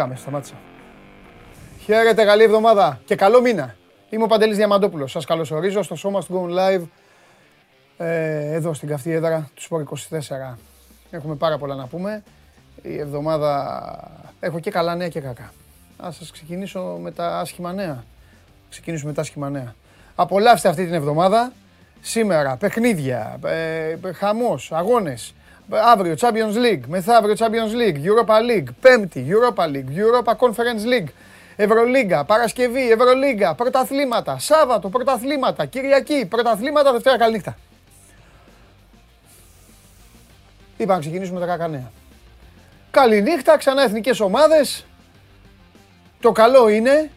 Μπήκαμε, σταμάτησα. Χαίρετε, καλή εβδομάδα και καλό μήνα. Είμαι ο Παντελής Διαμαντόπουλος. Σας καλωσορίζω στο σώμα του Go Live ε, εδώ στην καυτή έδρα του Σπορ 24. Έχουμε πάρα πολλά να πούμε. Η εβδομάδα έχω και καλά νέα και κακά. Ας σας ξεκινήσω με τα άσχημα νέα. Ξεκινήσουμε με τα άσχημα νέα. Απολαύστε αυτή την εβδομάδα. Σήμερα παιχνίδια, ε, χαμός, αγώνες. Αύριο Champions League, μεθαύριο Champions League, Europa League, Πέμπτη Europa League, Europa Conference League, Ευρωλίγκα, Παρασκευή, Ευρωλίγκα, πρωταθλήματα, Σάββατο, πρωταθλήματα, Κυριακή, πρωταθλήματα, Δευτέρα, καληνύχτα. Είπα να ξεκινήσουμε τα κακά νέα. Καληνύχτα, ξανά εθνικές ομάδες. Το καλό είναι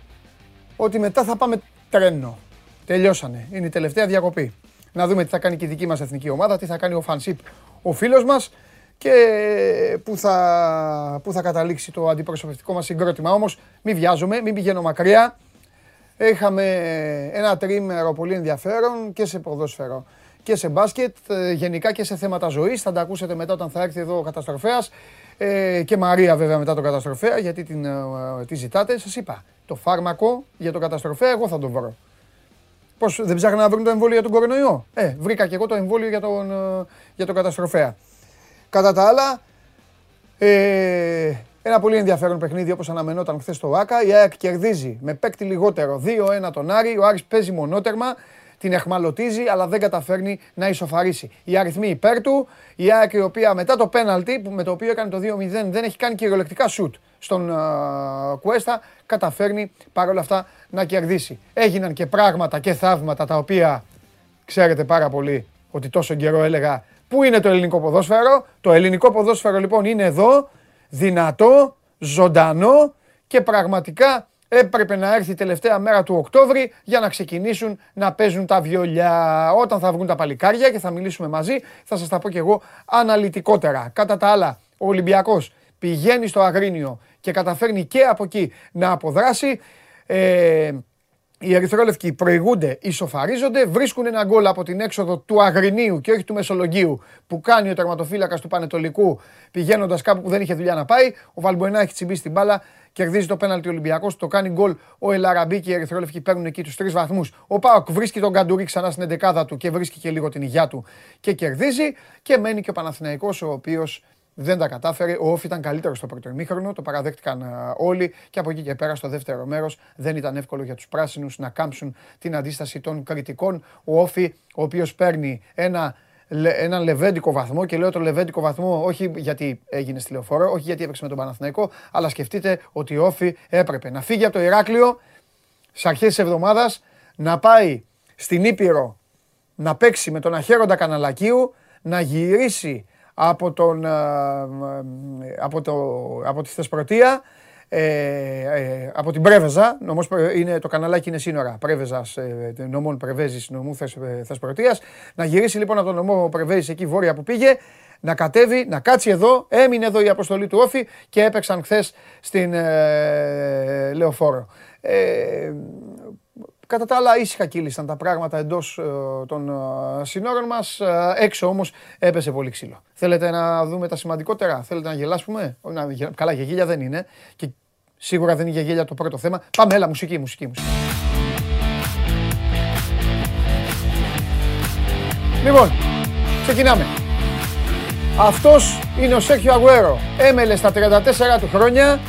ότι μετά θα πάμε τρένο. Τελειώσανε. Είναι η τελευταία διακοπή. Να δούμε τι θα κάνει και η δική μας εθνική ομάδα, τι θα κάνει ο Φανσίπ, ο φίλος μας και που θα, που θα καταλήξει το αντιπροσωπευτικό μας συγκρότημα. Όμως μην βιάζομαι, μην πηγαίνω μακριά. Είχαμε ένα τρίμερο πολύ ενδιαφέρον και σε ποδόσφαιρο και σε μπάσκετ, ε, γενικά και σε θέματα ζωής. Θα τα ακούσετε μετά όταν θα έρθει εδώ ο καταστροφέας ε, και Μαρία βέβαια μετά τον καταστροφέα γιατί την, ε, τη ζητάτε. Σας είπα, το φάρμακο για τον καταστροφέα εγώ θα το βρω. Πώς δεν ψάχνουν να βρουν το εμβόλιο για τον κορονοϊό; Ε, βρήκα και εγώ το εμβόλιο για τον, για τον καταστροφέα. Κατά τα άλλα, ε, ένα πολύ ενδιαφέρον παιχνίδι όπως αναμενόταν χθες στο ΆΚΑ. Η ΑΕΚ κερδίζει με παίκτη λιγότερο 2-1 τον Άρη. Ο Άρης παίζει μονότερμα, την εχμαλωτίζει αλλά δεν καταφέρνει να ισοφαρίσει. Οι αριθμοί υπέρ του. Η ΑΕΚ η οποία μετά το πέναλτι με το οποίο έκανε το 2-0 δεν έχει κάνει κυριολεκτικά σουτ στον uh, Κουέστα καταφέρνει παρόλα αυτά να κερδίσει. Έγιναν και πράγματα και θαύματα τα οποία ξέρετε πάρα πολύ ότι τόσο καιρό έλεγα Πού είναι το ελληνικό ποδόσφαιρο; Το ελληνικό ποδόσφαιρο λοιπόν είναι εδώ, δυνατό, ζωντανό και πραγματικά έπρεπε να έρθει η τελευταία μέρα του Οκτώβρη για να ξεκινήσουν να παίζουν τα βιολιά. Όταν θα βγουν τα παλικάρια και θα μιλήσουμε μαζί, θα σας τα πω και εγώ αναλυτικότερα. Κατά τα άλλα, ο Ολυμπιακός πηγαίνει στο Αγρίνιο και καταφέρνει και από εκεί να αποδράσει. Ε, οι Ερυθρόλευκοι προηγούνται, ισοφαρίζονται, βρίσκουν ένα γκολ από την έξοδο του Αγρινίου και όχι του Μεσολογγίου που κάνει ο τερματοφύλακας του Πανετολικού πηγαίνοντας κάπου που δεν είχε δουλειά να πάει. Ο Βαλμποενά έχει τσιμπήσει την μπάλα, κερδίζει το πέναλτι Ολυμπιακός, το κάνει γκολ ο Ελαραμπή και οι Ερυθρόλευκοι παίρνουν εκεί τους τρεις βαθμούς. Ο Πάοκ βρίσκει τον Καντουρί ξανά στην εντεκάδα του και βρίσκει και λίγο την υγειά του και κερδίζει. Και μένει και ο Παναθηναϊκός ο οποίος δεν τα κατάφερε. Ο Όφη ήταν καλύτερος στο πρώτο ημίχρονο, το παραδέχτηκαν ε, όλοι και από εκεί και πέρα στο δεύτερο μέρος δεν ήταν εύκολο για τους πράσινους να κάμψουν την αντίσταση των κριτικών. Ο Όφη, ο οποίος παίρνει ένα ένα λεβέντικο βαθμό και λέω το λεβέντικο βαθμό όχι γιατί έγινε στη λεωφόρο, όχι γιατί έπαιξε με τον Παναθηναϊκό, αλλά σκεφτείτε ότι ο Όφη έπρεπε να φύγει από το Ηράκλειο στι αρχές της εβδομάδας, να πάει στην Ήπειρο να παίξει με τον Αχέροντα Καναλακίου, να γυρίσει από, τον, ε, ε, από, το, από τη Θεσπρωτεία, ε, ε, από την Πρέβεζα, νομός, είναι, το καναλάκι είναι σύνορα. Πρέβεζας, ε, νομών Πρεβέζης, νομού Θεσ, Θεσπρωτείας, να γυρίσει λοιπόν από τον νομό Πρεβέζης εκεί βόρεια που πήγε, να κατέβει, να κάτσει εδώ, έμεινε εδώ η αποστολή του Όφη και έπαιξαν χθες στην ε, Λεωφόρο. Ε, Κατά τα άλλα, ήσυχα κύλησαν τα πράγματα εντός ε, των ε, συνόρων μας. Ε, έξω όμως έπεσε πολύ ξύλο. Θέλετε να δούμε τα σημαντικότερα, θέλετε να γελάσουμε; καλά, για γέλια δεν είναι. Και σίγουρα δεν είναι για γέλια το πρώτο θέμα. Πάμε, έλα, μουσική, μουσική, μουσική. Λοιπόν, ξεκινάμε. Αυτός είναι ο Σέρχιο Αγουέρο. Έμελε στα 34 του χρόνια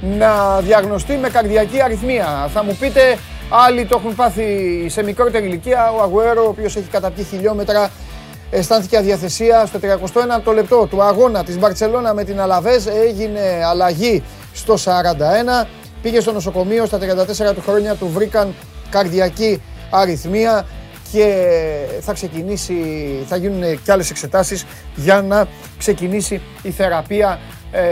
να διαγνωστεί με καρδιακή αριθμία. Θα μου πείτε, Άλλοι το έχουν πάθει σε μικρότερη ηλικία. Ο Αγουέρο, ο οποίος έχει καταπιεί χιλιόμετρα, αισθάνθηκε αδιαθεσία στο 31ο λεπτό του αγώνα της Μπαρτσελώνα με την Αλαβέζ. Έγινε αλλαγή στο 41. Πήγε στο νοσοκομείο στα 34 του χρόνια, του βρήκαν καρδιακή αριθμία και θα ξεκινήσει, θα γίνουν και άλλες εξετάσεις για να ξεκινήσει η θεραπεία ε,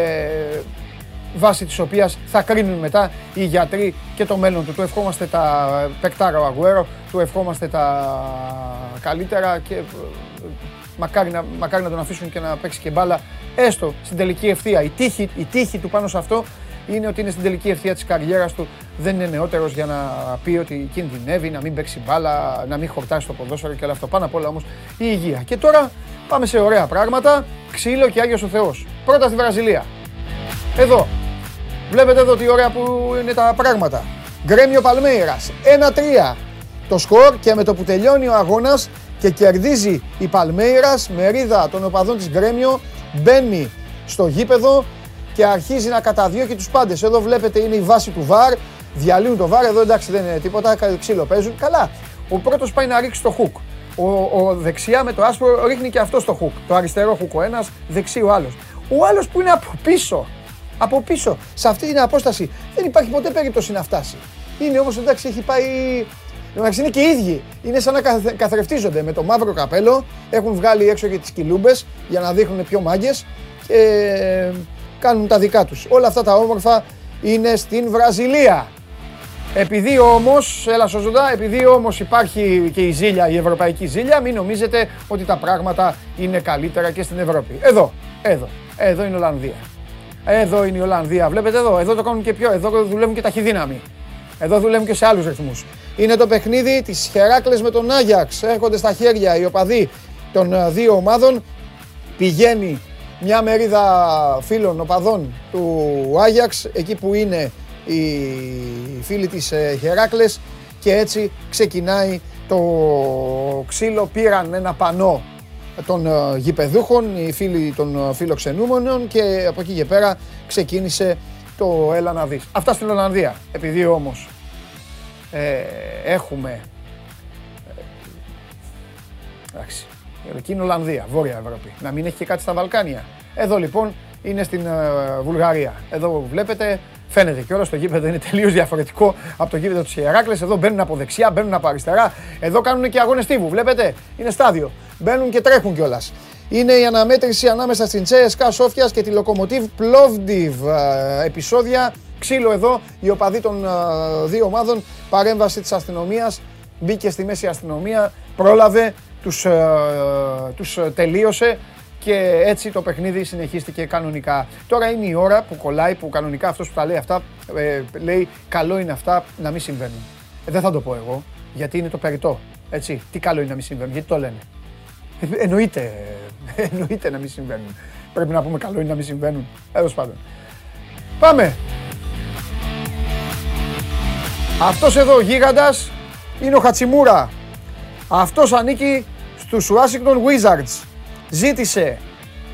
βάσει της οποίας θα κρίνουν μετά οι γιατροί και το μέλλον του. Του ευχόμαστε τα πεκτάρα ο Αγουέρο, του ευχόμαστε τα καλύτερα και ε, μακάρι να, μακάρι να τον αφήσουν και να παίξει και μπάλα έστω στην τελική ευθεία. Η τύχη, η τύχη του πάνω σε αυτό είναι ότι είναι στην τελική ευθεία της καριέρας του. Δεν είναι νεότερος για να πει ότι κινδυνεύει, να μην παίξει μπάλα, να μην χορτάσει το ποδόσφαιρο και όλα αυτό. Πάνω απ' όλα όμως η υγεία. Και τώρα πάμε σε ωραία πράγματα. Ξύλο και Άγιος ο Θεός. Πρώτα στη Βραζιλία. Εδώ, Βλέπετε εδώ τι ωραία που είναι τα πράγματα. Γκρέμιο Παλμέιρας 1-3 το σκορ και με το που τελειώνει ο αγώνας και κερδίζει η Παλμέιρας μερίδα των οπαδών της Γκρέμιο μπαίνει στο γήπεδο και αρχίζει να καταδιώκει τους πάντες. Εδώ βλέπετε είναι η βάση του ΒΑΡ, διαλύουν το ΒΑΡ, εδώ εντάξει δεν είναι τίποτα, ξύλο παίζουν. Καλά, ο πρώτος πάει να ρίξει το χουκ. Ο, ο δεξιά με το άσπρο ρίχνει και αυτό στο χουκ. Το αριστερό χουκ ο ένας, δεξί ο άλλος. Ο άλλος που είναι από πίσω, από πίσω, σε αυτή την απόσταση, δεν υπάρχει ποτέ περίπτωση να φτάσει. Είναι όμως εντάξει έχει πάει Εντάξει, είναι και οι ίδιοι. Είναι σαν να καθρεφτίζονται με το μαύρο καπέλο. Έχουν βγάλει έξω και τις κιλούμπε για να δείχνουν πιο μάγκες και κάνουν τα δικά τους. Όλα αυτά τα όμορφα είναι στην Βραζιλία. Επειδή όμως, έλα σωζοντά, επειδή όμως υπάρχει και η ζήλια, η ευρωπαϊκή ζήλια, μην νομίζετε ότι τα πράγματα είναι καλύτερα και στην Ευρώπη. Εδώ, εδώ, εδώ είναι η Ολλανδία. Εδώ είναι η Ολλανδία. Βλέπετε εδώ, εδώ το κάνουν και πιο, εδώ δουλεύουν και ταχυδύναμοι. Εδώ δουλεύουν και σε άλλους ρυθμούς. Είναι το παιχνίδι της Χεράκλες με τον Άγιαξ. Έρχονται στα χέρια οι οπαδοί των ε, δύο ομάδων. Πηγαίνει μια μερίδα φίλων οπαδών του Άγιαξ, εκεί που είναι οι φίλοι της ε, Χεράκλες και έτσι ξεκινάει το ξύλο. Πήραν ένα πανό των ε, γηπεδούχων, οι φίλοι των φιλοξενούμενων και από εκεί και πέρα ξεκίνησε το έλα να δεις. Αυτά στην Ολλανδία. Επειδή όμως ε, έχουμε... Ε, εντάξει. Εκεί είναι Ολλανδία, Βόρεια Ευρώπη. Να μην έχει και κάτι στα Βαλκάνια. Εδώ λοιπόν είναι στην ε, Βουλγαρία. Εδώ βλέπετε, φαίνεται και όλο το γήπεδο είναι τελείως διαφορετικό από το γήπεδο της Ιεράκλε. Εδώ μπαίνουν από δεξιά, μπαίνουν από αριστερά. Εδώ κάνουν και αγώνες τύβου. Βλέπετε, είναι στάδιο. Μπαίνουν και τρέχουν κιόλας είναι η αναμέτρηση ανάμεσα στην Τσέσκα Σόφιας και τη Λοκομοτίβ Πλόβντιβ. Ε, επεισόδια, ξύλο εδώ, οι οπαδοί των ε, δύο ομάδων, παρέμβαση της αστυνομίας, μπήκε στη μέση αστυνομία, πρόλαβε, τους, ε, τους τελείωσε και έτσι το παιχνίδι συνεχίστηκε κανονικά. Τώρα είναι η ώρα που κολλάει, που κανονικά αυτός που τα λέει αυτά, λέει καλό είναι αυτά να μην συμβαίνουν. δεν θα το πω εγώ, γιατί είναι το περιττό. Έτσι, τι καλό είναι να μην συμβαίνουν, γιατί το λένε. Εννοείται, εννοείται να μην συμβαίνουν. Πρέπει να πούμε καλό είναι να μην συμβαίνουν. Έδω πάντων. Πάμε. Αυτός εδώ ο γίγαντας είναι ο Χατσιμούρα. Αυτός ανήκει στους Washington Wizards. Ζήτησε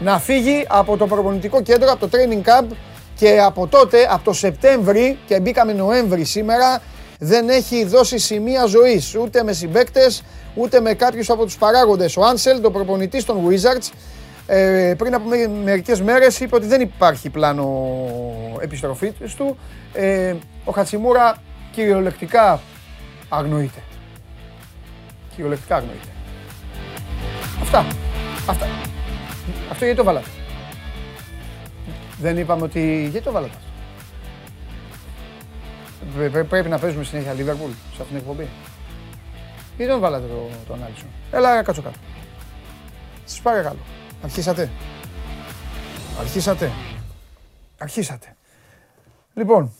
να φύγει από το προπονητικό κέντρο, από το training camp και από τότε, από το Σεπτέμβρη και μπήκαμε Νοέμβρη σήμερα, δεν έχει δώσει σημεία ζωής ούτε με συμπαίκτες, ούτε με κάποιους από τους παράγοντες. Ο Άνσελ, το προπονητής των Wizards, ε, πριν από μερικές μέρες είπε ότι δεν υπάρχει πλάνο επιστροφής του. Ε, ο Χατσιμούρα κυριολεκτικά αγνοείται. Κυριολεκτικά αγνοείται. Αυτά. Αυτά. Αυτό γιατί το βάλατε; Δεν είπαμε ότι... Γιατί το βάλατε αυτό; Πρέπει να παίζουμε συνέχεια Liverpool σε αυτήν την εκπομπή. Γιατί δεν βάλατε το, το ανάλυση. Έλα, κάτσω κάτω. Σας παρακαλώ. Αρχίσατε. Αρχίσατε. Αρχίσατε. Λοιπόν,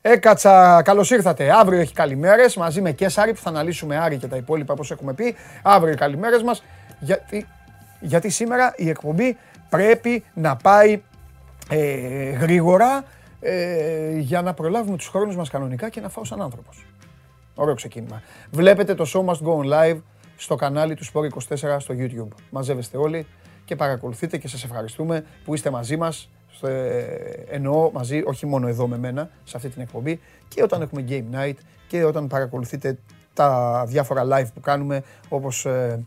έκατσα, καλώς ήρθατε. Αύριο έχει καλημέρες μαζί με Κέσαρη που θα αναλύσουμε Άρη και τα υπόλοιπα όπως έχουμε πει. Αύριο οι καλημέρες μας. Γιατί, γιατί σήμερα η εκπομπή πρέπει να πάει ε, γρήγορα ε, για να προλάβουμε τους χρόνους μας κανονικά και να φάω σαν άνθρωπος. Ωραίο ξεκίνημα. Βλέπετε το Show Must Go On Live στο κανάλι του Sport 24 στο YouTube. Μαζεύεστε όλοι και παρακολουθείτε και σας ευχαριστούμε που είστε μαζί μας. Ε, εννοώ μαζί, όχι μόνο εδώ με μένα, σε αυτή την εκπομπή, και όταν έχουμε Game Night και όταν παρακολουθείτε τα διάφορα live που κάνουμε, όπως ε,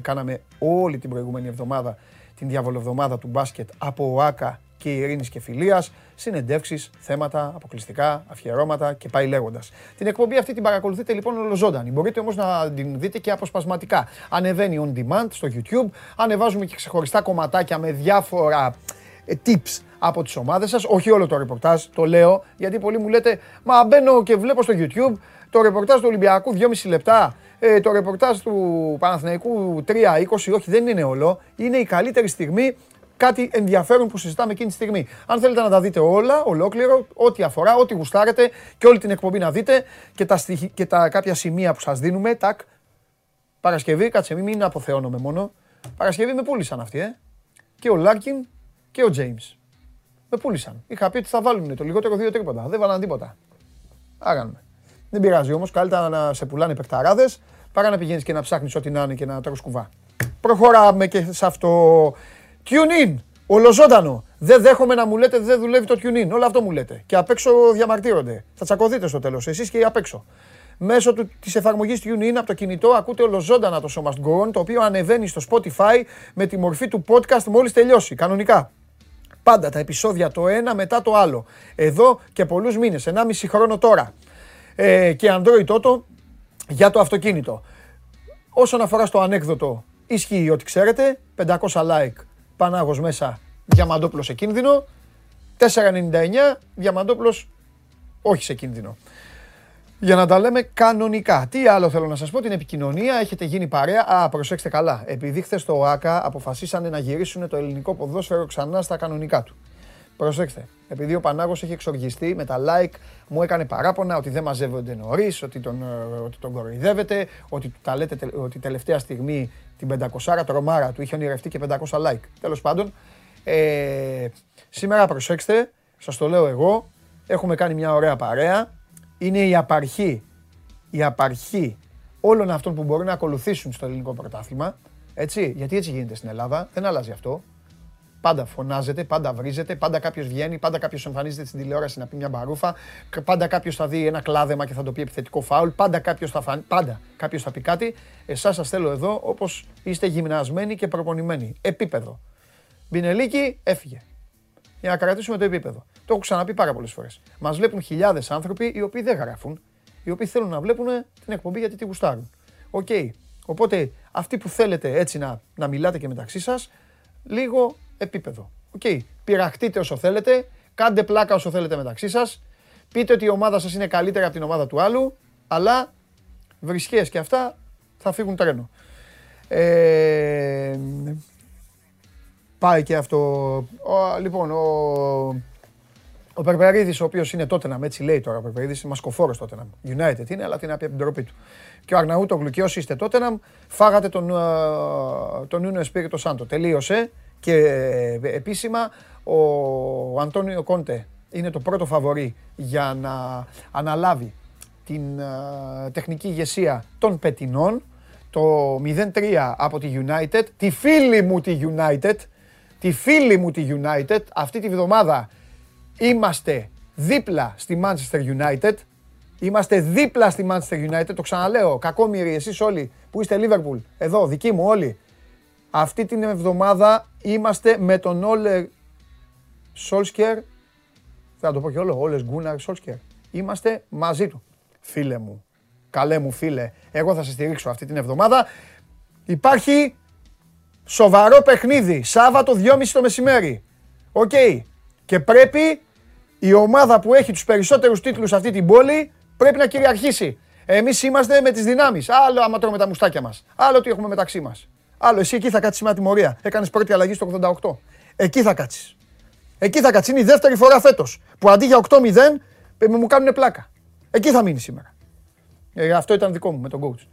κάναμε όλη την προηγούμενη εβδομάδα, την διαβολοβδομάδα του μπάσκετ από ΟΑΚΑ και ειρήνης και φιλίας, συνεντεύξεις, θέματα, αποκλειστικά, αφιερώματα και πάει λέγοντας. Την εκπομπή αυτή την παρακολουθείτε λοιπόν ολοζώντανη. Μπορείτε όμως να την δείτε και αποσπασματικά. Ανεβαίνει on demand στο YouTube, ανεβάζουμε και ξεχωριστά κομματάκια με διάφορα ε, tips από τις ομάδες σας, όχι όλο το ρεπορτάζ, το λέω, γιατί πολλοί μου λέτε, μα μπαίνω και βλέπω στο YouTube το ρεπορτάζ του Ολυμπιακού 2,5 λεπτά, ε, το ρεπορτάζ του Παναθηναϊκού 3-20, όχι δεν είναι όλο, είναι η καλύτερη στιγμή κάτι ενδιαφέρον που συζητάμε εκείνη τη στιγμή. Αν θέλετε να τα δείτε όλα, ολόκληρο, ό,τι αφορά, ό,τι γουστάρετε και όλη την εκπομπή να δείτε και τα, και τα κάποια σημεία που σας δίνουμε, τάκ, Παρασκευή, κάτσε μην αποθεώνομαι μόνο. Παρασκευή με πούλησαν αυτοί, ε. Και ο Λάρκιν και ο Τζέιμς. Με πούλησαν. Είχα πει ότι θα βάλουν το λιγότερο δύο τρίποντα. Δεν βάλαν τίποτα. Άγανε. Δεν πειράζει όμως. Καλύτερα να σε πουλάνε παιχταράδες παρά να πηγαίνεις και να ψάχνεις ό,τι να είναι και να τρως κουβά. Προχωράμε και σε αυτό. TuneIn. Ολοζώντανο. Δεν δέχομαι να μου λέτε δεν δουλεύει το TuneIn. Όλο αυτό μου λέτε. Και απ' έξω διαμαρτύρονται. Θα τσακωθείτε στο τέλος. Εσείς και οι απ' έξω. Μέσω της εφαρμογής TuneIn από το κινητό ακούτε ολοζώντανα το Show Must Go On, το οποίο ανεβαίνει στο Spotify με τη μορφή του podcast μόλις τελειώσει. Κανονικά. Πάντα τα επεισόδια το ένα μετά το άλλο. Εδώ και πολλούς μήνες, 1,5 χρόνο τώρα. Ε, και Android Auto για το αυτοκίνητο. Όσον αφορά στο ανέκδοτο, ισχύει ό,τι ξέρετε. 500 like, Πανάγος μέσα, Διαμαντόπουλος σε κίνδυνο. 4,99, Διαμαντόπουλος όχι σε κίνδυνο. Για να τα λέμε κανονικά. Τι άλλο θέλω να σας πω, την επικοινωνία, έχετε γίνει παρέα. Α, προσέξτε καλά. Επειδή χθες το ΟΑΚΑ αποφασίσανε να γυρίσουν το ελληνικό ποδόσφαιρο ξανά στα κανονικά του. Προσέξτε, επειδή ο Πανάγος έχει εξοργιστεί με τα like, μου έκανε παράπονα ότι δεν μαζεύονται νωρίς, ότι τον, ε, ότι τον κοροϊδεύετε, ότι τα λέτε ότι τελευταία στιγμή την 500 τρομάρα του είχε ονειρευτεί και 500 like. Τέλος πάντων, ε, σήμερα προσέξτε, σας το λέω εγώ, έχουμε κάνει μια ωραία παρέα, είναι η απαρχή, η απαρχή όλων αυτών που μπορούν να ακολουθήσουν στο ελληνικό πρωτάθλημα, έτσι, γιατί έτσι γίνεται στην Ελλάδα, δεν αλλάζει αυτό. Πάντα φωνάζεται, πάντα βρίζεται, πάντα κάποιος βγαίνει, πάντα κάποιος εμφανίζεται στην τηλεόραση να πει μια μπαρούφα, πάντα κάποιος θα δει ένα κλάδεμα και θα το πει επιθετικό φάουλ, πάντα κάποιος θα, φαν... πάντα κάποιος θα πει κάτι. Εσάς σας θέλω εδώ όπως είστε γυμνασμένοι και προπονημένοι. Επίπεδο. Μπινελίκι έφυγε. Για να κρατήσουμε το επίπεδο. Το έχω ξαναπεί πάρα πολλές φορές. Μας βλέπουν χιλιάδες άνθρωποι οι οποίοι δεν γράφουν, οι οποίοι θέλουν να βλέπουν την εκπομπή γιατί τη γουστάρουν. OK. Okay. Οπότε αυτοί που θέλετε έτσι να, να μιλάτε και μεταξύ σας, λίγο επίπεδο. OK. Okay. Πειραχτείτε όσο θέλετε, κάντε πλάκα όσο θέλετε μεταξύ σας. Πείτε ότι η ομάδα σας είναι καλύτερη από την ομάδα του άλλου, αλλά βρισιές και αυτά θα φύγουν τρένο. Ε, πάει και αυτό. Ο, λοιπόν, ο, ο Περπερίδης, ο οποίος είναι τότε να έτσι λέει τώρα ο Περπερίδης, είναι μασκοφόρος τότε να United είναι, αλλά τι να πει από την τροπή του. Και ο Αρναούτογλου και όσοι είστε τότε να φάγατε τον, τον Νούνο Εσπίριτο Σάντο. Τελείωσε. Και ε, επίσημα ο Αντώνιο Κόντε είναι το πρώτο φαβορή για να αναλάβει την ε, τεχνική ηγεσία των Πετινών. Το 0-3 από τη United, τη φίλη μου τη United, τη φίλη μου τη United, αυτή τη βδομάδα είμαστε δίπλα στη Manchester United. Είμαστε δίπλα στη Manchester United, το ξαναλέω, κακόμοιροι εσείς όλοι που είστε Liverpool, εδώ, δικοί μου όλοι, αυτή την εβδομάδα είμαστε με τον Όλε Σόλσκερ. Θα το πω και όλο, Όλε Γκούναρ Σόλσκιερ. Είμαστε μαζί του. Φίλε μου, καλέ μου φίλε, εγώ θα σε στηρίξω αυτή την εβδομάδα. Υπάρχει σοβαρό παιχνίδι, Σάββατο 2.30 το μεσημέρι. Οκ. Και πρέπει η ομάδα που έχει τους περισσότερους τίτλους αυτή την πόλη πρέπει να κυριαρχήσει. Εμείς είμαστε με τις δυνάμεις. Άλλο άμα τρώμε τα μουστάκια μας. Άλλο τι έχουμε μεταξύ μας. Άλλο, εσύ εκεί θα κάτσεις με τιμωρία. Έκανες πρώτη αλλαγή στο 88. Εκεί θα κάτσεις. Εκεί θα κάτσεις. Είναι η δεύτερη φορά φέτος που αντί για 8-0 μου κάνουν πλάκα. Εκεί θα μείνεις σήμερα. Ε, αυτό ήταν δικό μου με τον coach.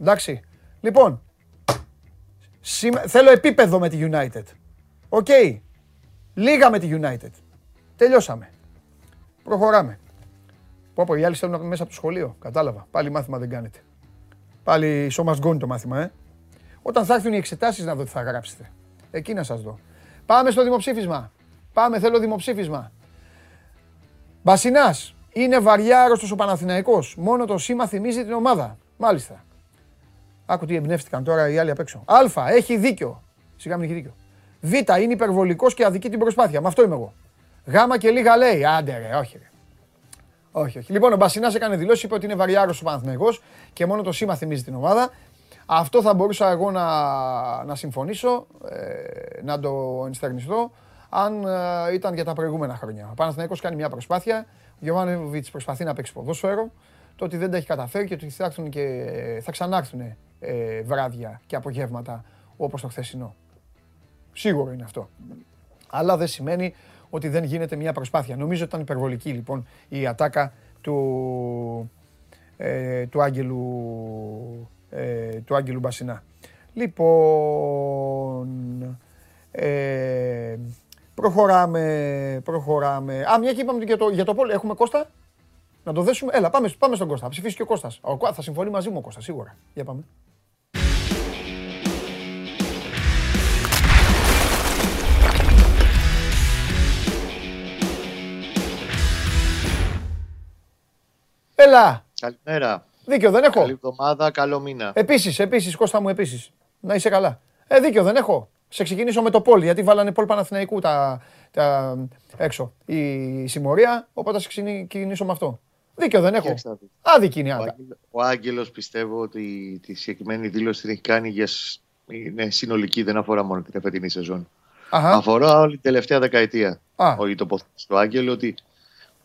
Εντάξει. Λοιπόν, θέλω επίπεδο με τη United. OK. Okay. Λίγα με τη United. Τελειώσαμε. Προχωράμε. Πω πω, οι άλλοι στέλνουν μέσα από το σχολείο. Κατάλαβα. Πάλι μάθημα δεν κάνετε. Πάλι σώμα γκόνι το μάθημα, ε. Όταν θα έρθουν οι εξετάσεις να δω τι θα γράψετε. Εκεί να σας δω. Πάμε στο δημοψήφισμα. Πάμε, θέλω δημοψήφισμα. Μπασινάς. Είναι βαριά άρρωστος ο Παναθηναϊκός. Μόνο το σήμα θυμίζει την ομάδα. Μάλιστα. Άκου τι εμπνεύστηκαν τώρα οι άλλοι απ' έξω. Α. Έχει δίκιο. Σιγά μην έχει δίκιο. Β. Είναι υπερβολικός και αδική την προσπάθεια. Με αυτό είμαι εγώ. Γ. Και λίγα λέει. Άντε ρε, όχι ρε. Όχι, όχι. Λοιπόν, ο Μπασινάς έκανε δηλώσεις, είπε ότι είναι βαριάρο ο Παναθηναϊκός και μόνο το σήμα θυμίζει την ομάδα. Αυτό θα μπορούσα εγώ να, να συμφωνήσω, ε, να το ενστερνιστώ, αν ε, ήταν για τα προηγούμενα χρόνια. Ο Παναθηναϊκός κάνει μια προσπάθεια, ο Γιωβάνοβιτς προσπαθεί να παίξει ποδόσφαιρο, το ότι δεν τα έχει καταφέρει και ότι θα, και, θα ξανάρθουν ε, βράδια και απογεύματα όπως το χθεσινό. Σίγουρο είναι αυτό. Αλλά δεν σημαίνει ότι δεν γίνεται μια προσπάθεια. Νομίζω ότι ήταν υπερβολική λοιπόν η ατάκα του, ε, του Άγγελου ε, του Άγγελου Μπασινά. Λοιπόν, ε, Προχωράμε, προχωράμε. Α, μια και είπαμε για το, για το πόλ. Έχουμε Κώστα; Να το δέσουμε. Έλα, πάμε, πάμε στον Κώστα. Ψηφίσει και ο Κώστας. Ο, θα συμφωνεί μαζί μου ο Κώστας, σίγουρα. Για πάμε. Έλα. Καλημέρα. Δίκιο δεν έχω. Καλή εβδομάδα, καλό μήνα. Επίσης, επίσης, Κώστα μου, επίσης. Να είσαι καλά. Ε, δίκιο δεν έχω. Σε ξεκινήσω με το Πολ, γιατί βάλανε Πολ Παναθηναϊκού τα, τα, έξω η συμμορία, οπότε θα ξεκινήσω με αυτό. Δίκιο δεν έχω. Άδικη είναι ο, ο Άγγελος πιστεύω ότι τη συγκεκριμένη δήλωση την έχει κάνει για είναι συνολική, δεν αφορά μόνο την εφετινή σεζόν. Αχα. Αφορά όλη την τελευταία δεκαετία. Α. Ο τοποθέτηση του Άγγελου ότι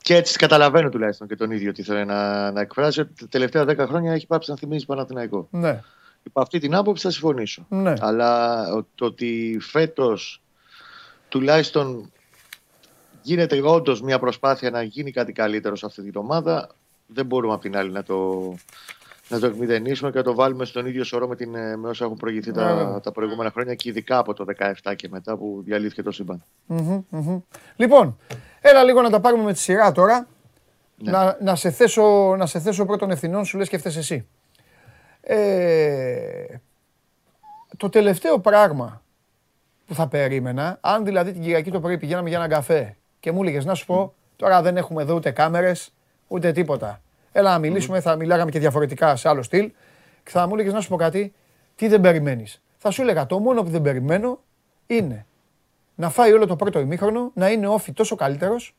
και έτσι καταλαβαίνω τουλάχιστον και τον ίδιο τι θέλει να, να εκφράσει ότι τα τελευταία δέκα χρόνια έχει πάψει να θυμίζει Παναθηναϊκό. Ναι. Υπό αυτή την άποψη θα συμφωνήσω. Ναι. Αλλά το ότι φέτος τουλάχιστον γίνεται όντως μια προσπάθεια να γίνει κάτι καλύτερο σε αυτή την ομάδα, δεν μπορούμε απ' την άλλη να το, να το εκμηδενήσουμε και να το βάλουμε στον ίδιο σωρό με, την, με όσα έχουν προηγηθεί τα, ναι. τα προηγούμενα χρόνια και ειδικά από το 17 και μετά που διαλύθηκε το σύμπαν. Λοιπόν, έλα λίγο να τα πάρουμε με τη σειρά τώρα. Ναι. Να, να, σε θέσω, να σε θέσω πρώτον ευθυνών, σου λες και φταίς εσύ. Ε, το τελευταίο πράγμα που θα περίμενα, αν δηλαδή την Κυριακή το πρωί πηγαίναμε για έναν καφέ και μου έλεγες να σου πω, τώρα δεν έχουμε εδώ ούτε κάμερες ούτε τίποτα. Έλα να μιλήσουμε, θα μιλάγαμε και διαφορετικά σε άλλο στυλ. Και θα μου έλεγες να σου πω κάτι, τι δεν περιμένεις. Θα σου έλεγα το μόνο που δεν περιμένω είναι να φάει όλο το πρώτο ημίχρονο, να είναι όφη τόσο καλύτερος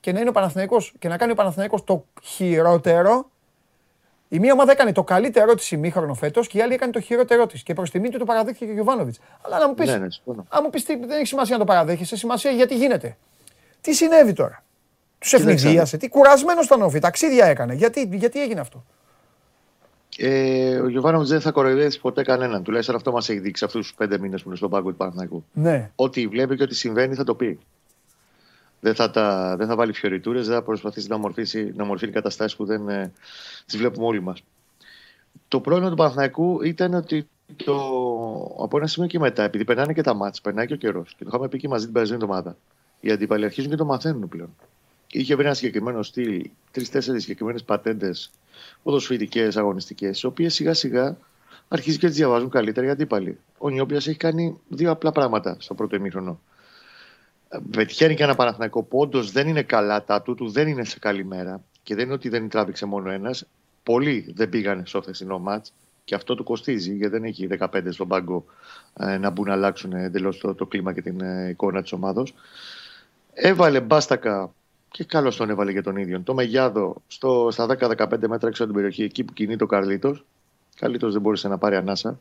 και να είναι ο Παναθηναϊκός και να κάνει ο Παναθηναϊκός το χειρότερο η μία ομάδα έκανε το καλύτερό της ημίχρονο φέτος και η άλλη έκανε το χειρότερό της. Και προς τιμή του το παραδέχθηκε και ο Γιωβάνοβιτς. Αλλά να μου πεις. Ναι, ναι, αν μου πεις δεν έχει σημασία να το παραδέχεσαι, σημασία γιατί γίνεται. Τι συνέβη τώρα; Τους ευνηδίασε. Τι κουρασμένο ήταν ο Ταξίδια έκανε. Γιατί, γιατί έγινε αυτό; Ε, ο Γιωβάνοβιτς δεν θα κοροϊδεύσει ποτέ κανέναν. Τουλάχιστον αυτό μας έχει δείξει αυτούς τους πέντε μήνες που είναι στον πάγκο του Παναθηναϊκού. Ναι. Ό,τι βλέπει και ό,τι συμβαίνει θα το πει. Δεν θα, τα, δεν θα βάλει φιωριτούρες, δεν θα προσπαθήσει να μορφήσει, να μορφύνει καταστάσεις που δεν ε, τις βλέπουμε όλοι μας. Το πρόβλημα του Παναθηναϊκού ήταν ότι το, από ένα σημείο και μετά, επειδή περνάνε και τα μάτια, περνάει και ο καιρός. Και το είχαμε πει και μαζί την περασμένη εβδομάδα. Οι αντίπαλοι αρχίζουν και το μαθαίνουν πλέον. Είχε βρει ένα συγκεκριμένο στυλ, τρει-τέσσερι συγκεκριμένες πατέντες ποδοσφαιρικές, αγωνιστικές, οι οποίες σιγά σιγά αρχίζει και τις διαβάζουν καλύτερα οι αντίπαλοι. Ο Νιόπια έχει κάνει δύο απλά πράγματα στο πρώτο ημίχρονο. Πετυχαίνει και ένα Παναθηναϊκό που όντω δεν είναι καλά, τα του δεν είναι σε καλή μέρα και δεν είναι ότι δεν τράβηξε μόνο ένας. Πολλοί δεν πήγανε στο χθεσινό μάτς και αυτό του κοστίζει γιατί δεν έχει 15 στον πάγκο ε, να μπουν να αλλάξουν εντελώς το, το κλίμα και την ε, εικόνα της ομάδα. Έβαλε μπάστακα και καλώς τον έβαλε για τον ίδιο. Το Μεγιάδο στο, στα 10-15 μέτρα έξω από την περιοχή, εκεί που κινεί το Καρλίτος. Καρλίτος δεν μπόρεσε να πάρει ανάσα,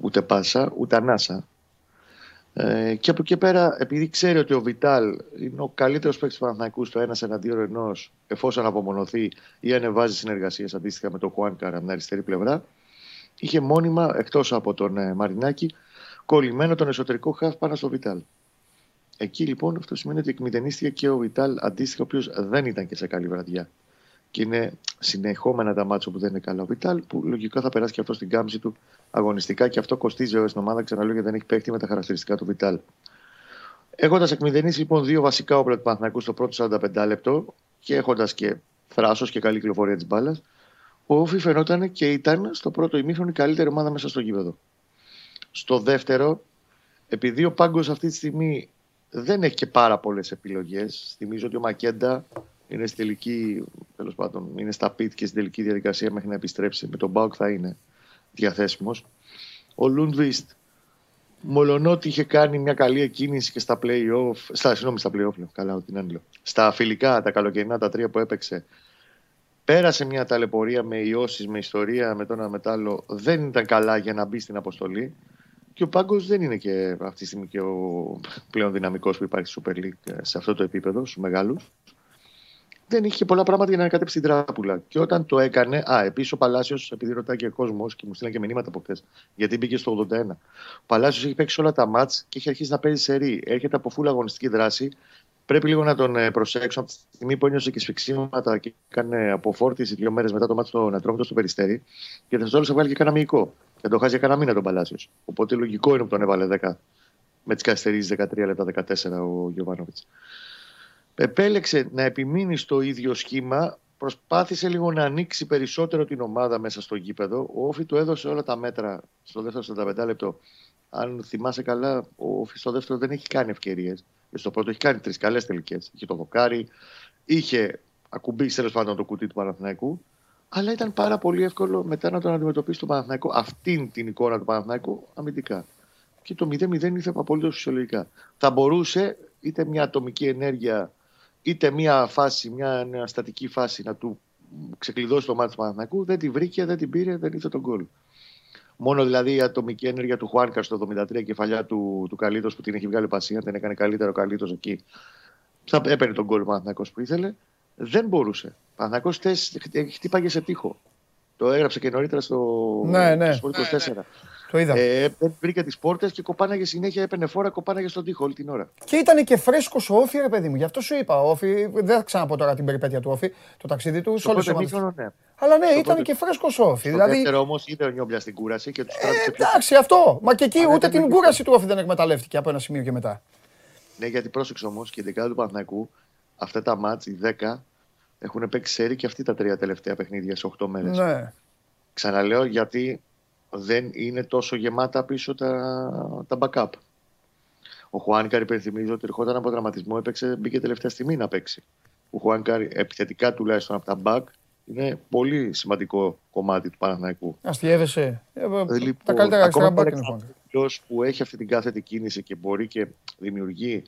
ούτε πάσα, ούτε ανάσα. Ε, και από εκεί πέρα, επειδή ξέρει ότι ο Βιτάλ είναι ο καλύτερος παίκτης του Παναθηναϊκού στο ένας εναντίον ενός, εφόσον απομονωθεί ή ανεβάζει συνεργασίες αντίστοιχα με τον Χουάνκαρ από την αριστερή πλευρά, είχε μόνιμα εκτός από τον ε, Μαρινάκη κολλημένο τον εσωτερικό χαφ πάνω στο Βιτάλ. Εκεί λοιπόν αυτό σημαίνει ότι εκμηδενίστηκε και ο Βιτάλ αντίστοιχα, ο οποίος δεν ήταν και σε καλή βραδιά. Και είναι συνεχόμενα τα μάτια που δεν είναι καλά ο Βιτάλ, που λογικά θα περάσει και αυτό στην κάμψη του αγωνιστικά και αυτό κοστίζει όλη στην ομάδα. Ξαναλέω γιατί δεν έχει παίχτη με τα χαρακτηριστικά του Βιτάλ. Έχοντας εκμηδενήσει λοιπόν δύο βασικά όπλα του Παναθηναϊκού στο πρώτο 45 λεπτό και έχοντας και θράσος και καλή κυκλοφορία της μπάλας, ο Όφη φαινόταν και ήταν στο πρώτο ημίχρονο η καλύτερη ομάδα μέσα στο γήπεδο. Στο δεύτερο, επειδή ο Πάγκος αυτή τη στιγμή δεν έχει και πάρα πολλές επιλογές, θυμίζω ότι ο Μακέντα είναι, στη τελική, τέλος πάντων, είναι στα πίτ και στην τελική διαδικασία μέχρι να επιστρέψει. Με τον Μπάουκ θα είναι διαθέσιμος. Ο Λούντβιστ, μολονότι είχε κάνει μια καλή εκκίνηση και στα play-off, στα, συγγνώμη, στα play-off, καλά, ότι είναι Στα φιλικά, τα καλοκαιρινά, τα τρία που έπαιξε, πέρασε μια ταλαιπωρία με ιώσεις, με ιστορία, με το ένα μετάλλο. Δεν ήταν καλά για να μπει στην αποστολή. Και ο Πάγκος δεν είναι και αυτή τη στιγμή και ο πλέον δυναμικός που υπάρχει στη Super League ε, σε αυτό το επίπεδο, στους μεγάλους δεν είχε πολλά πράγματα για να ανακατέψει την τράπουλα. Και όταν το έκανε, α, επίσης ο Παλάσιος, επειδή ρωτάει και ο κόσμος και μου στείλαν και μηνύματα από χθες, γιατί μπήκε στο 81. Ο Παλάσιος έχει παίξει όλα τα μάτς και έχει αρχίσει να παίζει σε ρί. Έρχεται από φούλα αγωνιστική δράση. Πρέπει λίγο να τον ε, προσέξω από τη στιγμή που ένιωσε και σφιξίματα και έκανε αποφόρτιση δύο μέρες μετά το μάτι στο Νετρόφιτο στο Περιστέρι. Και θα βγάλει και κανένα μυϊκό. Και το χάσει για κανένα μήνα τον Παλάσιος. Οπότε λογικό είναι που τον έβαλε 10 με τις καθυστερήσεις 13 λεπτά 14 ο Γιωβάνοβιτς. Επέλεξε να επιμείνει στο ίδιο σχήμα, προσπάθησε λίγο να ανοίξει περισσότερο την ομάδα μέσα στο γήπεδο. Ο Όφη του έδωσε όλα τα μέτρα στο δεύτερο 45 λεπτό. Αν θυμάσαι καλά, ο Όφη στο δεύτερο δεν έχει κάνει ευκαιρίες. Στο πρώτο έχει κάνει τρεις καλές τελικές. Είχε το δοκάρι, είχε ακουμπήσει τέλος πάντων το κουτί του Παναθηναϊκού. Αλλά ήταν πάρα πολύ εύκολο μετά να τον αντιμετωπίσει το Παναθηναϊκό, αυτήν την εικόνα του Παναθηναϊκού αμυντικά. Και το 0-0 ήρθε απολύτως φυσιολογικά. Θα μπορούσε είτε μια ατομική ενέργεια, είτε μια φάση, μια, μια στατική φάση να του ξεκλειδώσει το μάτι του Παναθηναϊκού. Δεν τη βρήκε, δεν την πήρε, δεν ήρθε τον κόλ. Μόνο δηλαδή η ατομική ενέργεια του Χουάνκα στο 73, κεφαλιά του, του Καλίτο που την έχει βγάλει πασία, την έκανε καλύτερο ο Καλίτο εκεί. Θα έπαιρνε τον κόλ ο που ήθελε. Δεν μπορούσε. Ο Παναθυνακό χτύπαγε σε τείχο. Το έγραψε και νωρίτερα στο ναι, ναι. 24. Ναι, ναι. Το είδα. Ε, βρήκε τις πόρτες και κοπάναγε συνέχεια, έπαιρνε φόρα, κοπάναγε στον τοίχο όλη την ώρα. Και ήταν και φρέσκος ο Όφη, ρε παιδί μου. Γι' αυτό σου είπα. Ο Όφη, δεν θα ξαναπώ τώρα την περιπέτεια του Όφη, το ταξίδι του. Σε όλες ναι. Αλλά ναι, ήταν και φρέσκος ο Όφη. Δηλαδή... δεύτερο όμως είδε ο Νιόμπλιας στην κούραση και τους τράβηξε πιο. Εντάξει, αυτό. Μα και εκεί ούτε την κούραση του Όφη δεν εκμεταλλεύτηκε από ένα σημείο και μετά. Ναι, γιατί πρόσεξε όμως και η δεκάδα του Παναθηναϊκού αυτά τα μάτς, οι 10, έχουν παίξει σέρι και αυτοί τα τρία τελευταία παιχνίδια σε 8 μέρες. Ναι. Ξαναλέω γιατί δεν είναι τόσο γεμάτα πίσω τα, τα backup. Ο Χουάνκαρ υπενθυμίζει ότι ερχόταν από δραματισμό, έπαιξε, μπήκε τελευταία στιγμή να παίξει. Ο Χουάνκαρ επιθετικά τουλάχιστον από τα back είναι πολύ σημαντικό κομμάτι του Παναθηναϊκού. Αστιεύεσαι. Ε, ε, λοιπόν, τα καλύτερα αριστερά μπακ είναι ο που έχει αυτή την κάθετη κίνηση και μπορεί και δημιουργεί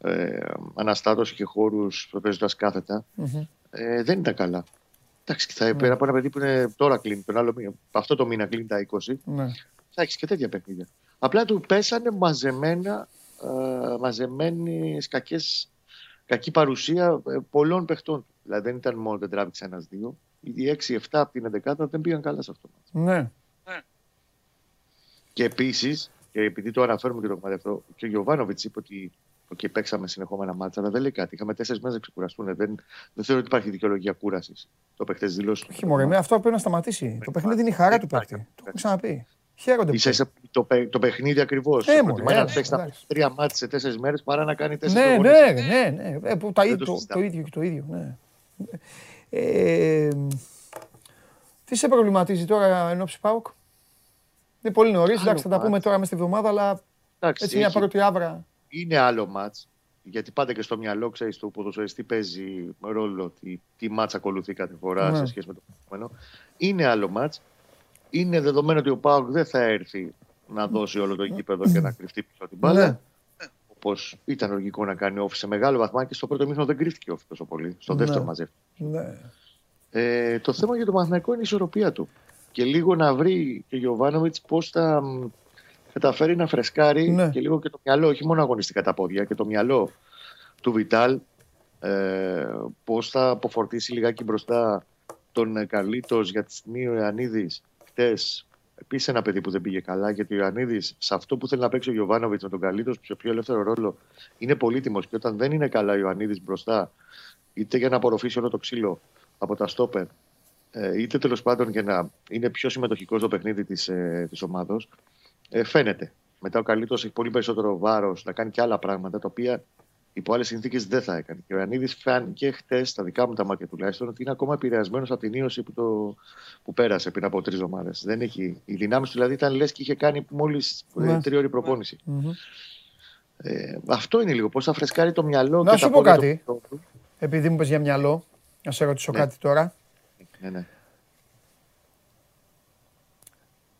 ε, αναστάτωση και χώρους παίζοντας κάθετα, mm-hmm. ε, δεν ήταν καλά. Εντάξει, θα mm. από ένα παιδί που είναι τώρα κλείνει, τον άλλο μήνα, αυτό το μήνα κλείνει τα 20, ναι. θα έχεις και τέτοια παιχνίδια. Απλά του πέσανε μαζεμένα, ε, μαζεμένη κακές, κακή παρουσία ε, πολλών παιχτών. Δηλαδή δεν ήταν μόνο δεν τράβηξε ένα-δύο. Οι 6-7 από την 11 δεν πήγαν καλά σε αυτό. Ναι. Και επίσης, και επειδή το αναφέρουμε και το κομμάτι αυτό, και ο Γιωβάνοβιτς είπε ότι και παίξαμε συνεχόμενα μάτσα, αλλά δεν λέει κάτι. Είχαμε τέσσερις μέρες να ξεκουραστούν. Δεν, δεν θεωρώ ότι υπάρχει δικαιολογία κούρασης. Το παίχτες δηλώσει. Όχι, Μωρέ, με αυτό πρέπει να σταματήσει. Το παιχνίδι είναι η χαρά του παίχτη. Το έχω ξαναπεί. Χαίρονται Ίσα ίσα το, το παιχνίδι ακριβώς. Ε, Προτιμάει να παίξει τρία μάτια σε τέσσερις μέρες παρά να κάνει τέσσερις ναι, μέρε. Ναι, ναι, ναι. Ε, που, τα, το, το, το, ίδιο και το ίδιο. Ναι. Ε, τι σε προβληματίζει τώρα εν ώψη Πάουκ. Είναι πολύ νωρίς. Εντάξει, θα τα πούμε τώρα μες στη βδομάδα, αλλά έτσι μια πρώτη άβρα είναι άλλο μάτς, γιατί πάντα και στο μυαλό ξέρεις το ποδοσφαιριστή παίζει ρόλο τι, τι μάτς ακολουθεί κάθε φορά ναι. σε σχέση με το προηγούμενο. Είναι άλλο μάτς. Είναι δεδομένο ότι ο Πάουκ δεν θα έρθει να δώσει όλο το γήπεδο και να κρυφτεί πίσω από την μπάλα. Ναι. Όπως ήταν λογικό να κάνει όφη σε μεγάλο βαθμό και στο πρώτο μήνυμα δεν κρύφτηκε όφη τόσο πολύ. Στο ναι. δεύτερο μαζεύτηκε. Ναι. Ε, το θέμα για το Μαθηναϊκό είναι η ισορροπία του. Και λίγο να βρει και ο Γιωβάνοβιτς πώς θα καταφέρει να φρεσκάρει ναι. και λίγο και το μυαλό, όχι μόνο αγωνιστικά τα πόδια, και το μυαλό του Βιτάλ. Ε, Πώς θα αποφορτήσει λιγάκι μπροστά τον Καρλίτο για τη στιγμή ο Ιωαννίδης χτες. Επίσης ένα παιδί που δεν πήγε καλά, γιατί ο Ιωαννίδης σε αυτό που θέλει να παίξει ο Γιωβάνοβιτς με τον Καρλίτο, σε πιο ελεύθερο ρόλο, είναι πολύτιμος. Και όταν δεν είναι καλά ο Ιωαννίδης μπροστά, είτε για να απορροφήσει όλο το ξύλο από τα στόπερ, ε, είτε τέλος πάντων για να είναι πιο συμμετοχικός στο παιχνίδι της ε, ομάδος, ε, φαίνεται. Μετά ο Καλύτο έχει πολύ περισσότερο βάρος να κάνει και άλλα πράγματα τα οποία υπό άλλες συνθήκες δεν θα έκανε. Και ο Ιωαννίδης φάνηκε χτες, στα δικά μου τα μάτια τουλάχιστον, ότι είναι ακόμα επηρεασμένος από την ίωση που, το, που πέρασε πριν από τρεις εβδομάδες. Οι δυνάμεις του δηλαδή ήταν λες και είχε κάνει μόλις ε, ναι. τρία προπόνηση. Ε, αυτό είναι λίγο. Πώς θα φρεσκάρει το μυαλό να και σου πω κάτι. Το... Επειδή μου πες για μυαλό, να σε ρωτήσω ναι. κάτι τώρα. Ναι, ναι.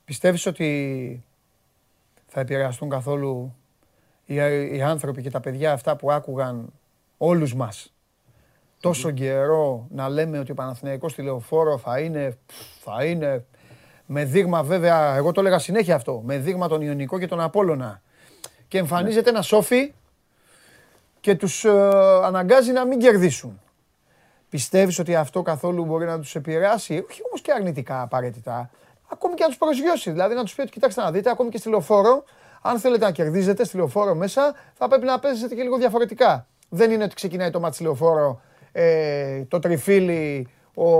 Πιστεύεις ότι θα επηρεαστούν καθόλου οι, οι άνθρωποι και τα παιδιά αυτά που άκουγαν όλους μας. Τόσο καιρό να λέμε ότι ο Παναθηναϊκός τηλεοφόρο θα είναι, θα είναι. Με δείγμα βέβαια, εγώ το έλεγα συνέχεια αυτό, με δείγμα τον Ιωνικό και τον Απόλλωνα. Και εμφανίζεται ένα σόφι και τους ε, αναγκάζει να μην κερδίσουν. Πιστεύεις ότι αυτό καθόλου μπορεί να τους επηρεάσει, όχι όμως και αρνητικά απαραίτητα, ακόμη και να τους προσγειώσει. Δηλαδή να τους πει ότι κοιτάξτε να δείτε, ακόμη και στη λεωφόρο, αν θέλετε να κερδίζετε στη λεωφόρο μέσα, θα πρέπει να παίζετε και λίγο διαφορετικά. Δεν είναι ότι ξεκινάει το μάτι λεωφόρο, ε, το τριφύλι, ο,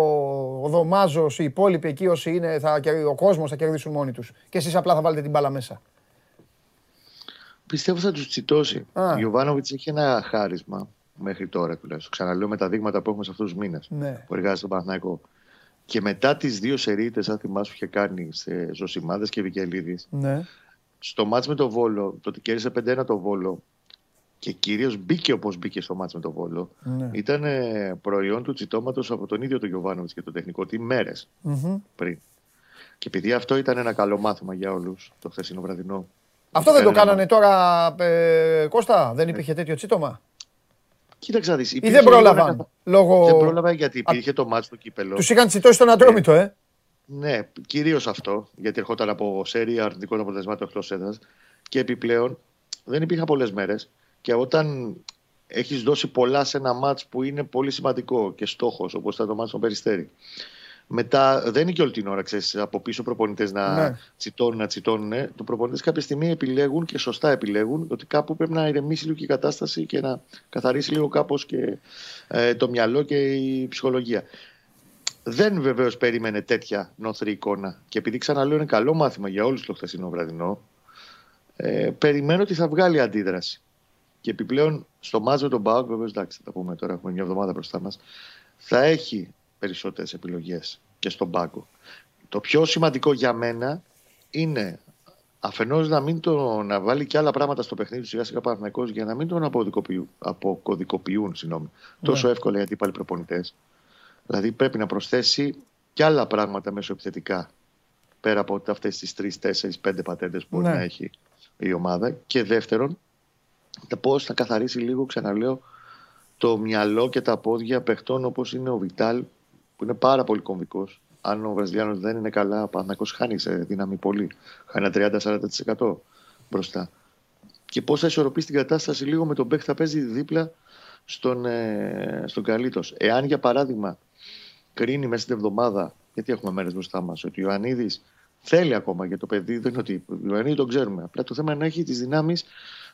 ο Δωμάζος, οι υπόλοιποι εκεί όσοι είναι, θα, ο κόσμος θα κερδίσουν μόνοι τους. Και εσείς απλά θα βάλετε την μπάλα μέσα. Πιστεύω θα τους τσιτώσει. Α. Ο Ιωβάνοβιτ έχει ένα χάρισμα μέχρι τώρα τουλάχιστον. Ξαναλέω με τα δείγματα που έχουμε σε αυτούς τους μήνες Ναι. που εργάζεται στον Παναθηναϊκός. Και μετά τις δύο σερίτες, αν θυμάσαι, που είχε κάνει σε Ζωσιμάδες και Βικελίδης, Ναι. στο μάτς με το Βόλο, το ότι κέρδισε 5-1 το Βόλο και κυρίως μπήκε όπως μπήκε στο μάτς με το Βόλο, ναι. ήταν ε, προϊόν του τσιτώματος από τον ίδιο τον Γιωβάνοβιτς και το τεχνικό team μέρες Μμμ. πριν. Και επειδή αυτό ήταν ένα καλό μάθημα για όλους το χθεσινό βραδινό. Αυτό δεν το Ήταν ένα κάνανε τώρα, ε, Κώστα, δεν υπήρχε τέτοιο τσίτομα. Κοίταξε να δεις, Ή υπήρχε δεν λίγο πρόλαβαν. ένα- Λόγω... Δεν πρόλαβα γιατί υπήρχε το μάτς στο κύπελο. Τους είχαν τσιτώσει στον Ατρόμητο, ε. Ναι, κυρίως αυτό, γιατί ερχόταν από σέρια αρνητικών αποτελεσμάτων εκτός έδρας. Και επιπλέον δεν υπήρχαν πολλές μέρες. Και όταν έχεις δώσει πολλά σε ένα μάτς που είναι πολύ σημαντικό και στόχος, όπως ήταν το μάτς στον Περιστέρη. Μετά δεν είναι και όλη την ώρα, ξέρεις, από πίσω προπονητές να Ναι. τσιτώνουν, να τσιτώνουν. Το προπονητές κάποια στιγμή επιλέγουν και σωστά επιλέγουν ότι κάπου πρέπει να ηρεμήσει λίγο και η κατάσταση και να καθαρίσει λίγο κάπως και ε, το μυαλό και η ψυχολογία. Δεν βεβαίως περίμενε τέτοια νοθρή εικόνα. Και επειδή ξαναλέω είναι καλό μάθημα για όλους το χθεσινό βραδινό, ε, περιμένω ότι θα βγάλει αντίδραση. Και επιπλέον στο μάζο τον Μπάουκ, βεβαίως εντάξει, θα τα πούμε τώρα, έχουμε μια εβδομάδα μπροστά μας, θα έχει περισσότερες επιλογές και στον πάγκο. Το πιο σημαντικό για μένα είναι αφενός να μην το, να βάλει και άλλα πράγματα στο παιχνίδι του σιγά σιγά Παναθηναϊκός για να μην τον αποδικοποιούν, αποκωδικοποιούν συγγνώμη, τόσο εύκολα οι αντίπαλοι προπονητές. Δηλαδή πρέπει να προσθέσει και άλλα πράγματα μεσοεπιθετικά πέρα από αυτές τις 3, 4, 5 πατέντες που μπορεί Ναι. να έχει η ομάδα. Και δεύτερον, πώς θα καθαρίσει λίγο, ξαναλέω, το μυαλό και τα πόδια παιχτών όπως είναι ο Βιτάλ, που είναι πάρα πολύ κομβικός. Αν ο Βραζιλιάνος δεν είναι καλά, ο Παναθηναϊκός χάνει σε δύναμη πολύ. Χάνει ένα 30-40% μπροστά. Και πώς θα ισορροπήσει την κατάσταση λίγο με τον Μπέκ θα παίζει δίπλα στον, ε, στον Καλίτος. Εάν για παράδειγμα κρίνει μέσα στην εβδομάδα, γιατί έχουμε μέρες μπροστά μας, ότι ο Ιωαννίδης θέλει ακόμα για το παιδί, δεν είναι ότι. Ο Ιωαννίδη τον ξέρουμε. Απλά το θέμα είναι να έχει τις δυνάμεις,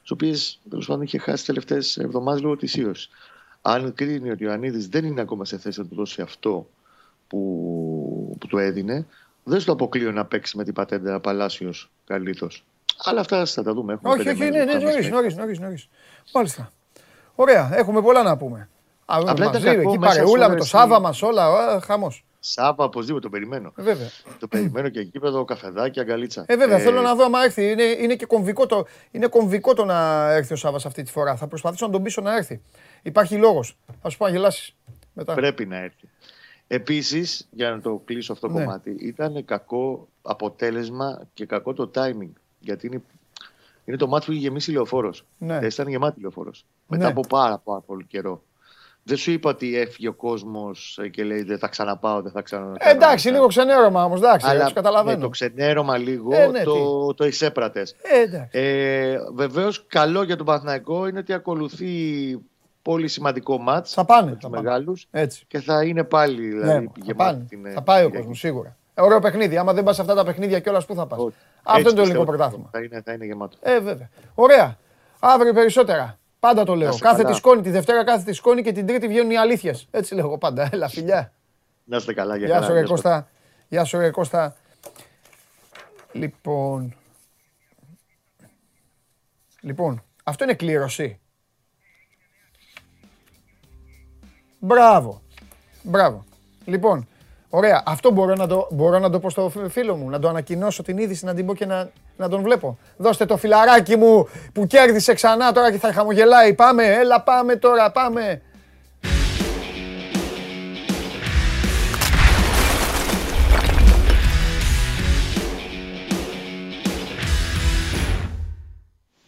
τις οποίες τέλος πάντων είχε χάσει τις τελευταίες εβδομάδες λόγω της ίωσης. Αν κρίνει ότι ο Ιωαννίδης δεν είναι ακόμα σε θέση να του δώσει αυτό που, που του έδινε, δεν στο αποκλείω να παίξει με την πατέντα Παλάσιος Καλήθο. Αλλά αυτά θα τα δούμε. Έχουμε Όχι, πέντε όχι, μέρες ναι, ναι, μπροστά μας. νωρίς, νωρίς, νωρίς, νωρίς. Μάλιστα. Ωραία, έχουμε πολλά να πούμε. Α, Απλά ήταν μαζί, κακό εκεί μέσα παρεούλα σε με το όλες Σάβα οι- μας όλα, α, χαμός. Σάβα, οπωσδήποτε το περιμένω. Ε, Βέβαια. το περιμένω και εκεί πέρα καφεδάκι, αγκαλίτσα. Ε, βέβαια, θέλω να δω άμα έρθει. Είναι, είναι και κομβικό το, είναι κομβικό το να έρθει ο Σάβας αυτή τη φορά. Θα προσπαθήσω να τον πείσω να έρθει. Υπάρχει λόγος. Θα σου πω να γελάσεις. Μετά. Πρέπει να έρθει. Επίσης, για να το κλείσω αυτό το Ναι. κομμάτι, ήταν κακό αποτέλεσμα και κακό το timing. Γιατί είναι, είναι το μάτι που είχε γεμίσει λεωφόρος. Ναι. Ήταν γεμάτη λεωφόρος. Ναι. Μετά από πάρα, πάρα πολύ καιρό. Δεν σου είπα ότι έφυγε ο κόσμος και λέει δεν θα ξαναπάω, δεν θα ξαναπάω. Ε, εντάξει, λίγο ξενέρωμα όμως, εντάξει, Αλλά τους καταλαβαίνω. με το ξενέρωμα λίγο Ε, ναι, το, το εισέπρατες. Ε, εντάξει. Ε, Βεβαίως, καλό για τον Παναθηναϊκό είναι ότι ακολουθεί πολύ σημαντικό μάτς Θα πάνε, με τους θα πάνε. μεγάλους Έτσι. και θα είναι πάλι δηλαδή, Ναι, θα, γεμάτη πάνε. την, ε, θα πάει ο Κυριακή. κόσμος σίγουρα. Ε, Ωραίο παιχνίδι. Άμα δεν πας σε αυτά τα παιχνίδια κιόλας, πού θα πας; Όχι. Αυτό Έτσι είναι το ελληνικό πιστεύω ότι πρωτάθλημα. Θα είναι, θα είναι γεμάτο. Ε, βέβαια. Ωραία. Αύριο περισσότερα. Πάντα το λέω. Να σε Κάθε καλά. τη σκόνη, τη Δευτέρα κάθε τη σκόνη και την Τρίτη βγαίνουν οι αλήθειες. Έτσι λέω εγώ πάντα. Έλα, φιλιά. Να είστε καλά για Γεια καλά. σου, ρε Γεια σου. Κώστα. Γεια σου, ρε Κώστα. Λοιπόν. Λοιπόν, αυτό είναι κλήρωση. Μπράβο. Μπράβο. Λοιπόν, ωραία. Αυτό μπορώ να το, μπορώ να το πω στο φι- φίλο μου, να το ανακοινώσω την είδηση, να την πω και να, να τον βλέπω. Δώστε το φιλαράκι μου που κέρδισε ξανά τώρα και θα χαμογελάει. Πάμε, έλα πάμε τώρα, πάμε.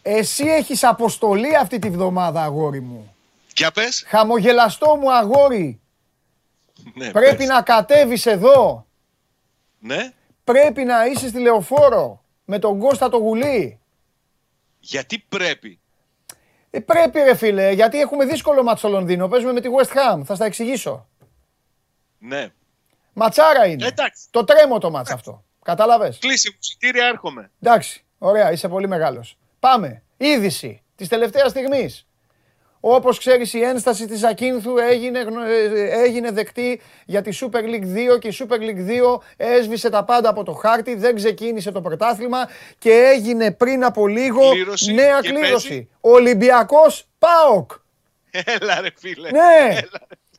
Εσύ έχεις αποστολή αυτή τη βδομάδα, αγόρι μου. Για πες. Χαμογελαστό μου αγόρι. Ναι, Πρέπει πες. να κατέβεις εδώ. Ναι. Πρέπει να είσαι στη λεωφόρο με τον Κώστα το γουλί. Γιατί πρέπει; Ε, πρέπει ρε φίλε, γιατί έχουμε δύσκολο μάτς στο Λονδίνο. Παίζουμε με τη West Ham, θα στα εξηγήσω. Ναι. Ματσάρα είναι. Εντάξει. Το τρέμω το μάτς αυτό. Κατάλαβες; Κλείσει μου εισιτήρια, έρχομαι. Εντάξει, ωραία, είσαι πολύ μεγάλος. Πάμε. Είδηση της τελευταίας στιγμής. Όπως ξέρεις η ένσταση της Ακίνθου έγινε, γνω- ε, έγινε δεκτή για τη Super League 2 και η Super League 2 έσβησε τα πάντα από το χάρτη, δεν ξεκίνησε το πρωτάθλημα και έγινε πριν από λίγο Κλήρωση νέα και κλήρωση. παίζει. Ολυμπιακός ΠΑΟΚ. Έλα ρε φίλε. Ναι,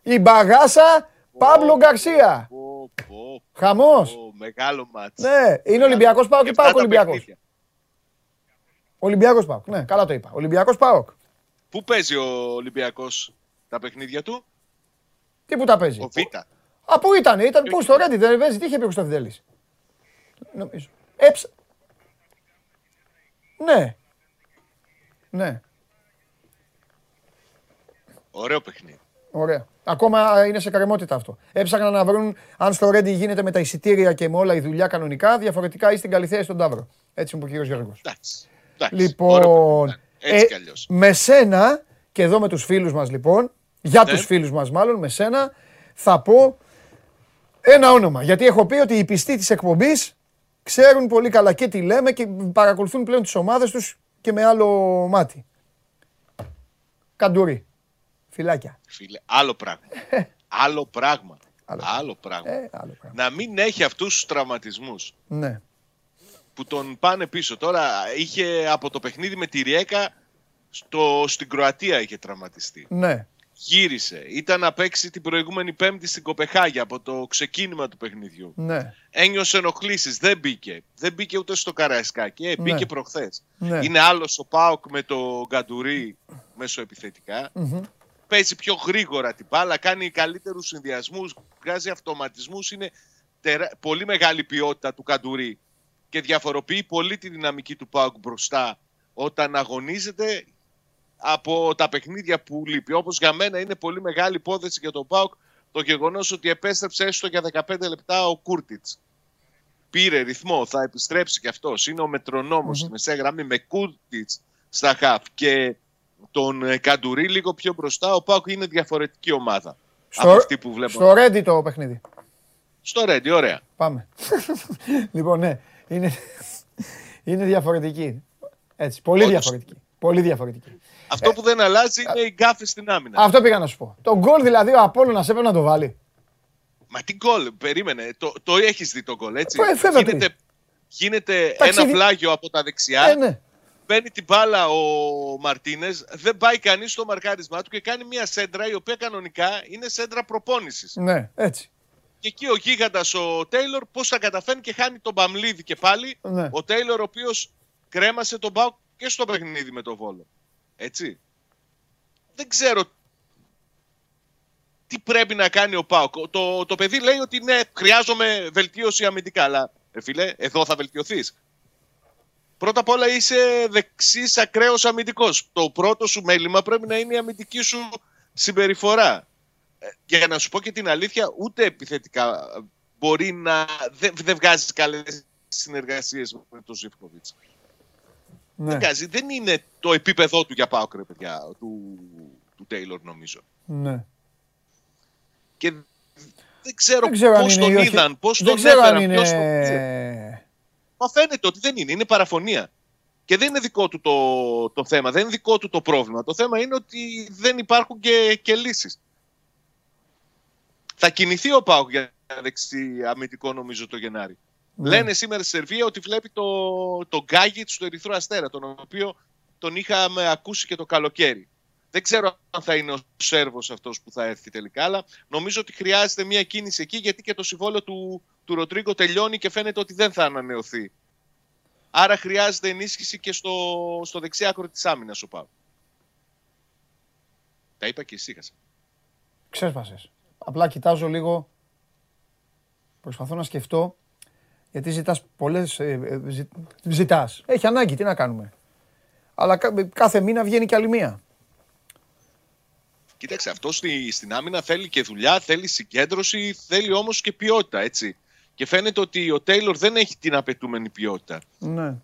η μπαγάσα Παύλο Γκαρσία. Πω, πω, Χαμός. πω, μεγάλο μάτς. Ναι, είναι Ολυμπιακός ΠΑΟΚ ή Και αυτά ΠΑΟΚ τα Ολυμπιακός. παιχνίδια. Ολυμπιακός ΠΑΟΚ, ναι, καλά το είπα. Ολυμπιακός ΠΑΟΚ. Πού παίζει ο Ολυμπιακός τα παιχνίδια του, Τι που τα παίζει; ο Β. Α, πού ήταν, ήταν πού στο Reddit, δεν παίζει, τι είχε πει ο Κωνσταντινέλης. Νομίζω. Έψα. Ναι. Ναι, Ωραίο παιχνίδι. ωραία. Ακόμα είναι σε καρεμότητα αυτό. Έψαχναν να βρουν αν στο Reddit γίνεται με τα εισιτήρια και με όλα η δουλειά κανονικά, διαφορετικά ή στην Καλυθέα ή στον Ταύρο. Έτσι μου είπε ο κύριος Γιώργος. Εντάξει. Εντάξει, ωραίο Λοιπόν, παιχνίδι ήταν. Έτσι ε, κι αλλιώς. με σένα και εδώ με τους φίλους μας λοιπόν, για Ναι. τους φίλους μας μάλλον, με σένα θα πω ένα όνομα. Γιατί έχω πει ότι οι πιστοί της εκπομπής ξέρουν πολύ καλά και τι λέμε και παρακολουθούν πλέον τις ομάδες τους και με άλλο μάτι. Καντουρί. Φιλάκια. Φίλε, άλλο πράγμα. άλλο πράγμα. Άλλο. Άλλο πράγμα. Ε, άλλο πράγμα. Να μην έχει αυτούς τους τραυματισμούς Ναι. Που τον πάνε πίσω. Τώρα είχε από το παιχνίδι με τη Ριέκα στο, στην Κροατία είχε τραυματιστεί. Ναι. Γύρισε. Ήταν να παίξει την προηγούμενη Πέμπτη στην Κοπεχάγια από το ξεκίνημα του παιχνιδιού. Ναι. Ένιωσε ενοχλήσεις, δεν μπήκε. Δεν μπήκε ούτε στο Καραϊσκάκι. Ε, Ναι. μπήκε προχθές. Ναι. Είναι άλλος ο Πάοκ με το Γκαντουρί μέσω επιθετικά. Μμμ. Παίζει πιο γρήγορα την μπάλα, κάνει καλύτερους συνδυασμούς, βγάζει αυτοματισμούς. Είναι τερα... πολύ μεγάλη ποιότητα του Καντουρί και διαφοροποιεί πολύ τη δυναμική του Πάοκ μπροστά όταν αγωνίζεται από τα παιχνίδια που λείπει. Όπως για μένα είναι πολύ μεγάλη υπόθεση για τον Πάοκ το γεγονός ότι επέστρεψε έστω για 15 λεπτά ο Κούρτιτς. Πήρε ρυθμό, θα επιστρέψει κι αυτός. Είναι ο μετρονόμος στη μεσαία γραμμή με Κούρτιτς στα χαφ και τον ε, Καντουρί λίγο πιο μπροστά. Ο Πάοκ είναι διαφορετική ομάδα από αυτή που βλέπω. στο Reddit το παιχνίδι. Στο Ρέντι, ωραία. Πάμε. λοιπόν, ναι, είναι, είναι διαφορετική. Έτσι, πολύ Όντως. διαφορετική. Πολύ διαφορετική. Αυτό που δεν αλλάζει είναι οι γκάφε στην άμυνα. Αυτό πήγα να σου πω. Το γκολ δηλαδή ο Απόλλωνας έπρεπε να το βάλει. Μα τι γκολ, περίμενε. Το, το έχεις δει το γκολ, έτσι. Ε, βέβαια, τι. γίνεται γίνεται Ταξίδι- ένα πλάγιο από τα δεξιά. Ε, ναι. Παίρνει την μπάλα ο Μαρτίνες, δεν πάει κανείς στο μαρκάρισμά του και κάνει μια σέντρα η οποία κανονικά είναι σέντρα προπόνησης. Ναι, έτσι. Και εκεί ο γίγαντας ο Τέιλορ πώς θα καταφέρνει και χάνει τον Μπαμλίδη και πάλι. Ναι. Ο Τέιλορ ο οποίος κρέμασε τον Μπάουκ και στο παιχνίδι με τον Βόλο. Έτσι. Δεν ξέρω τι πρέπει να κάνει ο Πάουκ. Το, το παιδί λέει ότι ναι, χρειάζομαι βελτίωση αμυντικά. Αλλά, ε, φίλε, εδώ θα βελτιωθείς. Πρώτα απ' όλα είσαι δεξί ακραίος αμυντικός. Το πρώτο σου μέλημα πρέπει να είναι η αμυντική σου συμπεριφορά. Ε, Για να σου πω και την αλήθεια, ούτε επιθετικά ε, μπορεί να. Δεν δεν βγάζει καλές συνεργασίες με τον Ζήφκοβιτ. ναι. Δεν βγάζει. Δεν είναι το επίπεδό του για πάω ρε παιδιά, του, του Τέιλορ νομίζω. ναι. Και δεν ξέρω, Δεν ξέρω αν πώς είναι τον ή όχι. είδαν, πώς Δεν τον ξέρω αν έφεραν, ποιος τον πήρε. είναι... Μα φαίνεται ότι δεν είναι, είναι παραφωνία. Και δεν είναι δικό του το, το θέμα, δεν είναι δικό του το πρόβλημα. Το θέμα είναι ότι δεν υπάρχουν και, και λύσεις. Θα κινηθεί ο Πάουκ για δεξί αμυντικό νομίζω το Γενάρη. Ναι. Λένε σήμερα στη Σερβία ότι βλέπει το, το Γκάγιτς του Ερυθρού Αστέρα, τον οποίο τον είχαμε ακούσει και το καλοκαίρι. Δεν ξέρω αν θα είναι ο Σέρβος αυτός που θα έρθει τελικά, αλλά νομίζω ότι χρειάζεται μια κίνηση εκεί γιατί και το συμβόλαιο του, του Ροντρίγκο τελειώνει και φαίνεται ότι δεν θα ανανεωθεί. Άρα χρειάζεται ενίσχυση και στο, στο δεξί άκρο της άμυνας ο Πάου. Τα είπα και ησύχασα. Ξέσπασες. Απλά κοιτάζω λίγο, προσπαθώ να σκεφτώ, γιατί ζητάς πολλές, ε, ε, ζη- ζητάς. Έχει ανάγκη, τι να κάνουμε. Αλλά κα- κάθε μήνα βγαίνει κι άλλη μία. Κοίταξε, αυτό στη, στην άμυνα θέλει και δουλειά, θέλει συγκέντρωση, θέλει όμως και ποιότητα, έτσι. Και φαίνεται ότι ο Τέιλορ δεν έχει την απαιτούμενη ποιότητα. Ναι.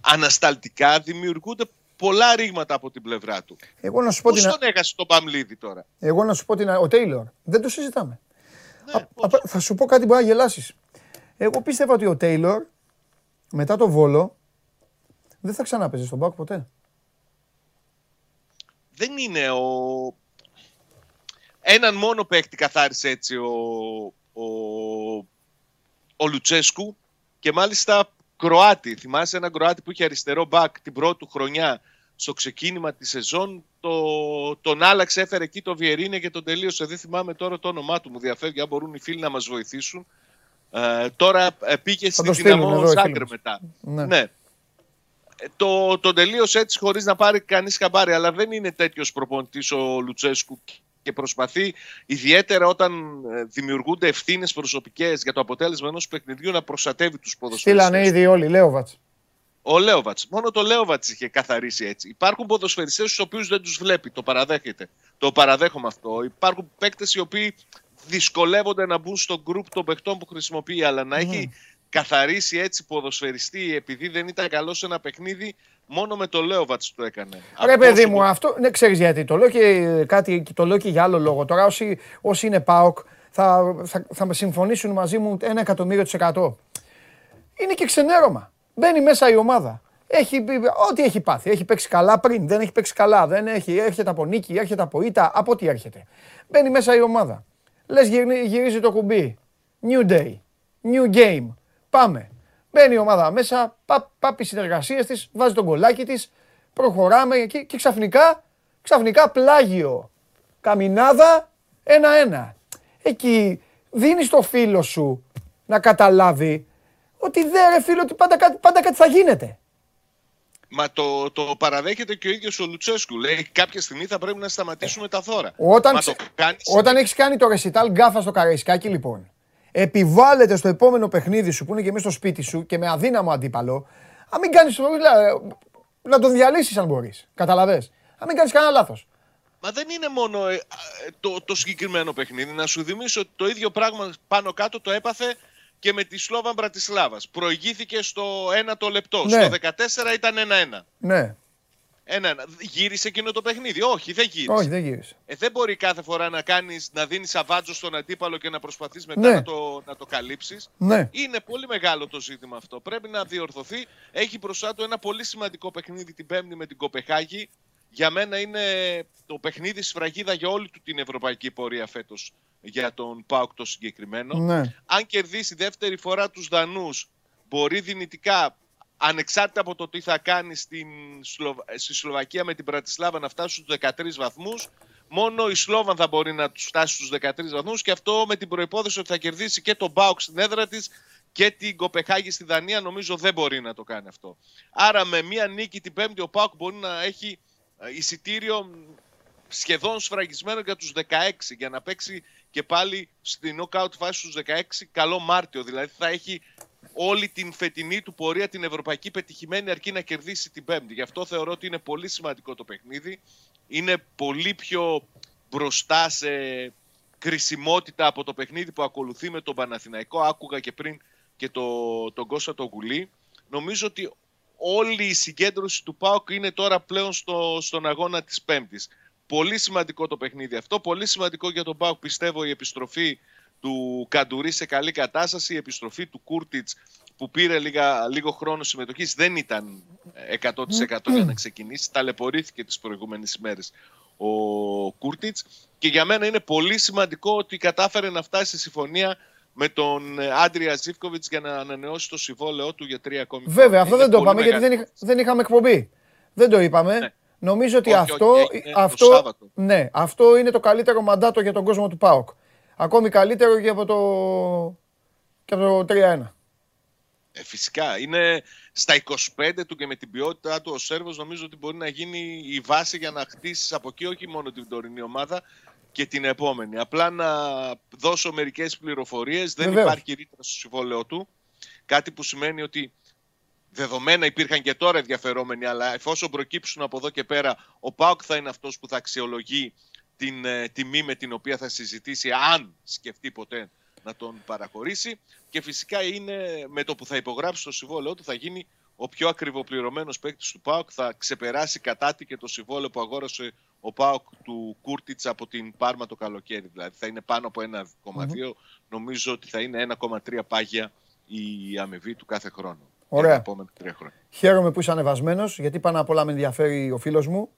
Ανασταλτικά δημιουργούνται πολλά ρήγματα από την πλευρά του. Εγώ να σου πω Πώς την, α- τον έχασε τον Παμλίδη τώρα; εγώ να σου πω την, α- ο Τέιλορ, δεν το συζητάμε. Ναι, Α- πώς; απα- θα σου πω κάτι που μπορεί να γελάσεις. Εγώ πίστευα ότι ο Τέιλορ, μετά το Βόλο, δεν θα ξανά παίζει στον Πάκ ποτέ. δεν είναι ο... Έναν μόνο παίκτη καθάρισε έτσι ο, ο, ο Λουτσέσκου και μάλιστα Κροάτι. Θυμάσαι έναν Κροάτι που είχε αριστερό μπακ την πρώτη χρονιά στο ξεκίνημα της σεζόν; Το, τον άλλαξε, έφερε εκεί το Βιερίνε και τον τελείωσε. Δεν θυμάμαι τώρα το όνομά του. Μου διαφεύγει αν μπορούν οι φίλοι να μας βοηθήσουν. Ε, τώρα ε, πήγε στη Δυναμό Ζάγκρ μετά. Ναι. ναι. Ε, το, το τελείωσε έτσι χωρίς να πάρει κανείς χαμπάρι, αλλά δεν είναι τέτοιος προπονητής ο Λουτσέσκου και προσπαθεί ιδιαίτερα όταν ε, δημιουργούνται ευθύνες προσωπικές για το αποτέλεσμα ενός παιχνιδιού να προστατεύει τους ποδοσφαιριστές. Στείλανε ήδη όλοι, Λέοβατς. Ο Λέοβατς. Μόνο το Λέοβατς είχε καθαρίσει έτσι. Υπάρχουν ποδοσφαιριστές του οποίους δεν τους βλέπει. Το παραδέχεται. Το παραδέχομαι αυτό. Υπάρχουν παίκτες οι οποίοι δυσκολεύονται να μπουν στο γκρουπ των παιχτών που χρησιμοποιεί, αλλά να έχει καθαρίσει έτσι ποδοσφαιριστή επειδή δεν ήταν καλό σε ένα παιχνίδι, μόνο με το Λέοβατς το έκανε. Ρε παιδί μου, αυτό ναι, ξέρεις γιατί. Το λέω και, κάτι, το λέω και για άλλο λόγο. Τώρα όσοι, όσοι είναι ΠΑΟΚ θα, θα, θα συμφωνήσουν μαζί μου ένα εκατομμύριο της εκατό. Είναι και ξενέρωμα. Μπαίνει μέσα η ομάδα. Έχει, ό,τι έχει πάθει. Έχει παίξει καλά πριν, δεν έχει παίξει καλά. Δεν έχει, έρχεται από νίκη, έρχεται από ήττα, από ό,τι έρχεται. Μπαίνει μέσα η ομάδα. Λες γυρίζει το κουμπί. New day. New game. Πάμε. Μπαίνει η ομάδα μέσα, πά, πάπει συνεργασίες της, βάζει τον κολλάκι της, προχωράμε και, και ξαφνικά, ξαφνικά πλάγιο. Καμινάδα, ένα-ένα. Εκεί δίνεις το φίλο σου να καταλάβει ότι δεν ρε φίλο ότι πάντα, πάντα κάτι θα γίνεται. Μα το, το παραδέχεται και ο ίδιος ο Λουτσέσκου. Λέει κάποια στιγμή θα πρέπει να σταματήσουμε τα δώρα. Όταν, Μα κάνεις... όταν έχεις κάνει το ρεσιτάλ γκάφα στο Καραϊσκάκι, λοιπόν, επιβάλλεται στο επόμενο παιχνίδι σου που είναι και μέσα στο σπίτι σου και με αδύναμο αντίπαλο, αν μην κάνεις. να τον διαλύσεις αν μπορείς. Καταλαβέ. Αν μην κάνεις κανένα λάθος. Μα δεν είναι μόνο ε, το, το συγκεκριμένο παιχνίδι. Να σου θυμίσω ότι το ίδιο πράγμα πάνω κάτω το έπαθε και με τη Σλόβαν Μπρατισλάβας. Προηγήθηκε στο 1 το λεπτό. Ναι. Στο 14 ήταν 1-1. Ναι. Ένα, γύρισε εκείνο το παιχνίδι. Όχι, δεν γύρισε. Όχι, δεν γύρισε. Ε, δεν μπορεί κάθε φορά να, κάνεις, να δίνεις αβάτζο στον αντίπαλο και να προσπαθείς μετά ναι. να, το, να το καλύψεις. Ναι. Είναι πολύ μεγάλο το ζήτημα αυτό. Πρέπει να διορθωθεί. Έχει μπροστά του ένα πολύ σημαντικό παιχνίδι την Πέμπτη με την Κοπεχάγη. Για μένα είναι το παιχνίδι σφραγίδα για όλη του την ευρωπαϊκή πορεία φέτος για τον Πάουκ το συγκεκριμένο. Ναι. Αν κερδίσει δεύτερη φορά τους Δανούς, μπορεί δυνητικά ανεξάρτητα από το τι θα κάνει στην στη Σλοβακία με την Πρατισλάβα να φτάσει στους 13 βαθμούς μόνο η Σλόβαν θα μπορεί να τους φτάσει στους 13 βαθμούς και αυτό με την προϋπόθεση ότι θα κερδίσει και τον Μπάουκ στην έδρα της και την Κοπεχάγη στη Δανία νομίζω δεν μπορεί να το κάνει αυτό. Άρα με μία νίκη την Πέμπτη ο Πάουκ μπορεί να έχει ε, εισιτήριο σχεδόν σφραγισμένο για τους 16 για να παίξει και πάλι στην knockout φάση στους 16 καλό Μάρτιο. Δηλαδή θα έχει όλη την φετινή του πορεία την ευρωπαϊκή πετυχημένη αρκεί να κερδίσει την Πέμπτη. Γι' αυτό θεωρώ ότι είναι πολύ σημαντικό το παιχνίδι. Είναι πολύ πιο μπροστά σε κρισιμότητα από το παιχνίδι που ακολουθεί με τον Παναθηναϊκό. Άκουγα και πριν και το, τον Κώστα το Γουλή. Νομίζω ότι όλη η συγκέντρωση του ΠΑΟΚ είναι τώρα πλέον στο, στον αγώνα της Πέμπτης. Πολύ σημαντικό το παιχνίδι αυτό. Πολύ σημαντικό για τον ΠΑΟΚ πιστεύω η επιστροφή του Καντουρί σε καλή κατάσταση. Η επιστροφή του Κούρτιτς που πήρε λίγα, λίγο χρόνο συμμετοχής δεν ήταν 100% για να ξεκινήσει. Ταλαιπωρήθηκε τις προηγούμενες ημέρες ο Κούρτιτς. Και για μένα είναι πολύ σημαντικό ότι κατάφερε να φτάσει σε συμφωνία με τον Άντρια Ζήφκοβιτς για να ανανεώσει το συμβόλαιό του για τρία ακόμη χρόνια. Βέβαια, αυτό δεν το είπαμε γιατί δεν, δεν είχαμε εκπομπή. Δεν το είπαμε. Ναι. Νομίζω ότι αυτό, αυτό, ναι, αυτό είναι το καλύτερο μαντάτο για τον κόσμο του ΠΑΟΚ. Ακόμη καλύτερο και από το, και από το 3-1. Ε, φυσικά. Είναι στα 25 του και με την ποιότητά του ο Σέρβος νομίζω ότι μπορεί να γίνει η βάση για να χτίσεις από εκεί όχι μόνο την τωρινή ομάδα και την επόμενη. Απλά να δώσω μερικές πληροφορίες. Δεν υπάρχει ρήτρα στο συμβόλαιο του. Κάτι που σημαίνει ότι δεδομένα υπήρχαν και τώρα ενδιαφερόμενοι, αλλά εφόσον προκύψουν από εδώ και πέρα, ο Πάοκ θα είναι αυτός που θα αξιολογεί την ε, τιμή με την οποία θα συζητήσει αν σκεφτεί ποτέ να τον παραχωρήσει και φυσικά είναι με το που θα υπογράψει το συμβόλαιο του θα γίνει ο πιο ακριβοπληρωμένος παίκτης του ΠΑΟΚ θα ξεπεράσει κατά τη και το συμβόλαιο που αγόρασε ο ΠΑΟΚ του Κούρτιτς από την Πάρμα το καλοκαίρι. Δηλαδή θα είναι πάνω από 1,2. Νομίζω ότι θα είναι 1,3 πάγια η αμοιβή του κάθε χρόνο. Ωραία. Χαίρομαι που είσαι ανεβασμένος γιατί πάνω απ' όλα με ενδιαφέρει ο φίλος μου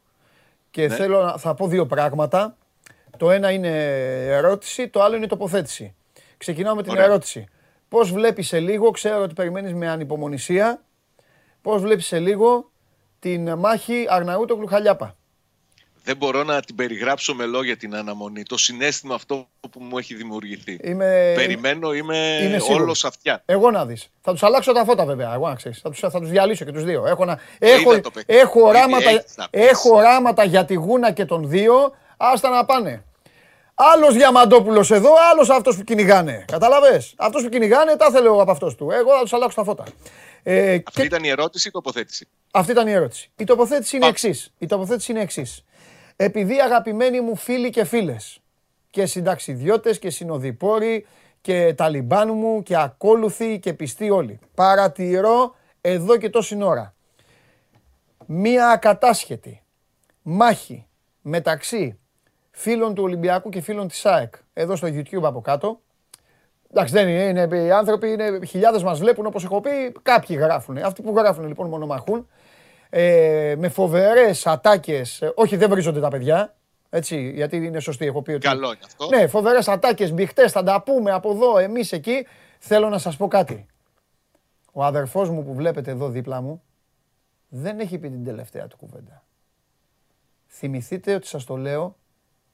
και Ναι. θέλω να θα πω δύο πράγματα. Το ένα είναι ερώτηση, το άλλο είναι τοποθέτηση. Ξεκινάω με την Ωραία. ερώτηση. Πώς βλέπεις σε λίγο, ξέρω ότι περιμένεις με ανυπομονησία, πώς βλέπεις σε λίγο την μάχη Αρναούτο Χαλιάπα; Δεν μπορώ να την περιγράψω με λόγια την αναμονή. Το συνέστημα αυτό που μου έχει δημιουργηθεί. Είμαι... Περιμένω, είμαι, είμαι σίγουρος. όλος αυτιά. Εγώ να δεις. Θα τους αλλάξω τα φώτα βέβαια, εγώ να ξέρεις. Θα τους, θα τους διαλύσω και τους δύο. Έχω, να... έχω, είδα το παιχνίδι. έχω, Ήδη οράματα, έχεις να πεις. έχω οράματα για τη γούνα και τον δύο. Άστα να πάνε. Άλλος Διαμαντόπουλος εδώ, άλλος αυτός που κυνηγάνε. Καταλαβες. Αυτός που κυνηγάνε, τα θέλω από αυτός του. Εγώ θα τους αλλάξω τα φώτα. Ε, Αυτή και ήταν η ερώτηση ή τοποθέτηση; αυτή ήταν η ερώτηση. Η τοποθέτηση είναι Πάμε. εξής. Η τοποθέτηση είναι εξής. Επειδή αγαπημένοι μου φίλοι και φίλες και συνταξιδιώτες και συνοδοιπόροι και ταλιμπάν μου και ακόλουθοι και πιστοί όλοι. Παρατηρώ εδώ και τόση ώρα μία ακατάσχετη μάχη μεταξύ φίλων του Ολυμπιακού και φίλων της ΑΕΚ εδώ στο YouTube από κάτω. Εντάξει, δεν είναι, είναι οι άνθρωποι, είναι, χιλιάδες μας βλέπουν όπως έχω πει, κάποιοι γράφουν. Αυτοί που γράφουν λοιπόν μονομαχούν. Ε, με φοβερές ατάκες, ε, όχι δεν βρίζονται τα παιδιά, έτσι, γιατί είναι σωστή, έχω πει ότι... Καλό είναι αυτό. Ναι, φοβερές ατάκες, μπιχτές, θα τα πούμε από εδώ, εμείς εκεί. Θέλω να σας πω κάτι. Ο αδερφός μου που βλέπετε εδώ δίπλα μου, δεν έχει πει την τελευταία του κουβέντα. Θυμηθείτε ότι σας το λέω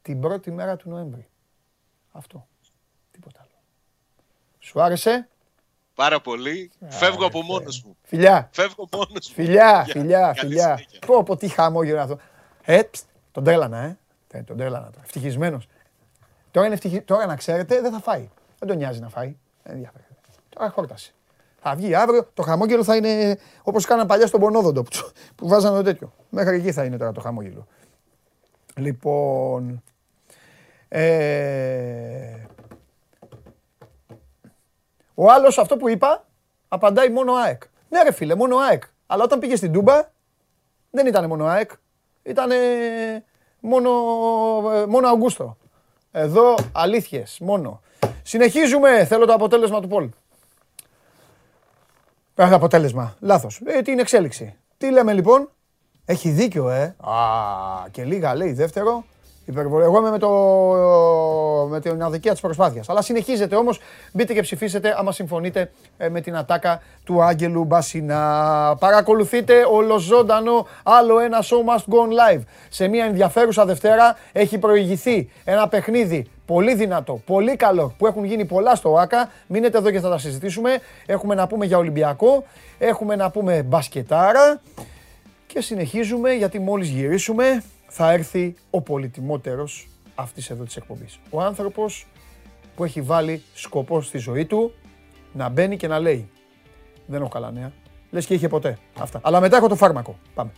την πρώτη μέρα του Νοέμβρη. Αυτό. Τίποτα άλλο. Σου άρεσε; Πάρα πολύ. Φεύγω από μόνος μου. Φιλιά. Φεύγω μόνος μου. Φιλιά, Γεια. φιλιά, Καλή φιλιά. συνέχεια. Πω, πω, τι χαμόγελο είναι αυτό. Ε, ψ, τον τρέλανα, ε. Ε, Τον τρέλανα τώρα. Ευτυχισμένος. Τώρα είναι ευτυχη... Τώρα να ξέρετε δεν θα φάει. Δεν τον νοιάζει να φάει. Δεν ενδιαφέρεται. Τώρα χόρτασε. Θα βγει αύριο, το χαμόγελο θα είναι όπως κάναν παλιά στον Πονόδοντο που, του- που βάζανε το τέτοιο. Μέχρι εκεί θα είναι τώρα το χαμόγελο. Λοιπόν, ε, ο άλλος αυτό που είπα απαντάει μόνο ΑΕΚ. Ναι ρε φίλε, μόνο ΑΕΚ. Αλλά όταν πήγε στην Τούμπα δεν ήταν μόνο ΑΕΚ. Ήταν μόνο, ε, μόνο Αυγούστο. Εδώ αλήθειες, μόνο. Συνεχίζουμε. Θέλω το αποτέλεσμα του Πολ. Ε, αποτέλεσμα. Λάθος. Ε, την εξέλιξη. Τι λέμε λοιπόν; Έχει δίκιο, ε. Α, και λίγα λέει δεύτερο. Υπερβολή. Εγώ είμαι με, το, με την αδικία της προσπάθειας. Αλλά συνεχίζετε όμως. Μπείτε και ψηφίσετε άμα συμφωνείτε ε, με την ατάκα του Άγγελου Μπασινά. Παρακολουθείτε ολοζώντανο άλλο ένα show must go on live. Σε μια ενδιαφέρουσα Δευτέρα έχει προηγηθεί ένα παιχνίδι πολύ δυνατό, πολύ καλό, που έχουν γίνει πολλά στο ΆΚΑ. Μείνετε εδώ και θα τα συζητήσουμε. Έχουμε να πούμε για Ολυμπιακό, έχουμε να πούμε μπασκετάρα και συνεχίζουμε γιατί μόλις γυρίσουμε θα έρθει ο πολυτιμότερος αυτής εδώ της εκπομπής. Ο άνθρωπος που έχει βάλει σκοπό στη ζωή του να μπαίνει και να λέει δεν έχω καλά νέα. Λες και είχε ποτέ αυτά. Αλλά μετά έχω το φάρμακο. Πάμε.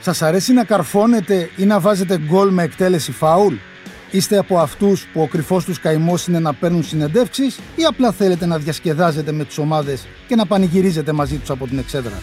Σας αρέσει να καρφώνετε ή να βάζετε γκολ με εκτέλεση φάουλ; Είστε από αυτούς που ο κρυφός τους καημός είναι να παίρνουν συνεντεύξεις ή απλά θέλετε να διασκεδάζετε με τις ομάδες και να πανηγυρίζετε μαζί τους από την εξέδρα;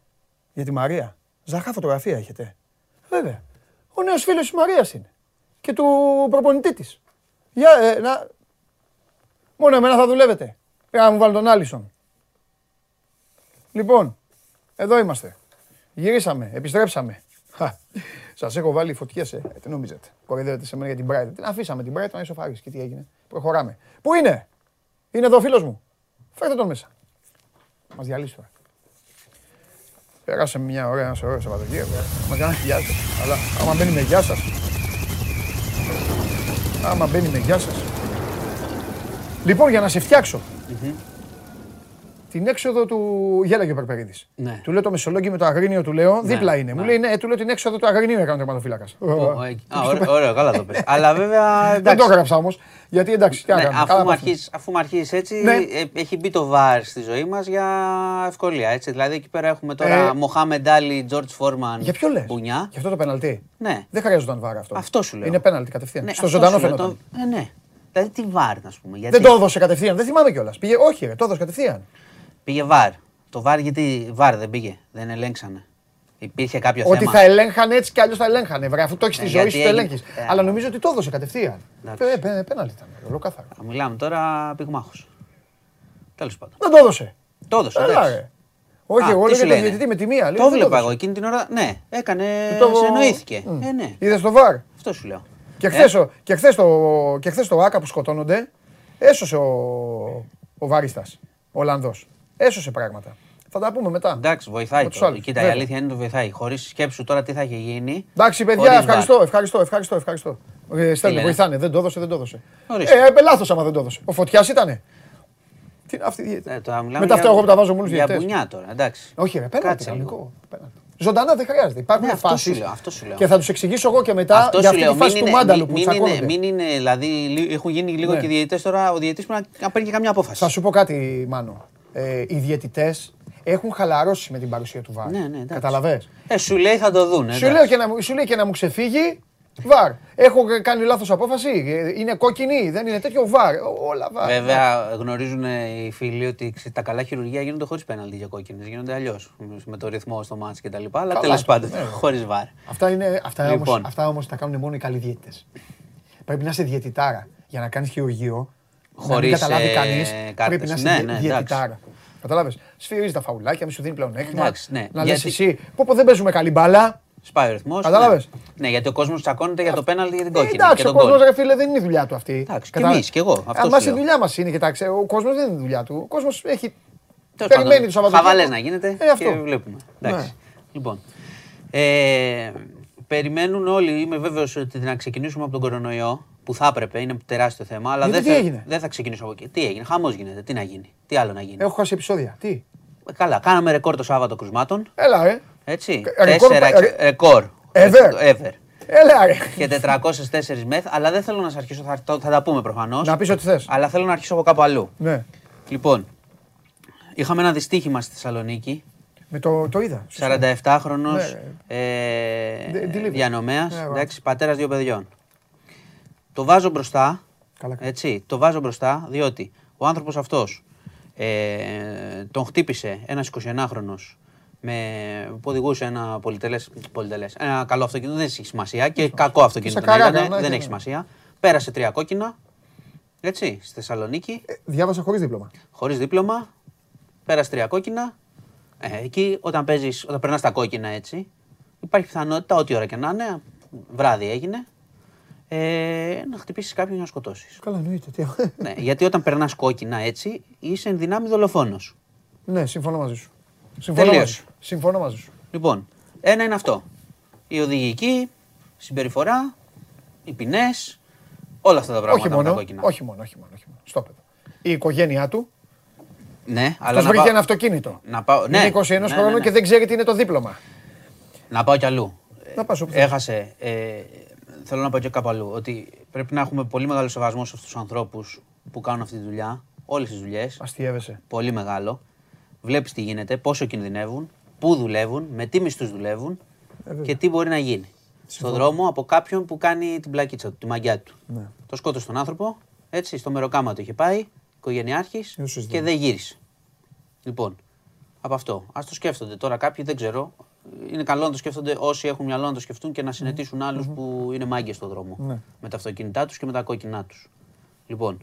Για τη Μαρία. Ζαχά φωτογραφία έχετε. Βέβαια. Ο νέος φίλος της Μαρίας είναι. Και του προπονητή της. Για, ε, να... Μόνο εμένα θα δουλεύετε. Για να μου βάλει τον Άλισον. Λοιπόν, εδώ είμαστε. Γυρίσαμε, επιστρέψαμε. Σας έχω βάλει φωτιές, ε. ε. Τι νομίζετε. Κορυδεύετε σε μένα για την Brighton. Την αφήσαμε την Brighton να ισοφαρίσει. Και τι έγινε. Προχωράμε. Πού είναι, Είναι εδώ ο φίλος μου. Φέρτε τον μέσα. Μας διαλύσει τώρα. Περάσαμε μια ωραία, ένα ωραίο Σαββατοκύριακο. Μα κάνανε γεια σας. Αλλά άμα μπαίνει με γεια σας. Άμα μπαίνει με γεια σας. Λοιπόν, για να σε φτιάξω. Την έξοδο του. Γέλαγε ο Περπερίδη. Ναι. Του λέω το Μεσολόγγι με το Αγρίνιο, του λέω. Δίπλα είναι. Μου λέει ναι, του λέω την έξοδο του Αγρινίου έκανε ο τερματοφύλακα. Ω, εκεί. Α, ωραίο, ωραίο, καλά το πες. Αλλά βέβαια. Δεν εντάξει. το έγραψα όμως. Γιατί εντάξει, τι Ναι, έκανα. αφού, καλά μου πάθαμε. αρχίσεις, αφού μου αρχίσεις έτσι, Ναι. ε, έχει μπει το VAR στη ζωή μας για ευκολία. Έτσι. Δηλαδή εκεί πέρα έχουμε τώρα Ε, Μοχάμεντ Άλλη, Τζορτ Φόρμαν, Για ποιο λες; Μπουνιά. Για αυτό το πεναλτί. Ναι. Δεν χρειάζονταν βάρα αυτό. Αυτό σου λέω. Είναι πέναλτι κατευθείαν. Ναι, Στο αυτό ζωντανό σου λέω, φαινόταν. το- Ε, ναι. Δηλαδή τι VAR, να πούμε. Γιατί Δεν το έδωσε κατευθείαν. Δεν θυμάμαι κιόλας. Πήγε, όχι, ρε, το έδωσε κατευθείαν. Πήγε VAR. Το VAR γιατί VAR δεν πήγε. Δεν ελέγξανε. Υπήρχε κάποιο Ότι θέμα. θα ελέγχανε έτσι κι αλλιώς θα ελέγχανε. Βρε, αφού το έχεις στη Ε, ζωή γιατί σου, το έγινε- ελέγχεις. ε, Αλλά νομίζω ότι το έδωσε κατευθείαν. Εντάξει. Ε, πέ- Πέναλτι ήταν. Ολοκάθαρο. Α, Μιλάμε τώρα πυγμάχος. Τέλος πάντων. Δεν το έδωσε. Το έδωσε. Έλα, εντάξει. ρε. Όχι, Α, εγώ τι λέω σου για τον λένε; διαιτητή με τη μία. λέω, Το δεν βλέπα έδωσε. εγώ εκείνη την ώρα. Ναι, έκανε. Το- Συνοήθηκε. Μμ. Ε, ναι. Είδες το βαρ; Αυτό σου λέω. Και Ε, χθες και χθες το, και χθες το Άκα που σκοτώνονται, έσωσε ο, ο Βαρίστας, ο Ολλανδός. Έσωσε πράγματα. Θα τα πούμε μετά. Εντάξει, βοηθάει Με τους το. άλλους, Κοίτα, η βέβαια. αλήθεια είναι το βοηθάει. Χωρίς σκέψου τώρα τι θα είχε γίνει. Εντάξει, παιδιά, χωρίς ευχαριστώ, VAR. ευχαριστώ, ευχαριστώ, ευχαριστώ. Ε, Στέλνει, λένε; βοηθάνε. Δεν το έδωσε, δεν το έδωσε. Ορίστε. Ε, λάθος άμα δεν το έδωσε. Ο Φωτιάς ήτανε. Τι είναι αυτή η διαιτητή. Ε, τώρα μιλάμε Μετά για- αυτά εγώ που τα βάζω μόνος στους Για διαιτητές. μπουνιά τώρα, εντάξει. Όχι, ρε, πέναλτι Κάτσε κανονικό. λίγο. Πέναλτι. Ζωντανά δεν χρειάζεται. Υπάρχουν Ναι, αυτό φάσεις σου λέω, αυτό σου λέω. Και θα τους εξηγήσω εγώ και μετά Αυτό για σου αυτή λέω. τη φάση Μην του είναι, Μάνταλου μην, που μην είναι, τσακώνονται. μην είναι, δηλαδή λι- έχουν γίνει λίγο Ναι. και οι διαιτητές τώρα. Ο διαιτητής πρέπει να, να παίρνει και καμιά απόφαση. Θα σου πω κάτι, Μάνο. Ε, οι διαιτητές έχουν χαλαρώσει με την παρουσία του Βάρ. Ναι, ναι, εντάξει. Καταλαβες; Ε, σου λέει θα το δουν. Σου, λέω και να, μου- σου λέει και να μου ξεφύγει. Βαρ. Έχω κάνει λάθος απόφαση. Ε, Είναι κόκκινη, δεν είναι τέτοιο βαρ. Όλα βαρ. Βέβαια γνωρίζουν οι φίλοι ότι ξε- τα καλά χειρουργία γίνονται χωρίς πέναλτι για κόκκινες. Γίνονται αλλιώς. Με το ρυθμό στο μάτσο κτλ. Αλλά Καλά, τέλος πάντων ναι. χωρίς βάρ. Αυτά, είναι, αυτά, Λοιπόν. όμως, αυτά όμως τα κάνουν μόνο οι καλοί διαιτητές. Πρέπει να είσαι διαιτητάρα για να κάνεις χειρουργείο. Να μην Χωρίς, καταλάβει ε, κανείς. κάρτες. Πρέπει να είσαι Ναι, δι- ναι, διαιτητάρα. Κατάλαβες; Σφυρίζει τα φαουλάκια, μη σου δίνει πλέον έκτημα. Εντάξει, ναι. Να λες Γιατί- εσύ, πω πω δεν παίζουμε καλή μπάλα. Σπάει ο ρυθμός. Κατάλαβες; Ναι. ναι, γιατί ο κόσμος τσακώνεται για το πέναλτι για την Ε, κόκκινη. εντάξει, και ο τον κόσμος γκολ. ρε φίλε δεν είναι η δουλειά του αυτή. Εντάξει, και Κατάλαβες; εμείς, και εγώ, αυτό Αν μας σου η λέω. δουλειά μας είναι, κοιτάξτε, ο κόσμος δεν είναι η δουλειά του. Ο κόσμος έχει Τέλος περιμένει πάντων, το Σαββατοκύριακο. Χαβαλές να γίνεται Ε, αυτό. και βλέπουμε. Εντάξει. Ναι. Λοιπόν. Ε, περιμένουν όλοι, είμαι βέβαιος ότι να ξεκινήσουμε από τον κορονοϊό, που θα έπρεπε, είναι τεράστιο θέμα. Αλλά Γιατί δεν, τι θα, έγινε; δεν θα ξεκινήσω από εκεί. Τι έγινε, χαμός γίνεται, τι να γίνει, τι άλλο να γίνει. Έχω χάσει επεισόδια. Τι; Ε, Καλά, κάναμε ρεκόρ το Σάββατο κρουσμάτων. Έλα, ε. Έτσι. Ε, ρεκόρ, Τέσσερα, ε, ρε- ρεκόρ. Ever. Ever. Έλα, ρε. Και 404 μεθ, αλλά δεν θέλω να σα αρχίσω, θα, το- θα τα πούμε προφανώς. Να πεις ό,τι θες. Αλλά θέλω να αρχίσω από κάπου αλλού. Ναι. Λοιπόν, είχαμε ένα δυστύχημα στη Θεσσαλονίκη. Με το, το είδα. 47χρονο Ναι, ε, Ντε- delivery. διανομέας, Ναι, εγώ. εντάξει, πατέρας δύο παιδιών. Το βάζω μπροστά, Καλά, καλά. έτσι, το βάζω μπροστά, διότι ο άνθρωπος αυτός ε, τον χτύπησε ένας 21χρονος με, που οδηγούσε ένα πολυτελές, πολυτελές, ένα καλό αυτοκίνητο, δεν έχει σημασία και κακό αυτοκίνητο Στα να ήταν, καράκα, ναι, δεν ναι, έχει ναι. σημασία. Πέρασε τρία κόκκινα, έτσι, στη Θεσσαλονίκη, Ε, διάβασα χωρίς δίπλωμα. χωρίς δίπλωμα, πέρασε τρία κόκκινα. Ε, εκεί όταν παίζεις, όταν περνάς τα κόκκινα έτσι, υπάρχει πιθανότητα ό,τι ώρα και να είναι, βράδυ έγινε, ε, να χτυπήσεις κάποιον για να σκοτώσεις. Καλά, εννοείται. Τι... ναι, γιατί όταν περνάς κόκκινα έτσι, είσαι εν δυνάμει δολοφόνος. ναι, συμφωνώ μαζί σου. Συμφωνώ Τελείως. μαζί σου. Συμφωνώ μαζί σου. Λοιπόν, ένα είναι αυτό. Η οδηγική, συμπεριφορά, οι ποινές, όλα αυτά τα πράγματα όχι, με τα μόνο, κόκκινα. όχι μόνο, όχι μόνο, όχι μόνο. Στο παιδό. Η οικογένειά του, Ναι, αλλά αυτός να βρήκε πάω, ένα αυτοκίνητο. να πάω, ναι, είναι 21 ναι, ναι, χρόνων ναι. και δεν ξέρει τι είναι το δίπλωμα. Να πάω κι αλλού. Να πας όπου θες. Έχασε. Ε, θέλω να πάω και κάπου αλλού. Ότι πρέπει να έχουμε πολύ μεγάλο σεβασμό σε αυτούς τους ανθρώπους που κάνουν αυτή τη δουλειά. Όλες τις δουλειές. Αστείευεσαι. Πολύ μεγάλο. Βλέπεις τι γίνεται, πόσο κινδυνεύουν, πού δουλεύουν, με τι μισθούς δουλεύουν Ε, και τι μπορεί να γίνει. Στον δρόμο από κάποιον που κάνει την πλακίτσα του, τη μαγιά του. Ναι. Το σκότωσε τον άνθρωπο, έτσι, στο μεροκάμα του είχε πάει, οικογενειάρχης Δεν το συζητάμε. και δεν γύρισε. Λοιπόν, από αυτό. Α το σκέφτονται τώρα κάποιοι, δεν ξέρω. Είναι καλό να το σκέφτονται όσοι έχουν μυαλό να το σκεφτούν και να συνετήσουν άλλους που είναι μάγκες στον δρόμο. Ναι. Με τα αυτοκίνητά τους και με τα κόκκινά τους. Λοιπόν,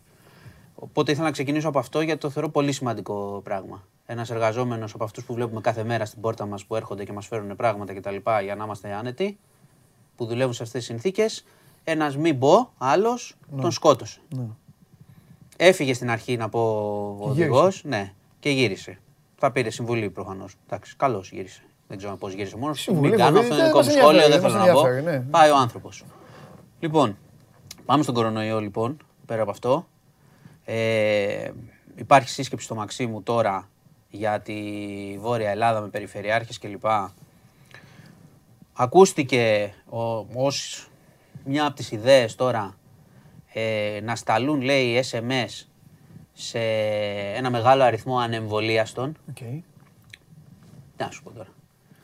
οπότε ήθελα να ξεκινήσω από αυτό γιατί το θεωρώ πολύ σημαντικό πράγμα. Ένας εργαζόμενος από αυτούς που βλέπουμε κάθε μέρα στην πόρτα μας που έρχονται και μας φέρουν πράγματα κτλ. για να είμαστε άνετοι, που δουλεύουν σε αυτές τις συνθήκες, ένας μην πω άλλος τον σκότωσε. Ναι. Έφυγε στην αρχή να πω ο γύρισε. οδηγός, ναι, και γύρισε. Θα πήρε συμβουλή προφανώς. Εντάξει, καλώ γύρισε. Δεν ξέρω πώς γύρισε μόνος. Συμβουλή, Μην κάνω βέβαια, αυτό δεν είναι δικό μου μας σχόλιο, δεν ενδιαφέρει, θέλω δεν να μας πω. ενδιαφέρει, ναι. Πάει ο άνθρωπος. Λοιπόν, πάμε στον κορονοϊό λοιπόν, πέρα από αυτό. Ε, υπάρχει σύσκεψη στο Μαξίμου τώρα για τη Βόρεια Ελλάδα με περιφερειάρχες κλπ. Ακούστηκε ο, ως μια από τις ιδέες τώρα ε, να σταλούν λέει SMS σε ένα μεγάλο αριθμό ανεμβολίαστων. Οκ. Τι να σου πω τώρα.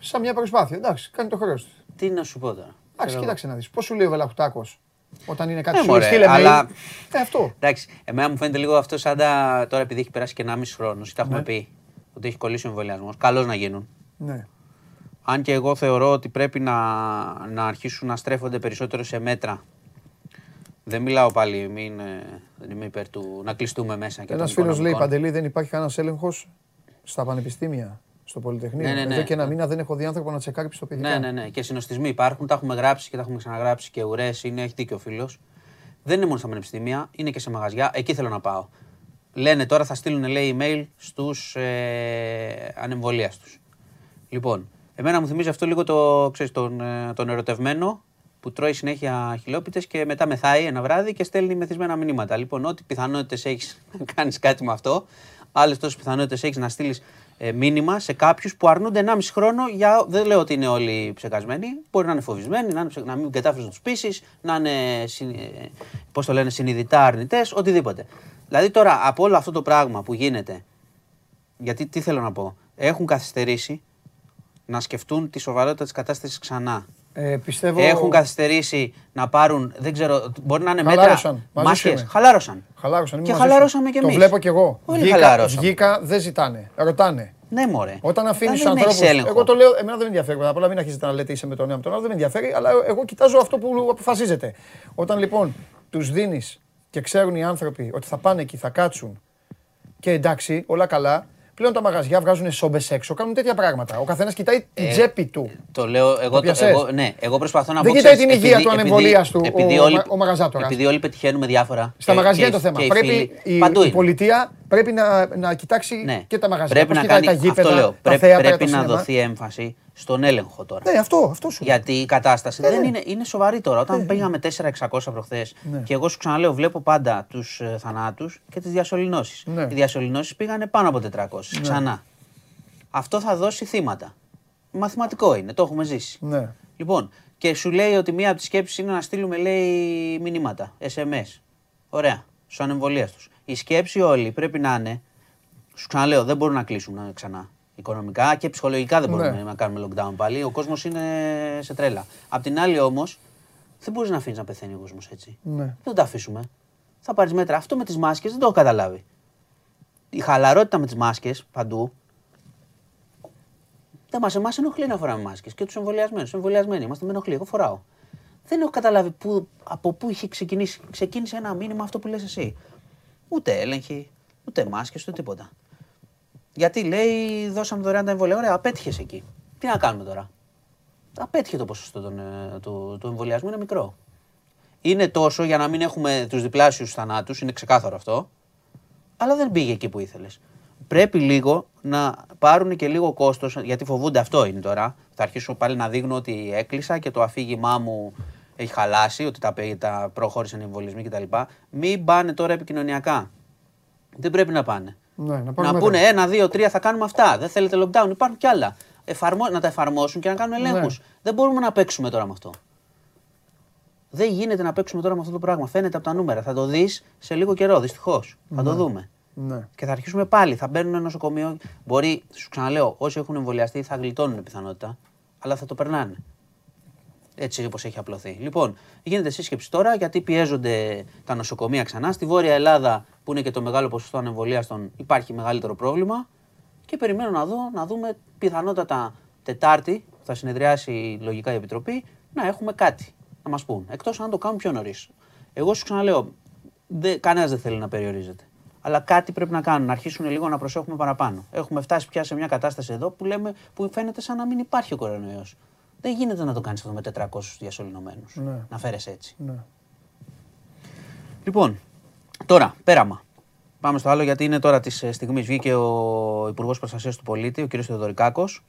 Σαν μια προσπάθεια. Εντάξει, κάνει το χρέος του. Τι να σου πω τώρα. Εντάξει, Ξέρω εγώ. κοίταξε να δεις. Πώς σου λέει ο Βελαχουτάκος όταν είναι κάτι Ε, σου λέει, μωρέ, στείλε αλλά- mail; Ε, αυτό. Εντάξει, εμένα μου φαίνεται λίγο αυτό σαν τα. Τώρα επειδή έχει περάσει και 1,5 χρόνος, τα έχουμε Ναι. πει ότι έχει κολλήσει ο εμβολιασμός. Καλώς να γίνουν. Ναι. Αν και εγώ θεωρώ ότι πρέπει να, να αρχίσουν να στρέφονται περισσότερο σε μέτρα. Δεν μιλάω πάλι, μην, ε, δεν είμαι υπέρ του να κλειστούμε μέσα. και Ένας των φίλος λέει οικονομικών. Παντελή, δεν υπάρχει κανένας έλεγχος στα πανεπιστήμια, στο Πολυτεχνείο. Ναι, ναι, ναι. Εδώ και ένα μήνα δεν έχω δει άνθρωπο να τσεκάρει πιστοποιητικά. Ναι, ναι, ναι. Και συνοστισμοί υπάρχουν, τα έχουμε γράψει και τα έχουμε ξαναγράψει και ουρές είναι, έχει δίκιο ο φίλος. Δεν είναι μόνο στα πανεπιστήμια, είναι και σε μαγαζιά. Εκεί θέλω να πάω. Λένε τώρα θα στείλουν λέει email στους ε, ανεμβολίαστου. Λοιπόν, εμένα μου θυμίζει αυτό λίγο το, ξέρεις, τον, ε, τον ερωτευμένο που τρώει συνέχεια χιλόπιτες και μετά μεθάει ένα βράδυ και στέλνει μεθυσμένα μηνύματα. Λοιπόν, ό,τι πιθανότητες έχεις να κάνεις κάτι με αυτό, άλλες τόσες πιθανότητες έχεις να στείλεις ε, μήνυμα σε κάποιους που αρνούνται 1,5 χρόνο για. Δεν λέω ότι είναι όλοι ψεκασμένοι. Μπορεί να είναι φοβισμένοι, να, είναι, ψε- να μην κατάφερε να τους πείσει, να είναι συν- ε, πώς το λένε, συνειδητά αρνητές, οτιδήποτε. Δηλαδή τώρα από όλο αυτό το πράγμα που γίνεται, γιατί τι θέλω να πω, έχουν καθυστερήσει να σκεφτούν τη σοβαρότητα της κατάστασης ξανά. Ε, πιστεύω. Έχουν καθυστερήσει να πάρουν, δεν ξέρω, μπορεί να είναι μέτρα. Χαλάρωσαν. Μαζί σου μάσκες. είμαι. Χαλάρωσαν. Χαλάρωσαν. είμαι Και μαζί σου. χαλαρώσαμε κι Το εμείς. βλέπω κι εγώ. Όλοι Βγήκα, χαλάρωσαν. βγήκα, δεν ζητάνε. Ρωτάνε. Ναι, μωρέ. Όταν αφήνεις Δεν του ανθρώπου. έχεις έλεγχο. Εγώ το λέω, εμένα δεν με ενδιαφέρει. Πρώτα απ' όλα μην αρχίσετε να λέτε είσαι με τον ένα με τον άλλο, δεν με ενδιαφέρει, αλλά εγώ κοιτάζω αυτό που αποφασίζετε. Όταν λοιπόν τους δίνεις και ξέρουν οι άνθρωποι ότι θα πάνε εκεί, θα κάτσουν και εντάξει, όλα καλά. Πλέον τα μαγαζιά βγάζουν σόμπες έξω, κάνουν τέτοια πράγματα. Ο καθένας κοιτάει την Ε, τσέπη του. Το λέω εγώ, το, πιασες; εγώ, ναι, εγώ προσπαθώ να Δεν πω. κοιτάει ξέρεις, την υγεία επειδή- του επειδή- ανεμβολίαστου ο- επειδή ο όλοι- μα- ο μαγαζάτορας. Επειδή όλοι πετυχαίνουμε διάφορα. Στα και- μαγαζιά και- είναι το θέμα. και οι Πρέπει φίλοι- η, Παντού η είναι. πολιτεία πρέπει να, να κοιτάξει Ναι. και τα μαγαζιά. Πρέπει πώς να κοιτάει κάνει, τα γήπεδα, αυτό λέω, τα πρέπει, θέατρα, πρέπει το να σινεμά. δοθεί έμφαση στον έλεγχο τώρα. Ναι, αυτό, αυτό σου. Γιατί η κατάσταση Ναι, δεν ναι. είναι, είναι σοβαρή τώρα. Όταν πήγαμε 4-600 προχθές Ναι. και εγώ σου ξαναλέω, βλέπω πάντα τους ε, θανάτους και τις διασωληνώσεις. Ναι. Οι διασωληνώσεις πήγανε πάνω από 400 ξανά. Αυτό θα δώσει θύματα. Μαθηματικό είναι, το έχουμε ζήσει. Ναι. Λοιπόν, και σου λέει ότι μία από τις σκέψεις είναι να στείλουμε, λέει, μηνύματα, SMS. Ωραία, στου ανεμβολία τους. Η σκέψη όλη πρέπει να είναι, σου ξαναλέω, δεν μπορούν να κλείσουν ε, ξανά. Οικονομικά και ψυχολογικά δεν μπορούμε Ναι. να κάνουμε lockdown πάλι. Ο κόσμος είναι σε τρέλα. Απ' την άλλη όμως, δεν μπορείς να αφήνεις να πεθαίνει ο κόσμος έτσι. Ναι. Δεν το αφήσουμε. Θα πάρεις μέτρα. Αυτό με τις μάσκες δεν το έχω καταλάβει. Η χαλαρότητα με τις μάσκες παντού δεν μας εμάς ενοχλεί να φοράμε μάσκες και τους εμβολιασμένους. Εμβολιασμένοι είμαστε με ενοχλεί. Εγώ φοράω. Δεν έχω καταλάβει που, από πού είχε ξεκινήσει. Ξεκίνησε ένα μήνυμα αυτό που λες εσύ. Ούτε έλεγχη, ούτε μάσκες, ούτε τίποτα. Γιατί λέει, δώσαμε δωρεάν τα εμβόλια. Ωραία, απέτυχες εκεί. Τι να κάνουμε τώρα; Απέτυχε το ποσοστό των, ε, του, του εμβολιασμού, είναι μικρό. Είναι τόσο για να μην έχουμε τους διπλάσιους θανάτους, είναι ξεκάθαρο αυτό. Αλλά δεν πήγε εκεί που ήθελες. Πρέπει λίγο να πάρουν και λίγο κόστος, γιατί φοβούνται αυτό είναι τώρα. Θα αρχίσω πάλι να δείχνω ότι έκλεισα και το αφήγημά μου έχει χαλάσει, ότι τα, πέ- τα προχώρησαν οι εμβολισμοί κτλ. Μην πάνε τώρα επικοινωνιακά. Δεν πρέπει να πάνε. Ναι, να να πάρουν πούνε μέτρα. ένα, δύο, τρία, θα κάνουμε αυτά. Δεν θέλετε lockdown, υπάρχουν κι άλλα. Εφαρμο... Να τα εφαρμόσουν και να κάνουν ελέγχους. Ναι. Δεν μπορούμε να παίξουμε τώρα με αυτό. Δεν γίνεται να παίξουμε τώρα με αυτό το πράγμα. Φαίνεται από τα νούμερα. Θα το δεις σε λίγο καιρό, δυστυχώς. Θα το δούμε. Ναι. Και θα αρχίσουμε πάλι. Θα μπαίνουν νοσοκομείο. Μπορεί, σου ξαναλέω, όσοι έχουν εμβολιαστεί θα γλιτώνουν πιθανότητα, αλλά θα το περνάνε. Έτσι όπως έχει απλωθεί. Λοιπόν, γίνεται σύσκεψη τώρα γιατί πιέζονται τα νοσοκομεία ξανά. Στη Βόρεια Ελλάδα, που είναι και το μεγάλο ποσοστό ανεμβολίαστων, υπάρχει μεγαλύτερο πρόβλημα. Και περιμένω να δω, να δούμε πιθανότατα Τετάρτη, που θα συνεδριάσει λογικά η Επιτροπή, να έχουμε κάτι να μας πούν. Εκτός αν το κάνουν πιο νωρίς. Εγώ σου ξαναλέω, δε, κανένας δεν θέλει να περιορίζεται. Αλλά κάτι πρέπει να κάνουν, να αρχίσουν λίγο να προσέχουμε παραπάνω. Έχουμε φτάσει πια σε μια κατάσταση εδώ που, λέμε, που φαίνεται σαν να μην υπάρχει ο κορονοϊός. Δεν γίνεται να το κάνεις αυτό με 400 διασωληνωμένου. Ναι. Να φέρεσαι έτσι. Ναι. Λοιπόν, τώρα, πέραμα. Πάμε στο άλλο γιατί είναι τώρα τη στιγμής. Βγήκε ο Υπουργός Προστασίας του Πολίτη, ο κ. Θεοδωρικάκος,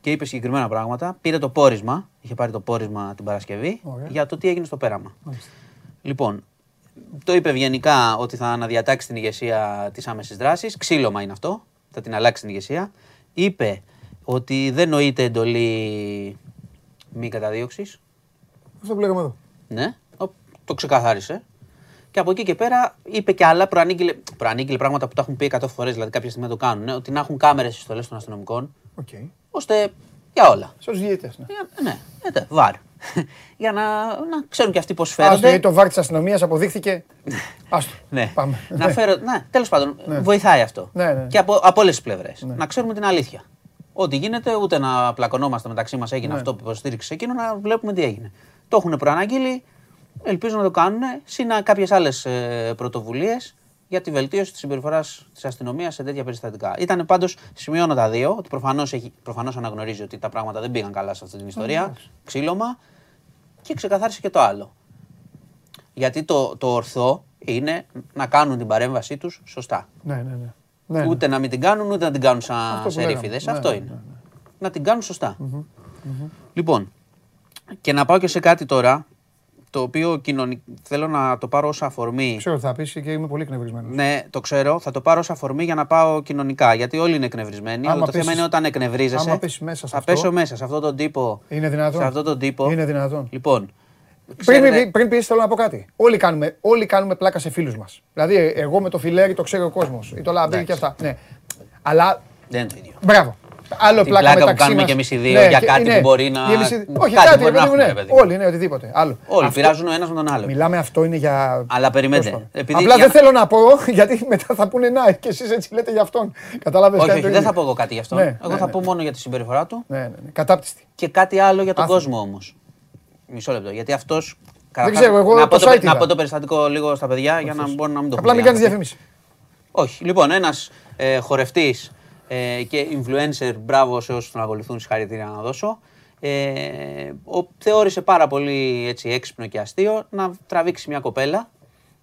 και είπε συγκεκριμένα πράγματα. Πήρε το πόρισμα, είχε πάρει το πόρισμα την Παρασκευή, Ωραία. για το τι έγινε στο πέραμα. Μάλιστα. Λοιπόν, το είπε ευγενικά ότι θα αναδιατάξει την ηγεσία της άμεσης δράσης. Ξύλωμα είναι αυτό. θα την αλλάξει την ηγεσία. Είπε ότι δεν νοείται εντολή μη καταδίωξης. Αυτό που λέγαμε εδώ. Ναι, ο- το ξεκαθάρισε. Και από εκεί και πέρα είπε και άλλα, προανήγγειλε, προανήγγειλε πράγματα που τα έχουν πει 100 φορές, δηλαδή κάποια στιγμή το κάνουν. Ότι να έχουν κάμερες στις στολές των αστυνομικών, Οκ. ώστε για όλα. Στους διαιτητές. Ναι. Για, ναι, ναι, VAR. για να, να ξέρουν και αυτοί πώς Άστο, φέρονται. γιατί το VAR της αστυνομίας αποδείχθηκε. Άστο. Ναι. Πάμε. Να φέρω, ναι, τέλος πάντων, βοηθάει αυτό. Ναι, ναι. Και από, από όλες τις πλευρές. Να ξέρουμε την αλήθεια. Ό,τι γίνεται, ούτε να πλακωνόμαστε μεταξύ μας έγινε Ναι. αυτό που υποστήριξε εκείνο, να βλέπουμε τι έγινε. Το έχουν προαναγγείλει, ελπίζω να το κάνουν, συν κάποιες άλλες ε, πρωτοβουλίες για τη βελτίωση της συμπεριφοράς της αστυνομίας σε τέτοια περιστατικά. Ήταν πάντως, σημειώνω τα δύο, ότι προφανώς, έχει, προφανώς αναγνωρίζει ότι τα πράγματα δεν πήγαν καλά σε αυτή την ιστορία, ξύλωμα, και ξεκαθάρισε και το άλλο. Γιατί το, το ορθό είναι να κάνουν την παρέμβασή τους σωστά. Ναι, ναι, ναι. ναι. ναι. Ούτε να μην την κάνουν, ούτε να την κάνουν σαν Αυτό που σε λέγαμε. ρήφιδες. Ναι, Αυτό ναι, είναι. ναι, ναι. Να την κάνουν σωστά. Λοιπόν, και να πάω και σε κάτι τώρα, το οποίο κοινωνι... θέλω να το πάρω ως αφορμή. Ξέρω τι θα πεις και είμαι πολύ εκνευρισμένος. Ναι, το ξέρω. Θα το πάρω ως αφορμή για να πάω κοινωνικά. Γιατί όλοι είναι εκνευρισμένοι. Άμα Αλλά το θέμα πέσεις- είναι όταν εκνευρίζεσαι. άμα πέσεις μέσα σε θα αυτό- πέσω μέσα σε αυτόν τον τύπο. Είναι δυνατόν. Σε αυτόν τον τύπο. Είναι δυνατόν. Λοιπόν. Πριν, ξέρετε- πριν, πριν πεις, θέλω να πω κάτι. Όλοι κάνουμε, όλοι κάνουμε πλάκα σε φίλους μας. Δηλαδή, ε, εγώ με το φιλέρι το ξέρει ο κόσμος. Ή το λαμπύρι και αυτά. Ναι. Αλλά Δεν είναι το ίδιο. μπράβο. Άλλο Την πλάκα, πλάκα που μεταξύ κάνουμε μας. κι εμείς οι δύο για και- κάτι που μπορεί να- και εμείς οι- Όχι, κάτι κάτι, μπορεί ρε να παιδί μου, έχουμε, ναι. ρε παιδί μου. Όλοι, ναι, οτιδήποτε. Άλλο. Όλοι Αυτό- πειράζουν ο ένας με τον άλλο. Μιλάμε, αυτό είναι για. Αλλά περιμένετε, Τέλος πάντων. επειδή Απλά για δεν να- θέλω να πω, γιατί μετά θα πούνε να και εσείς έτσι λέτε για αυτόν. Κατάλαβες Όχι, όχι, δεν θα πω εγώ κάτι γι' αυτό. Ναι, εγώ ναι, θα ναι. πω μόνο για τη συμπεριφορά του Ναι, ναι, ναι. Κατάπτυστη. και κάτι άλλο για τον Άθλημα. κόσμο όμως. Μισό λεπτό. Γιατί αυτό. ξέρω, εγώ να, πω το το, site να είδα. πω το περιστατικό λίγο στα παιδιά για να μπορούν να μην το Απλά έχουν μην δει κάνεις άνθρωποι. διαφήμιση. Όχι. Λοιπόν, ένας ε, χορευτής ε, και influencer, μπράβο σε όσους τον ακολουθούν, συγχαρητήρια να δώσω. Ε, ο, θεώρησε πάρα πολύ έτσι, έξυπνο και αστείο να τραβήξει μια κοπέλα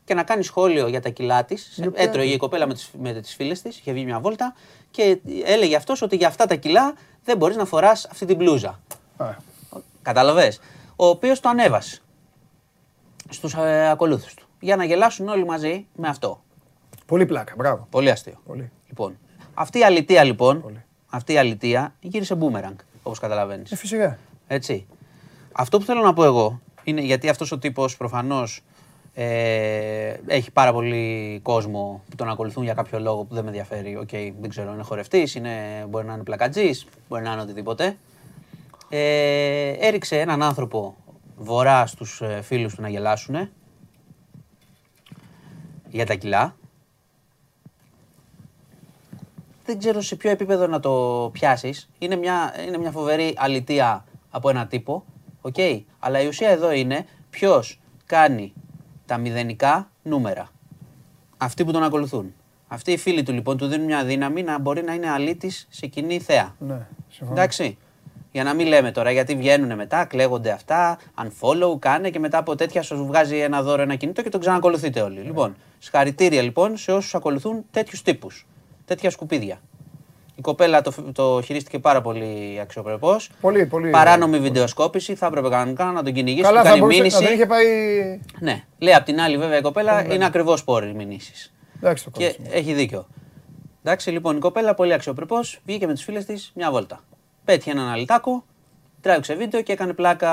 και να κάνει σχόλιο για τα κιλά της. οποία- Έτρωγε η κοπέλα με τις με τις φίλες της, είχε βγει μια βόλτα και έλεγε αυτός ότι για αυτά τα κιλά δεν μπορείς να φοράς αυτή την μπλούζα. Α, Κατάλαβες; Ο οποίος το ανέβασε στους ε, ακολούθους του. Για να γελάσουν όλοι μαζί με αυτό. Πολύ πλάκα, μπράβο. Πολύ αστείο. Πολύ. Λοιπόν, αυτή η αλητεία λοιπόν, Πολύ. αυτή η αλητεία γύρισε μπούμερανγκ, όπως καταλαβαίνεις. Ε, φυσικά. Έτσι. Αυτό που θέλω να πω εγώ είναι γιατί αυτός ο τύπος προφανώς ε, έχει πάρα πολύ κόσμο που τον ακολουθούν για κάποιο λόγο που δεν με ενδιαφέρει. Οκ, δεν ξέρω, είναι χορευτής, είναι, μπορεί να είναι πλακατζής, μπορεί να είναι οτιδήποτε. Ε, έριξε έναν άνθρωπο βορά στους ε, φίλους του να γελάσουνε για τα κιλά. Δεν ξέρω σε ποιο επίπεδο να το πιάσεις. Είναι μια, είναι μια φοβερή αλητεία από ένα τύπο. Οκ. Αλλά η ουσία εδώ είναι ποιος κάνει τα μηδενικά νούμερα. Αυτοί που τον ακολουθούν. Αυτοί οι φίλοι του λοιπόν του δίνουν μια δύναμη να μπορεί να είναι αλήτης σε κοινή θέα. Ναι, συμφωνώ. Εντάξει. Για να μην λέμε τώρα γιατί βγαίνουν μετά, κλαίγονται αυτά, unfollow, κάνε και μετά από τέτοια σου βγάζει ένα δώρο ένα κινητό και τον ξανακολουθείτε όλοι. Λοιπόν, συγχαρητήρια λοιπόν σε όσους ακολουθούν τέτοιους τύπους. Τέτοια σκουπίδια. Η κοπέλα το, το χειρίστηκε πάρα πολύ αξιοπρεπώς. Πολύ, πολύ. Παράνομη βιντεοσκόπηση, θα έπρεπε κανονικά να τον κυνηγήσει. Καλά, του θα κάνει μπορούσε μήνυση. να τον είχε πάει. Ναι, λέει απ' την άλλη βέβαια η κοπέλα είναι ακριβώς πόρη οι μηνύσει. Εντάξει το Και κόλλησε. έχει δίκιο. Εντάξει, λοιπόν, η κοπέλα πολύ αξιοπρεπώς βγήκε με τις φίλες της μια βόλτα. Πέτυχε έναν αλυτάκο, τράβηξε βίντεο και έκανε πλάκα.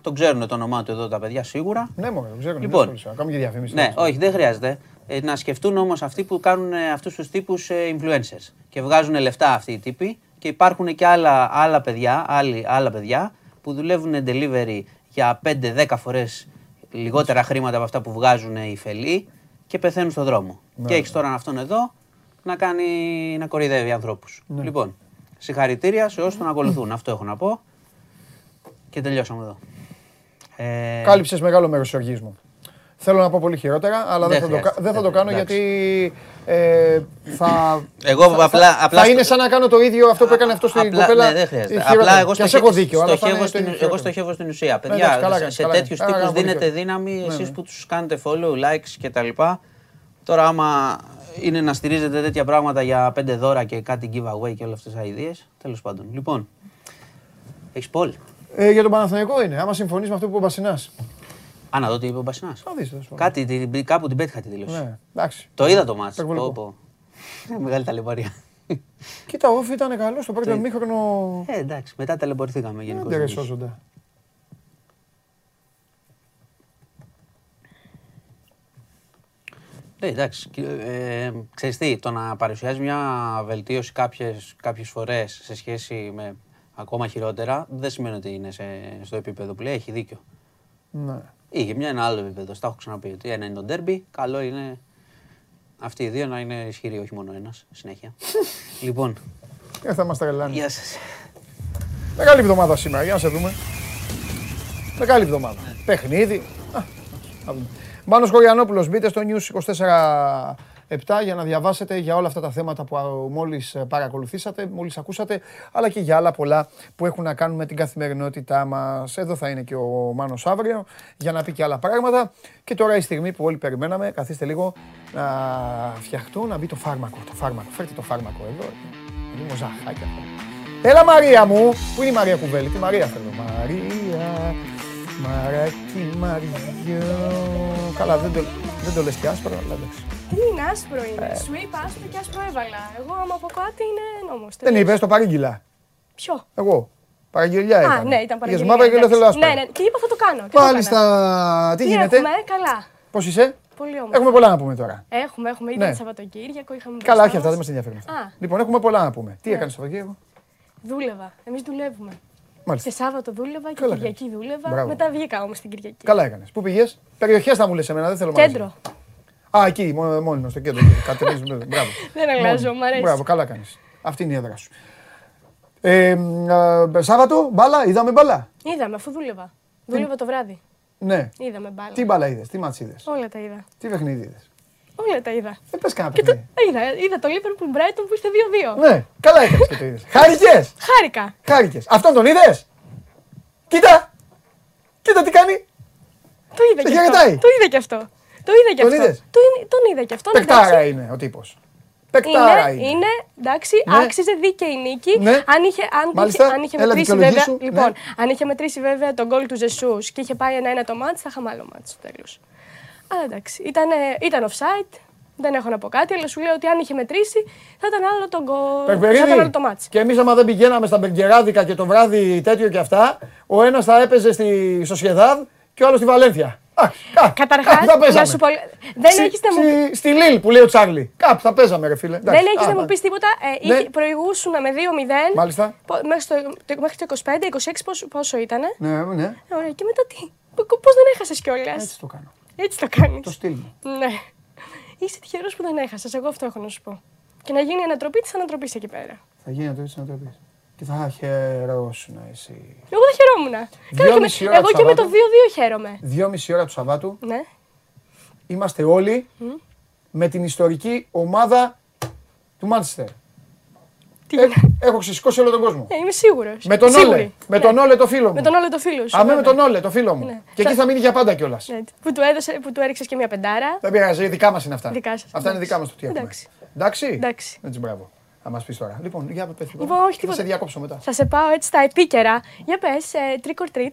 Τον ξέρουν το όνομά του εδώ τα παιδιά σίγουρα. Ναι, μόνο, δεν ξέρω. Λοιπόν. Λοιπόν. Να κάνουμε και διαφήμιση. Ναι, εντάξει. όχι, δεν χρειάζεται. Ε, να σκεφτούν όμως αυτοί που κάνουν αυτούς τους τύπους influencers. Και βγάζουν λεφτά αυτοί οι τύποι. Και υπάρχουν και άλλα, άλλα, παιδιά, άλλοι, άλλα παιδιά που δουλεύουν delivery για 5-10 φορές λιγότερα χρήματα από αυτά που βγάζουν οι φελοί και πεθαίνουν στον δρόμο. Ναι, και έχεις τώρα αυτόν εδώ να, κάνει, να κορυδεύει ανθρώπους. Λοιπόν, συγχαρητήρια σε όσους τον ακολουθούν. Αυτό έχω να πω. Και τελειώσαμε εδώ. Ε, Κάλυψες μεγάλο μέρος της οργής μου. Θέλω να πω πολύ χειρότερα, αλλά δεν, Δεν θα, το, κα- χρειάζεται, δεν θα δεν το κάνω χρειάζεται, γιατί ε, θα. Εγώ θα, απλά- θα, απλά θα στο- είναι σαν να κάνω το ίδιο αυτό που έκανε αυτός στην Απλά, κοπέλα. ναι, δεν χρειάζεται. χειρότερα. Απλά εγώ Και ας στοχε- έχω δίκιο. αλλά θα στοχεύω, είναι το στην, ίδιο εγώ χειρότερο. στοχεύω στην ουσία. εντάξει, Παιδιά, καλά σε- κάνεις, σε καλά τέτοιους κάνεις. τύπους Άρα, πολύ δίνετε ωραία. δύναμη Ναι, εσείς ναι. που τους κάνετε follow, likes κτλ. Τώρα, άμα είναι να στηρίζετε τέτοια πράγματα για πέντε δώρα και κάτι giveaway και όλες αυτές τις ιδέες, τέλος πάντων. Λοιπόν, έχεις πόλ. Ε, για τον Παναθηναϊκό είναι. Άμα συμφωνείς με αυτό που είπε ο Μπασινάς. Α, να δω τι είπε ο Μπασινάς. Θα δεις. τέλος πάντων. Κάτι, την- κάπου την πέτυχα τη δήλωση. Ναι, εντάξει. Το είδα το μάτς. Πω, πω. Μεγάλη ταλαιπωρία. Ε, Ε, Μεγάλη ταλαιπωρία. Υπερβολικό. Μεγάλη ταλαιπωρία. Κοίτα, ο Όφη ήταν καλό στο πρώτο Το- μήχρονο. Ε, εντάξει, μετά ταλαιπωρηθήκαμε γενικώς. Δεν ρε σώζοντα. Ναι, εντάξει. και, Ε, ξέρεις τι, το να παρουσιάζει μια βελτίωση κάποιες, κάποιες φορές σε σχέση με ακόμα χειρότερα, δεν σημαίνει ότι είναι σε, στο επίπεδο που λέει. Έχει δίκιο. Ναι. Είχε μια ένα άλλο επίπεδο. Στα έχω ξαναπεί ότι ένα είναι το ντέρμπι. Καλό είναι αυτοί οι δύο να είναι ισχυροί, όχι μόνο ένας. Συνέχεια. λοιπόν, Ε, θα μας τρελάνει. γεια σας. Μεγάλη εβδομάδα σήμερα, για να σε δούμε. Μεγάλη εβδομάδα. Παιχνίδι. Α, να δούμε. Μάνος Κοριανόπουλος, μπείτε στο News 24-7 για να διαβάσετε για όλα αυτά τα θέματα που α, μόλις ε, παρακολουθήσατε, μόλις ακούσατε, αλλά και για άλλα πολλά που έχουν να κάνουν με την καθημερινότητά μας. Εδώ θα είναι και ο Μάνος αύριο για να πει και άλλα πράγματα. Και τώρα η στιγμή που όλοι περιμέναμε, καθίστε λίγο να φτιαχτώ, να μπει το φάρμακο. Το φάρμακο, φέρτε το φάρμακο εδώ. Να δούμε ζαχάκι αυτό. Έλα Μαρία μου. Πού είναι η Μαρία Κουβέλη; Τη Μαρία θέλω. Μαρία. Μαράκι Μαριό. Καλά δεν το, δεν το λες και άσπρο, αλλά εντάξει. Τι είναι άσπρο είναι. Σου είπα άσπρο και άσπρο έβαλα. Εγώ άμα από κάτι είναι νόμος. Δεν είπες το παρήγγυλα. Ποιο; Εγώ. Παραγγελιά Α, έκανα. ναι, ήταν Είχες παραγγελία. μαύρα και λέω εντάξει. θέλω άσπρο. Ναι, ναι, και είπα θα το κάνω. και το Μάλιστα. έκανα. Τι Τι γίνεται; έχουμε, καλά. Πώς είσαι; Πολύ όμορφα. Έχουμε πολλά να πούμε τώρα. Έχουμε, έχουμε. Ήταν Ναι. Σαββατοκύριακο, είχαμε Καλά, μπροστά όχι αυτά, δεν μας. μας ενδιαφέρουν. αυτά. Α. Λοιπόν, έχουμε πολλά να πούμε. Τι Ναι. έκανες στο Σαββατοκύριακο; Δούλευα. Εμείς δουλεύουμε. Μάλιστα. Και Σάββατο δούλευα και Καλά Κυριακή δούλευα. Μπράβο. Μετά βγήκα όμως την Κυριακή. Καλά έκανες. Πού πήγες; Περιοχές θα μου λες εμένα, δεν θέλω μαγαζί. Κέντρο. Α, εκεί, μο- μόνιμος στο κέντρο. Κατεβαίνεις, μπράβο. Δεν αλλάζω, Μόνιμος. μ' αρέσει. Μπράβο, καλά κάνεις. Αυτή είναι η έδρα σου. Ε, μ, α, Σάββατο, μπάλα, είδαμε μπάλα; Είδαμε, αφού δούλευα. Δούλευα το βράδυ. Ναι. Είδαμε μπάλα. Τι μπάλα είδες, τι μάτς είδες, Όλα τα είδα. τι παιχνίδι είδες; Όλα τα είδα. Δεν πες κανένα Και το... παιχνίδι. είδα, είδα το Liverpool Brighton που είστε 2-2. Ναι, καλά έκανες και το είδες. Χάρηκες, Χάρηκα. χάρηκες. Αυτόν τον είδες; Κοίτα, κοίτα τι κάνει. Το είδα Σε και αυτό. χαιρετάει. Το είδα και αυτό. Το είδα και Τον αυτό. είδες; Το είδα- τον είδα και αυτό. Πεκτάρα εντάξει. είναι ο τύπος. Πεκτάρα Είναι, είναι. είναι, εντάξει, Ναι. άξιζε δίκαιη νίκη. Ναι. Αν είχε, αν, Μάλιστα. αν είχε Έλα, μετρήσει δικαιολογήσου. βέβαια, λοιπόν, Ναι. αν είχε μετρήσει βέβαια τον γκολ του Ζεσού και είχε πάει ένα-ένα το μάτς, θα είχαμε άλλο μάτς στο τέλος. Αλλά εντάξει, ήταν, ήταν offside, δεν έχω να πω κάτι, αλλά σου λέω ότι αν είχε μετρήσει θα ήταν άλλο το γκολ. Θα ήταν άλλο το Περπερίδη, μάτς. και εμείς άμα δεν πηγαίναμε στα μπεργκεράδικα και το βράδυ τέτοιο και αυτά, ο ένας θα έπαιζε στη Σοσιεδάδ και ο άλλος στη Βαλένθια. Α, κα- Καταρχάς, κάπου θα να παίζαμε. σου πω, δεν Στη- έχεις να μου στη- Στη Λίλ που λέει ο Τσάρλι. Κάπου θα παίζαμε ρε φίλε. Εντάξει, Δεν έχεις α, να μου α. πει τίποτα. Ε, Ναι. είχε, προηγούσουν με 2-0. Μάλιστα. Πο- Μέχρι το, το- μέχρι το 25, 26 πόσο, πόσο ήταν. Ναι, ναι. Ωραία, και μετά τι; Πώς δεν έχασες κιόλας; Έτσι το κάνω. Έτσι το κάνεις. Το στυλ μου. Ναι. Είσαι τυχερός που δεν έχασες. Εγώ αυτό έχω να σου πω. Και να γίνει η ανατροπή της ανατροπής εκεί πέρα. Θα γίνει να το έτσι να το πεις. Και θα χαιρόσουν εσύ. Εγώ δεν χαιρόμουν. Καλά, και με- μισή ώρα εγώ το και με το Σαββάτο. 2-2 χαίρομαι. Δυόμιση ώρα του Σαββάτου Ναι. είμαστε όλοι με την ιστορική ομάδα του Μάντσεστερ. Τι Ε, γίνεται. έχω ξεσηκώσει όλο τον κόσμο. Ε, είμαι σίγουρος. Με τον Όλε. Με τον Όλε το φίλο μου. Με τον Όλε το φίλο σου. Αμέ με βέβαια. τον Όλε το φίλο μου. Ναι. Και εκεί Θα- θα μείνει για πάντα κιόλας. Ναι, που του, έδωσε, που του έριξες και μια πεντάρα. Δεν πειράζει, δικά μας είναι αυτά. Δικά σας. Αυτά είναι Εντάξει. δικά μας το τι έχουμε. Εντάξει. Εντάξει. Εντάξει. Έτσι, μπράβο. Θα μας πεις τώρα. Λοιπόν, για πες. Λοιπόν, όχι Θα τίποτα. σε διακόψω μετά. Θα σε πάω έτσι στα επίκαιρα. Για πες, ε, trick or treat.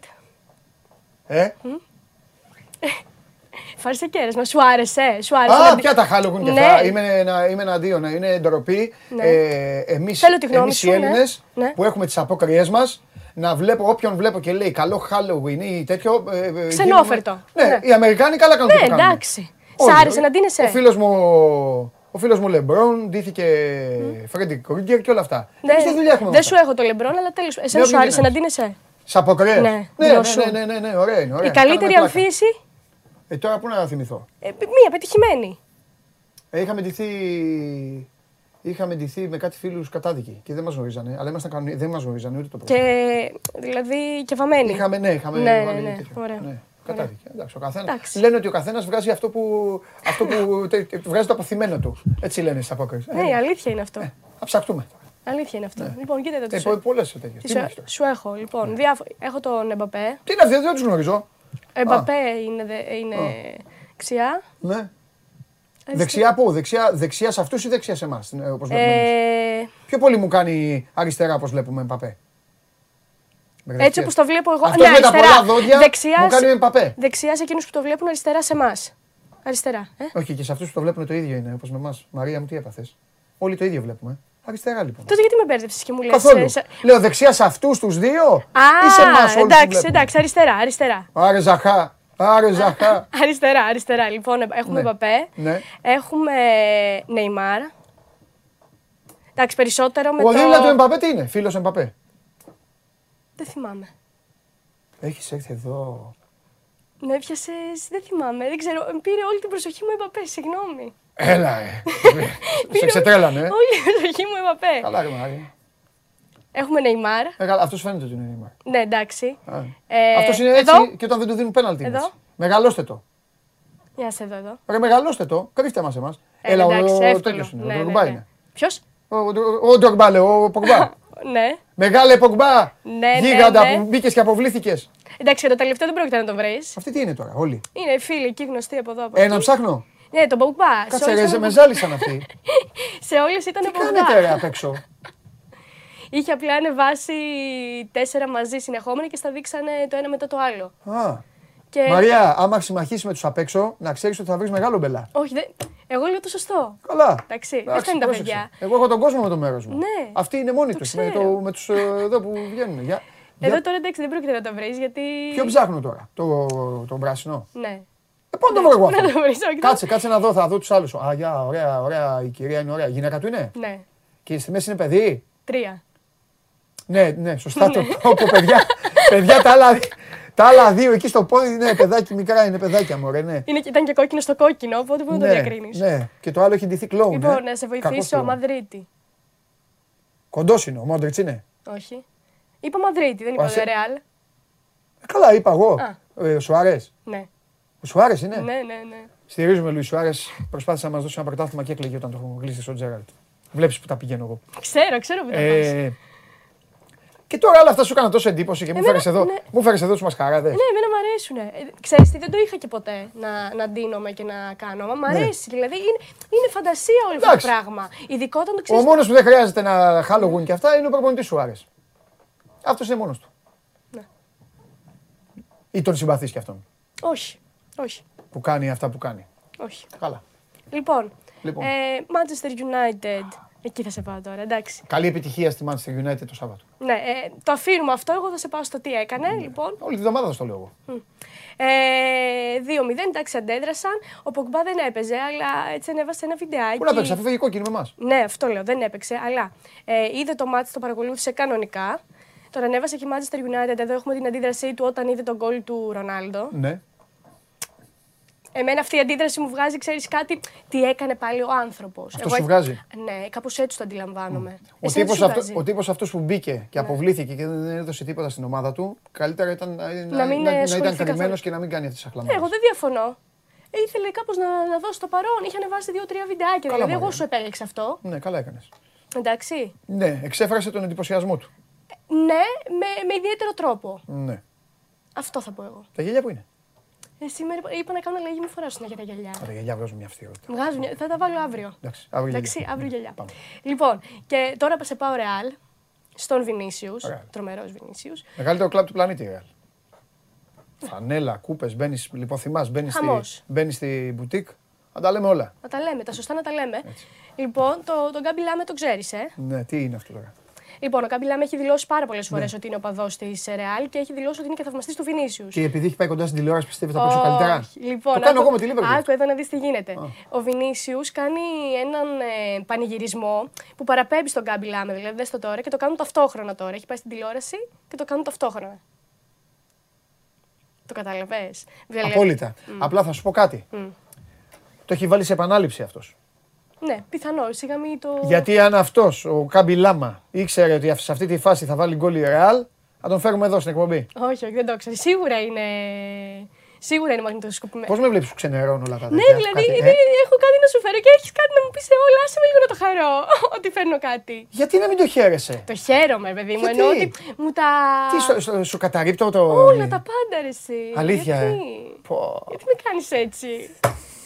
Ε; Φάρισε κέρασμα. Σου άρεσε. Σου άρεσε. Α, να μπει- πια τα Halloween και Ναι. αυτά. Είμαι, ένα, είμαι εναντίον. Είναι ντροπή. Ναι. Ε, εμείς, Θέλω τη γνώμη εμείς σου, οι ναι. Έλληνες Ναι. που έχουμε τις απόκριές μας να βλέπω όποιον βλέπω και λέει καλό Halloween ή τέτοιο. ε, ε, Ξενόφερτο. γίνομαι- Ναι, Ναι. οι Αμερικάνοι καλά κάνουν Ναι, και το κάνουν. εντάξει. Όλοι. Σ' άρεσε να ντύνεσαι. Ο φίλος μου, ο φίλος μου Λεμπρόν ντύθηκε Φρέντι Κρούγκερ και όλα αυτά. Ναι, Εμείς τι δουλειά έχουμε με δεν αυτά. σου έχω το λεμπρόν, αλλά τέλος. Εσένα Ναι, σου μην άρεσε να γίνεις. ντύνεσαι; Σ' αποκριές. Ναι, ναι, ναι, γνώσου. ναι, ναι, ναι, ναι, ωραία είναι. Ωραία. Η καλύτερη Κάναμε πλάκα. αμφίεση; Ε, τώρα πού να θυμηθώ; ε, μία πετυχημένη. Ε, είχαμε ντυθεί, είχαμε ντυθεί με κάτι φίλους κατάδικοι και δεν μας γνωρίζανε. Αλλά ήμασταν κανονι... δεν μας γνωρίζανε ούτε το πρώτο. Και δηλαδή και βαμμένη. Είχαμε, ναι, είχαμε Ναι, ναι, βάλει ναι, τέτοιο. ωραία. Ναι, κατάδικη. Εντάξει, ο καθένας. Εντάξει. Λένε ότι ο καθένας βγάζει αυτό που, αυτό που τε- τε- βγάζει το αποθυμένο του. Έτσι λένε στις απόκριες. Ναι, η αλήθεια είναι αυτό. Θα ψαχτούμε. Αλήθεια είναι αυτό. Λοιπόν, κοίτατε Ε, το πο- πολλές τέτοιες. Τι Τι σου, μου έχεις τώρα. σου έχω, λοιπόν. Διάφο... Έχω τον Εμπαπέ. Τι είναι αυτή, δεν τους γνωρίζω. Εμπαπέ είναι, δε- είναι δεξιά. Ναι. Δεξιά πού, δεξιά, δεξιάς σε αυτούς ή δεξιάς σε εμάς, ε, όπως βλέπουμε εμείς; Ε, Πιο πολύ μου κάνει αριστερά όπως βλέπουμε Εμπαπέ. Έτσι όπως το βλέπω εγώ. Αυτός ναι, με τα αριστερά. πολλά δόντια δεξιά, μου κάνει σε- Εμπαπέ. δεξιάς σε εκείνους που το βλέπουν, αριστερά σε εμάς. Αριστερά. Ε; Όχι, και σε αυτούς που το βλέπουν το ίδιο είναι, όπως με εμάς. Μαρία μου, τι έπαθες; Όλοι το ίδιο βλέπουμε. Αριστερά λοιπόν. Τότε γιατί με μπέρδεψες και μου λες. Καθόλου. Λέω δεξιά σε αυτούς τους δύο Α, ή σε εμάς όλους που εντάξει, βλέπουμε; εντάξει, αριστερά, αριστερά. Άρε Ζαχά. Άρε Ζαχά. Αριστερά, αριστερά. Λοιπόν, έχουμε Ναι. Μπαπέ. Ναι. Έχουμε Νεϊμάρ. Εντάξει, περισσότερο με Ο το... δίπλα του Εμπαπέ τι είναι, φίλος Εμπαπέ; Δεν θυμάμαι. Έχεις έρθει εδώ; Με έπιασες, δεν θυμάμαι, δεν ξέρω. Πήρε όλη την προσοχή μου η Εμπαπέ, συγγνώμη. Έλα, ε. Σε ξετρέλανε. ε. Όλη την προσοχή μου η Εμπαπέ. Καλά, ρε Μάρια. Έχουμε Νεϊμάρ. Αυτός φαίνεται ότι είναι Νεϊμάρ. Ναι, εντάξει. Ε, Ε, Αυτός είναι εδώ; έτσι και όταν δεν του δίνουν πέναλτι. είναι Εδώ; έτσι. Μεγαλώστε το. Για να σε δω εδώ. Ρε, μεγαλώστε το. Κρύφτε μας εμάς. Ε, Έλα, εντάξει, ο εύκολο. τέτοιο είναι. Ναι, Ο ναι, Ντρογκμπά ναι. είναι. Ποιος; Ο- ο- Ο Ντρογκμπά, λέω, ο Πογμπά. Ναι. Μεγάλε Πογμπά. Ναι, Γίγαντα ναι, ναι. που μπήκες και αποβλήθηκες. Εντάξει, και το τελευταίο δεν πρόκειται να το βρεις. Αυτή τι είναι τώρα, όλοι; Είναι φίλοι εκεί γνωστοί από εδώ. Από Ένα εκεί. ψάχνω. Ναι, τον Μπογκμπά. Κάτσε ρε, με ζάλισαν αυτοί. Σε όλες ήταν Τι Μπογκμπά. κάνετε ρε απ' έξω; Είχε απλά ανεβάσει τέσσερα μαζί συνεχόμενα και στα δείξανε το ένα μετά το άλλο. Α, Και... Μαρία, άμα συμμαχίσει με τους απ' έξω, να ξέρεις ότι θα βρεις μεγάλο μπελά. Όχι, δεν... εγώ λέω το σωστό. Καλά. Εντάξει, δεν Εντάξει, φταίνουν τα πρόσεξε. παιδιά. Εγώ έχω τον κόσμο με το μέρος μου. Ναι. Αυτοί είναι μόνοι Το τους. Με, ξέρω. το, με τους εδώ που βγαίνουν. Για, Εδώ για- τώρα εντάξει δεν πρόκειται να το βρεις γιατί. Ποιο ψάχνω τώρα, το, το πράσινο; Ναι. Ε, πού να το βρω εγώ Πού να αυτό; το βρεις, όχι, Κάτσε, κάτσε να δω, θα δω τους άλλους. Α, για, ωραία, ωραία, η κυρία είναι ωραία. Η γυναίκα του είναι; Ναι. Και στη μέση είναι παιδί; Τρία. Ναι, ναι, σωστά το πω, πω, παιδιά. παιδιά τα, άλλα, τα άλλα δύο εκεί στο πόδι είναι παιδάκι μικρά, είναι παιδάκια μωρέ, ναι. Είναι, ήταν και κόκκινο στο κόκκινο, οπότε πού να το ναι, διακρίνεις. ναι, και το άλλο έχει ντυθεί κλόουν. Λοιπόν, να σε βοηθήσω, Μαδρίτη. Κοντός είναι, ο Μόντριτς είναι. Όχι. Είπα Μαδρίτη, δεν είπα Ας- Ρεάλ. Ε, καλά, είπα εγώ. Α. Ε, Σουάρες. Ναι. Ο Σουάρες είναι. Ναι, ναι, ναι. Στηρίζουμε Λουίς Σουάρες. Προσπάθησε να μας δώσει ένα πρωτάθλημα και έκλαιγε όταν το έχουμε κλείσει στο Τζέραλτ. Βλέπεις που τα πηγαίνω εγώ. Ξέρω, ξέρω που τα πας. Ε, και τώρα όλα αυτά σου έκανα τόσο εντύπωση και μου Εμένα, φέρες εδώ, ναι. μου φέρες εδώ τους μασχαράδες. Ναι, εμένα μου αρέσουν. Ε, ξέρεις τι, δεν το είχα και ποτέ να, να ντύνομαι και να κάνω. Μα μ' αρέσει. Δηλαδή είναι, είναι φαντασία όλο αυτό το Ναι. Εντάξει. πράγμα. Ειδικά όταν το Ο ξέρεις. μόνος που δεν χρειάζεται να Halloween και αυτά είναι ο προπονητής Σουάρε. Αυτός είναι μόνος του. Ναι. Ή τον συμπαθείς κι αυτόν Όχι. Όχι. που κάνει αυτά που κάνει. Όχι. Καλά. Λοιπόν, Λοιπόν. Ε, Manchester United. Εκεί θα σε πάω τώρα, εντάξει. Καλή επιτυχία στη Manchester United το Σάββατο. Ναι, ε, το αφήνουμε αυτό. Εγώ θα σε πάω στο τι έκανε. Λοιπόν, Όλη τη βδομάδα θα στο λέω εγώ. Ε, 2-0, εντάξει, αντέδρασαν. Ο Πογμπά δεν έπαιζε, αλλά έτσι ανέβασε ένα βιντεάκι. Πού να παίξει, αφού φύγει κόκκινη με εμάς. Ναι, αυτό λέω, δεν έπαιξε, αλλά ε, είδε το μάτι, το παρακολούθησε κανονικά. Τον ανέβασε και η Manchester United. Εδώ έχουμε την αντίδρασή του όταν είδε τον γκολ του Ρονάλντο. Ναι. Εμένα αυτή η αντίδραση μου βγάζει, ξέρεις κάτι, τι έκανε πάλι ο άνθρωπος. Αυτό σου βγάζει; Ναι, κάπως έτσι το αντιλαμβάνομαι. Ο Εσένα τύπος, σου αυτό, βγάζει; Ναι. ο τύπος αυτός που μπήκε και αποβλήθηκε και δεν έδωσε τίποτα στην ομάδα του, καλύτερα ήταν να, να, Να μην να, να ασχοληθεί ήταν καθόλου. κρυμμένος και να μην κάνει αυτές τις Ναι, αχλαμάρες. εγώ δεν διαφωνώ. Ε, ήθελε κάπως να, να δώσει το παρόν. Είχε ανεβάσει δύο-τρία βιντεάκια. Καλά, δηλαδή, εγώ μωρέ. σου επέλεξα αυτό. Ναι, καλά έκανες. Εντάξει. Ναι, εξέφρασε τον εντυπωσιασμό του. Ναι, με, με ιδιαίτερο τρόπο. Ναι. Αυτό θα πω εγώ. Τα γέλια που είναι. Ε, σήμερα είπα να κάνω αλλαγή, μην φοράω συνέχεια τα γυαλιά. Α, Τα γέλια βγάζουν μια αυστηρότητα. Βγάζουν, μια- θα τα βάλω αύριο. Εντάξει, αύριο Εντάξει, γέλια. αύριο γυαλιά. Πάμε. Λοιπόν, και τώρα σε πάω Ρεάλ, στον Βινίσιους. Ωραία. Τρομερός Βινίσιους. Μεγαλύτερο κλαμπ του πλανήτη, Ρεάλ. Φανέλα, κούπες, μπαίνεις, λιποθυμά, μπαίνεις στη, Χαμός. μπαίνεις στη μπουτίκ. Να τα λέμε όλα. Να τα λέμε, τα σωστά να τα λέμε. Λοιπόν, το, τον Γκάμπι Λάμε τον ξέρεις, ε; Ναι, τι είναι αυτό τώρα; Λοιπόν, ο Γκάμπι Λάμε έχει δηλώσει πάρα πολλές φορές Ναι. ότι είναι οπαδό της Ρεάλ και έχει δηλώσει ότι είναι και θαυμαστής του Βινίσιους. Και επειδή έχει πάει κοντά στην τηλεόραση, πιστεύει θα παίξω καλύτερα; Όχι. Λοιπόν, το κάνω άκου- εγώ με τη Liverpool. Άκου εδώ να δεις τι γίνεται. Ο Βινίσιους κάνει έναν ε, πανηγυρισμό που παραπέμπει στον Γκάμπι Λάμε. Δηλαδή, δες το τώρα και το κάνουν ταυτόχρονα τώρα. Έχει πάει στην τηλεόραση και το κάνουν ταυτόχρονα. Το κατάλαβε. Απόλυτα. Απλά θα σου πω κάτι. Το έχει βάλει σε επανάληψη αυτός. Ναι, πιθανό. Σιγά μην το. Γιατί αν αυτός, ο Κάμπι Λάμα, ήξερε ότι σε αυτή τη φάση θα βάλει γκολ η Ρεάλ, θα τον φέρουμε εδώ στην εκπομπή. Όχι, όχι, δεν το ξέρω. Σίγουρα είναι. Σίγουρα είναι μαγνητοσκοπημένο. Πώς με βλέπεις που ξενερώνω όλα τα Ναι, τέτοια, δηλαδή κάτι, ε; είναι- έχω κάτι να σου φέρω και έχεις κάτι να μου πεις όλα. Άσε με λίγο να το χαρώ ότι φέρνω κάτι. Γιατί να μην το χαίρεσαι; Το χαίρομαι, παιδί μου. Γιατί; Εννοώ ότι μου τα. Τι σου, σου, σου καταρρύπτω το. Όλα τα πάντα, ρε, εσύ. Αλήθεια, ε; Γιατί, Πω, Γιατί με κάνεις έτσι;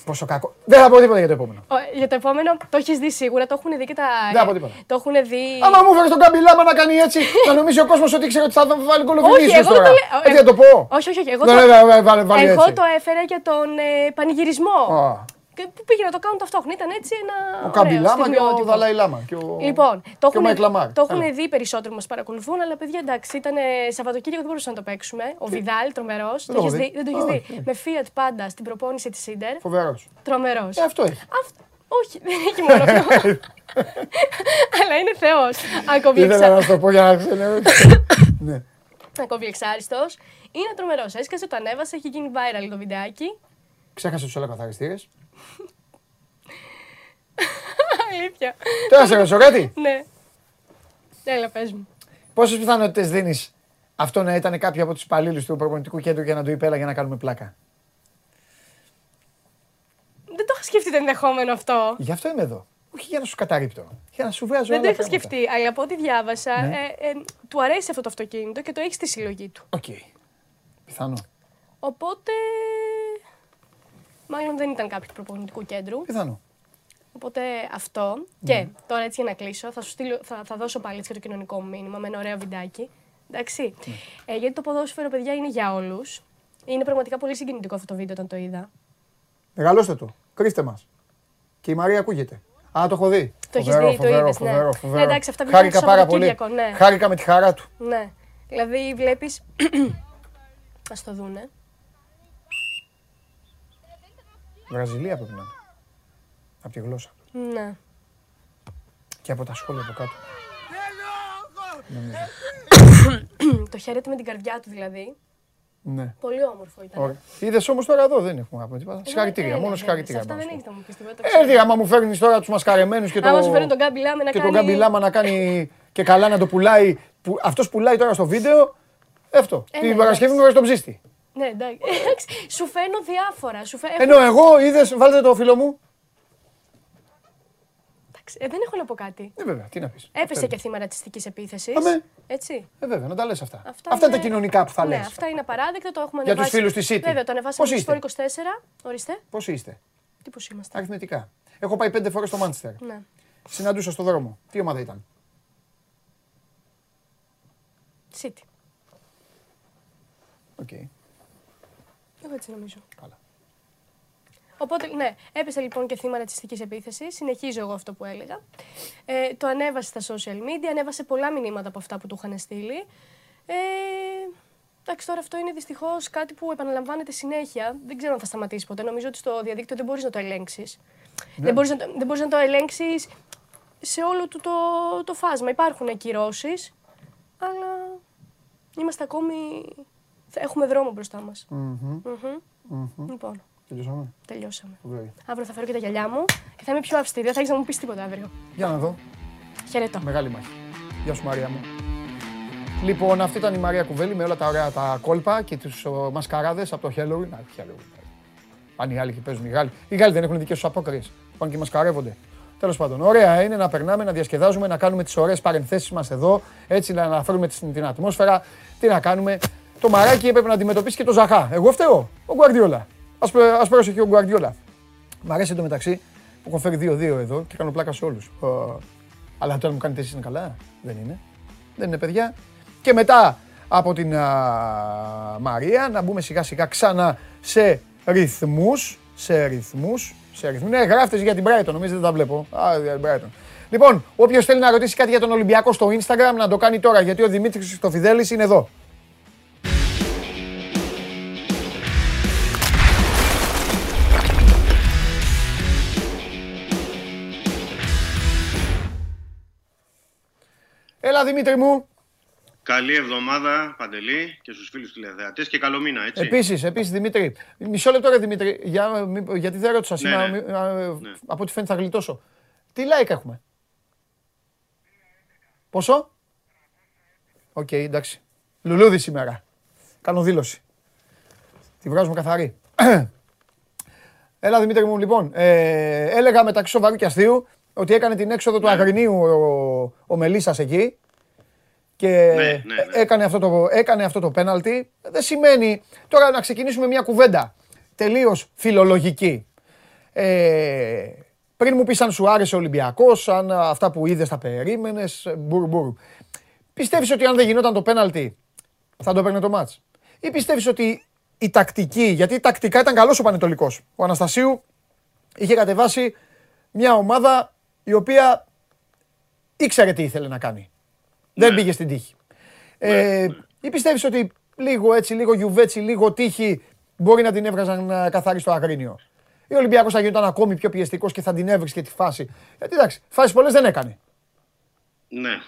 Πόσο κακό. Δεν θα πω τίποτα για το επόμενο. Ο, για το επόμενο το έχεις δει σίγουρα, το έχουν δει και τα. Δεν θα πω τίποτα. Το έχουν δει. Άμα μου φέρεις τον Κάμπι Λάμα να κάνει έτσι, να νομίζει ο κόσμος ότι ήξερε ότι θα βάλει γκολ ο Όχι, Βινίσιος εγώ δεν τώρα. το λέω. Έτσι να το πω; Όχι, όχι, όχι. Εγώ, Ναι, το... ναι, ναι, βάλε- βάλε εγώ έτσι. το έφερα για τον ε, πανηγυρισμό. Α, Και που πήγε να το κάνουν ταυτόχρονα. Ήταν έτσι ένα. Ο Κάμπι Λάμα και ο στιγμιότυπο. Δαλάη Λάμα. Και ο... Λοιπόν, το και ο Μάικλ Λαμάρ. έχουν, το έχουν Έλα. δει περισσότερο που μας παρακολουθούν, αλλά παιδιά εντάξει, ήταν Σαββατοκύριακο δεν μπορούσαμε να το παίξουμε. Ο Βιδάλ, τρομερός. το Το έχω έχεις δει; δει, δεν το έχεις Α, δει; όχι. Με Fiat πάντα στην προπόνηση της Σίντερ. Φοβερός. Τρομερός. Ε, αυτό έχει. Όχι, δεν έχει μόνο αυτό. αλλά είναι Θεός. Ακόμη Ήθελα να σου το πω για να ξέρω. Ναι. Ακόμη εξάριστος. Είναι τρομερός. Έσκασε, το ανέβασε, έχει γίνει viral το βιντεάκι. Ξέχασε τους όλα καθαριστήρες. Αλήθεια. Τώρα σε ρωτήσω κάτι; Ναι. Έλα, πες μου. Πόσες πιθανότητες δίνεις αυτό να ήταν κάποιο από τους υπαλλήλους του προπονητικού κέντρου για να του είπε έλα για να κάνουμε πλάκα; Δεν το είχα σκεφτεί το ενδεχόμενο αυτό. Γι' αυτό είμαι εδώ. Όχι για να σου καταρρίπτω. Για να σου βγάζω Δεν το άλλα είχα πράγματα. σκεφτεί, αλλά από ό,τι διάβασα, Ναι. ε, ε, του αρέσει αυτό το αυτοκίνητο και το έχει στη συλλογή του. Οκ. Πιθανό. Οπότε. Μάλλον δεν ήταν κάποιος του προπονητικού κέντρου. Πιθανό. Οπότε αυτό. Ναι. Και τώρα έτσι για να κλείσω, θα, σου στείλω, θα, θα δώσω πάλι έτσι και το κοινωνικό μου μήνυμα με ένα ωραίο βιντεάκι. Εντάξει. Ναι. Ε, γιατί το ποδόσφαιρο, παιδιά, είναι για όλους. Είναι πραγματικά πολύ συγκινητικό αυτό το βίντεο όταν το είδα. Μεγαλώστε το. Κρύστε μας. Και η Μαρία ακούγεται. Α, το έχω δει. Το έχεις Φοβερό, δει, το φοβερό, είδες, ναι. φοβερό, Ναι, φοβερό. εντάξει, αυτά βγήκαν Χάρηκα το πάρα πολύ. Σαββατοκύριακο, ναι. Χάρηκα με τη χαρά του. Ναι. Δηλαδή βλέπει. Α το δούνε. Βραζιλία πρέπει να είναι. Από τη γλώσσα. Ναι. Και από τα σχόλια από κάτω. το χαίρεται με την καρδιά του δηλαδή. Ναι. Πολύ όμορφο ήταν. Ωραία. Είδες όμως τώρα εδώ δεν έχουμε να πούμε τίποτα. Ε, Συγχαρητήρια, ναι, μόνο ναι, συγχαρητήρια. Σε αυτά μπορώ δεν να σου έχεις να μου πεις τίποτα. το πω. ξέρω. Ε, άμα μου φέρνεις τώρα τους μασκαρεμένους και το. Άμα σου φέρνει τον Γκάμπι Λάμε να και κάνει. τον Γκάμπι Λάμα να κάνει και καλά να το πουλάει. Που, αυτός πουλάει τώρα στο βίντεο. Αυτό. Ε, Την ναι, Παρασκευή μου εντάξει. βάζει τον ψήστη. Ναι, εντάξει. Εντάξει, Σου φέρνω διάφορα. Σου φέ... Ενώ εγώ είδες, βάλτε το φίλο μου. Εντάξει, ε, δεν έχω να πω κάτι. Ε, βέβαια, τι να πεις. Έπεσε και θύμα ρατσιστικής επίθεσης. Αμέ. Έτσι. Ε, βέβαια, να τα λες αυτά. Αυτά, Αυτά είναι τα κοινωνικά που θα ναι, λες. αυτά είναι απαράδεκτα. Το έχουμε Για τους ανεβάσει. φίλους της City. Βέβαια, το ανεβάσαμε Πώς στο είστε; Sport 24. Ορίστε. Πώς είστε, Τι πώς είμαστε; αριθμητικά. Έχω πάει πέντε φορές στο Μάντσεστερ. Ναι. Συναντούσα στο δρόμο. Τι ομάδα ήταν; City. OK. Εγώ έτσι νομίζω. Καλά. Οπότε, ναι, έπεσε λοιπόν και θύμα ρατσιστικής επίθεσης. Συνεχίζω εγώ αυτό που έλεγα. Ε, το ανέβασε στα social media, ανέβασε πολλά μηνύματα από αυτά που του είχαν στείλει. Ε, εντάξει, τώρα αυτό είναι δυστυχώς κάτι που επαναλαμβάνεται συνέχεια. Δεν ξέρω αν θα σταματήσει ποτέ. Νομίζω ότι στο διαδίκτυο δεν μπορείς να το ελέγξεις. Δεν μπορείς να, το- δεν μπορείς να το ελέγξεις σε όλο του το, το φάσμα. Υπάρχουν ακυρώσει, αλλά είμαστε ακόμη. θα- Έχουμε δρόμο μπροστά μας. Λοιπόν, Τελειώσαμε; τελειώσαμε. Φοβερή. Αύριο θα φέρω και τα γυαλιά μου και θα είμαι πιο αυστηρή. Δεν θα έχεις να μου πεις τίποτα αύριο. Για να δω. Χαιρετώ. Μεγάλη μάχη. Γεια σου Μαρία μου. Λοιπόν, αυτή ήταν η Μαρία Κουβέλη με όλα τα ωραία τα κόλπα και τους μασκαράδες από το Halloween. Α, Halloween. Πάνε οι άλλοι και παίζουν οι Γάλλοι. Οι Γάλλοι δεν έχουν δικές τους απόκριες. Πάνε και μασκαρεύονται. Τέλος πάντων, ωραία είναι να περνάμε, να διασκεδάζουμε, να κάνουμε τις ωραίες παρενθέσεις μας εδώ, έτσι να αναφέρουμε την, την ατμόσφαιρα. Τι να κάνουμε. Το μαράκι έπρεπε να αντιμετωπίσει και το Ζαχά. Εγώ φταίω. Ο Γκουαρδιόλα. Α πρόσεχε ο Γκουαρδιόλα. Μ' αρέσει εντωμεταξύ που έχω φέρει 2-2 εδώ και κάνω πλάκα σε όλους. Αλλά τώρα μου κάνετε εσείς είναι καλά; Δεν είναι. Δεν είναι παιδιά. Και μετά από την α, Μαρία να μπούμε σιγά σιγά ξανά σε ρυθμούς. Σε ρυθμούς. Σε ρυθμούς. Ναι, γράφτες για την Brighton, νομίζω δεν τα βλέπω. Α, για την Brighton. Λοιπόν, όποιος θέλει να ρωτήσει κάτι για τον Ολυμπιακό στο Instagram να το κάνει τώρα γιατί ο Δημήτρης Χριστοφιδέλης είναι εδώ. Έλα Δημήτρη μου. Καλή εβδομάδα, Παντελή, και στους φίλους τηλεθεατές και καλό μήνα, έτσι. Επίσης, επίσης Δημήτρη. Μισό λεπτό ρε Δημήτρη, για, μη- γιατί δεν ρώτησα Ναι, σήμερα, ναι. μη- α, Ναι. από ό,τι φαίνεται θα γλιτώσω. Τι like έχουμε; Πόσο; Οκ, εντάξει. Λουλούδι σήμερα. Κάνω δήλωση. Τη βγάζουμε καθαρή. Έλα Δημήτρη μου, λοιπόν. Ε, έλεγα μεταξύ σοβαρού και αστείου ότι έκανε την έξοδο του Αγρινίου ο, ο Μελισσας εκεί και Ναι, ναι, ναι. Έκανε, αυτό το, έκανε αυτό το πέναλτι. Δεν σημαίνει. Τώρα να ξεκινήσουμε μια κουβέντα τελείως φιλολογική. Ε, πριν μου πεις αν σου άρεσε ο Ολυμπιακός, αν αυτά που είδες τα περίμενες, μπουρ μπουρ. Πιστεύεις ότι αν δεν γινόταν το πέναλτι θα το έπαιρνε το μάτς; Ή πιστεύεις ότι η τακτική, γιατί τακτικά ήταν καλός ο Πανετολικός. Ο Αναστασίου είχε κατεβάσει μια ομάδα η οποία ήξερε τι ήθελε να κάνει. Δεν Ναι. πήγε στην τύχη. Ε, ή πιστεύεις ότι λίγο έτσι, λίγο γιουβέτσι, λίγο τύχη μπορεί να την έβγαζαν ε, καθαρή στο Αγρίνιο; Ή ο Ολυμπιακός θα γινόταν ακόμη πιο πιεστικός και θα την έβρισκε τη φάση; Γιατί εντάξει, φάσεις πολλές δεν έκανε. Ναι.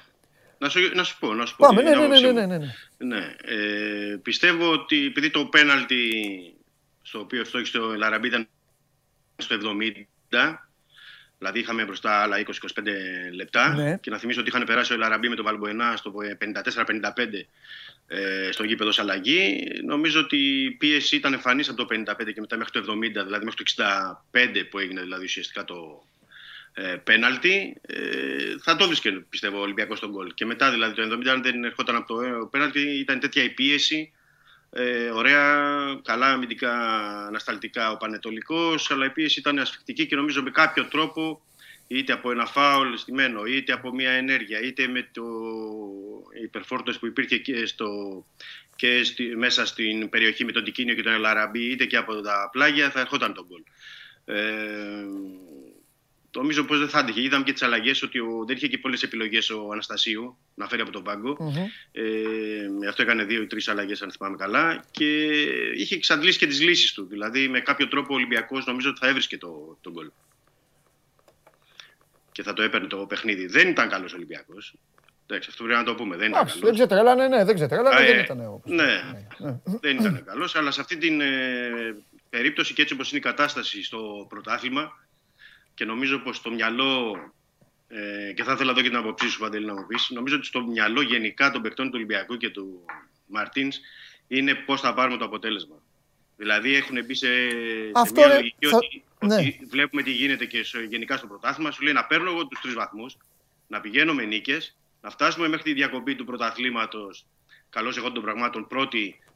Να σου, να σου πω, να σου πω. Πάμε, την ναι, ναι, άποψή ναι, μου. ναι, ναι, ναι. Ναι, ε, πιστεύω ότι επειδή το πέναλτι στο οποίο στόχισε ο Λαραμπή ήταν στο 70, δηλαδή είχαμε μπροστά άλλα 20-25 λεπτά Ναι. και να θυμίσω ότι είχαν περάσει ο Λαραμπή με τον Βαλμποενά στο 54-55 ε, στο γήπεδο ως αλλαγή. Νομίζω ότι η πίεση ήταν εμφανής από το 55 και μετά μέχρι το 70, δηλαδή μέχρι το 65 που έγινε δηλαδή ουσιαστικά το, ε, πέναλτι, ε, θα το βρίσκε πιστεύω ο Ολυμπιακός στον γκολ. Και μετά δηλαδή το 70 αν δεν ερχόταν από το ε, πέναλτι ήταν τέτοια η πίεση. Ε, ωραία, καλά αμυντικά ανασταλτικά ο Πανετολικός, αλλά η πίεση ήταν ασφικτική και νομίζω με κάποιο τρόπο είτε από ένα φάουλ στημένο, είτε από μια ενέργεια, είτε με το η υπερφόρτωση που υπήρχε και, στο, και στη, μέσα στην περιοχή με τον Τικίνιο και τον Ελαραμπή, είτε και από τα πλάγια, θα ερχόταν τον γκολ. Ε, νομίζω πως δεν θα άντυχε. Είδαμε και τις αλλαγές ότι ο, δεν είχε και πολλές επιλογές ο Αναστασίου να φέρει από τον πάγκο. Ε, αυτό έκανε δύο ή τρεις αλλαγές αν θυμάμαι καλά και είχε εξαντλήσει και τις λύσεις του. Δηλαδή με κάποιο τρόπο ο Ολυμπιακός νομίζω ότι θα έβρισκε το, το γκολ. Και θα το έπαιρνε το παιχνίδι. Δεν ήταν καλός ο Ολυμπιακός. Εντάξει, αυτό πρέπει να το πούμε. Δεν ήταν Εντάξει, δεν καλός. ξετρέλανε, ναι, δεν ξετρέλανε, Α, δεν ε, ήταν όπως- Ναι, ναι. δεν ήταν καλός, αλλά σε αυτή την ε, περίπτωση και έτσι όπως είναι η κατάσταση στο πρωτάθλημα και νομίζω πως το μυαλό, ε, και θα ήθελα εδώ και την αποψή σου Παντελή να μου πεις, νομίζω ότι στο μυαλό γενικά των παικτών του Ολυμπιακού και του Μαρτίνς είναι πώς θα πάρουμε το αποτέλεσμα. Δηλαδή έχουν μπει σε, σε Αυτό, μια ρε, λογική θα- ότι, ναι. ότι βλέπουμε τι γίνεται και στο- γενικά στο πρωτάθλημα. Σου λέει να παίρνω εγώ τους τρεις βαθμούς, να πηγαίνω με νίκες, να φτάσουμε μέχρι τη διακοπή του πρωταθλήματος, καλώς εγώ των πραγμάτων, πρώτη ε,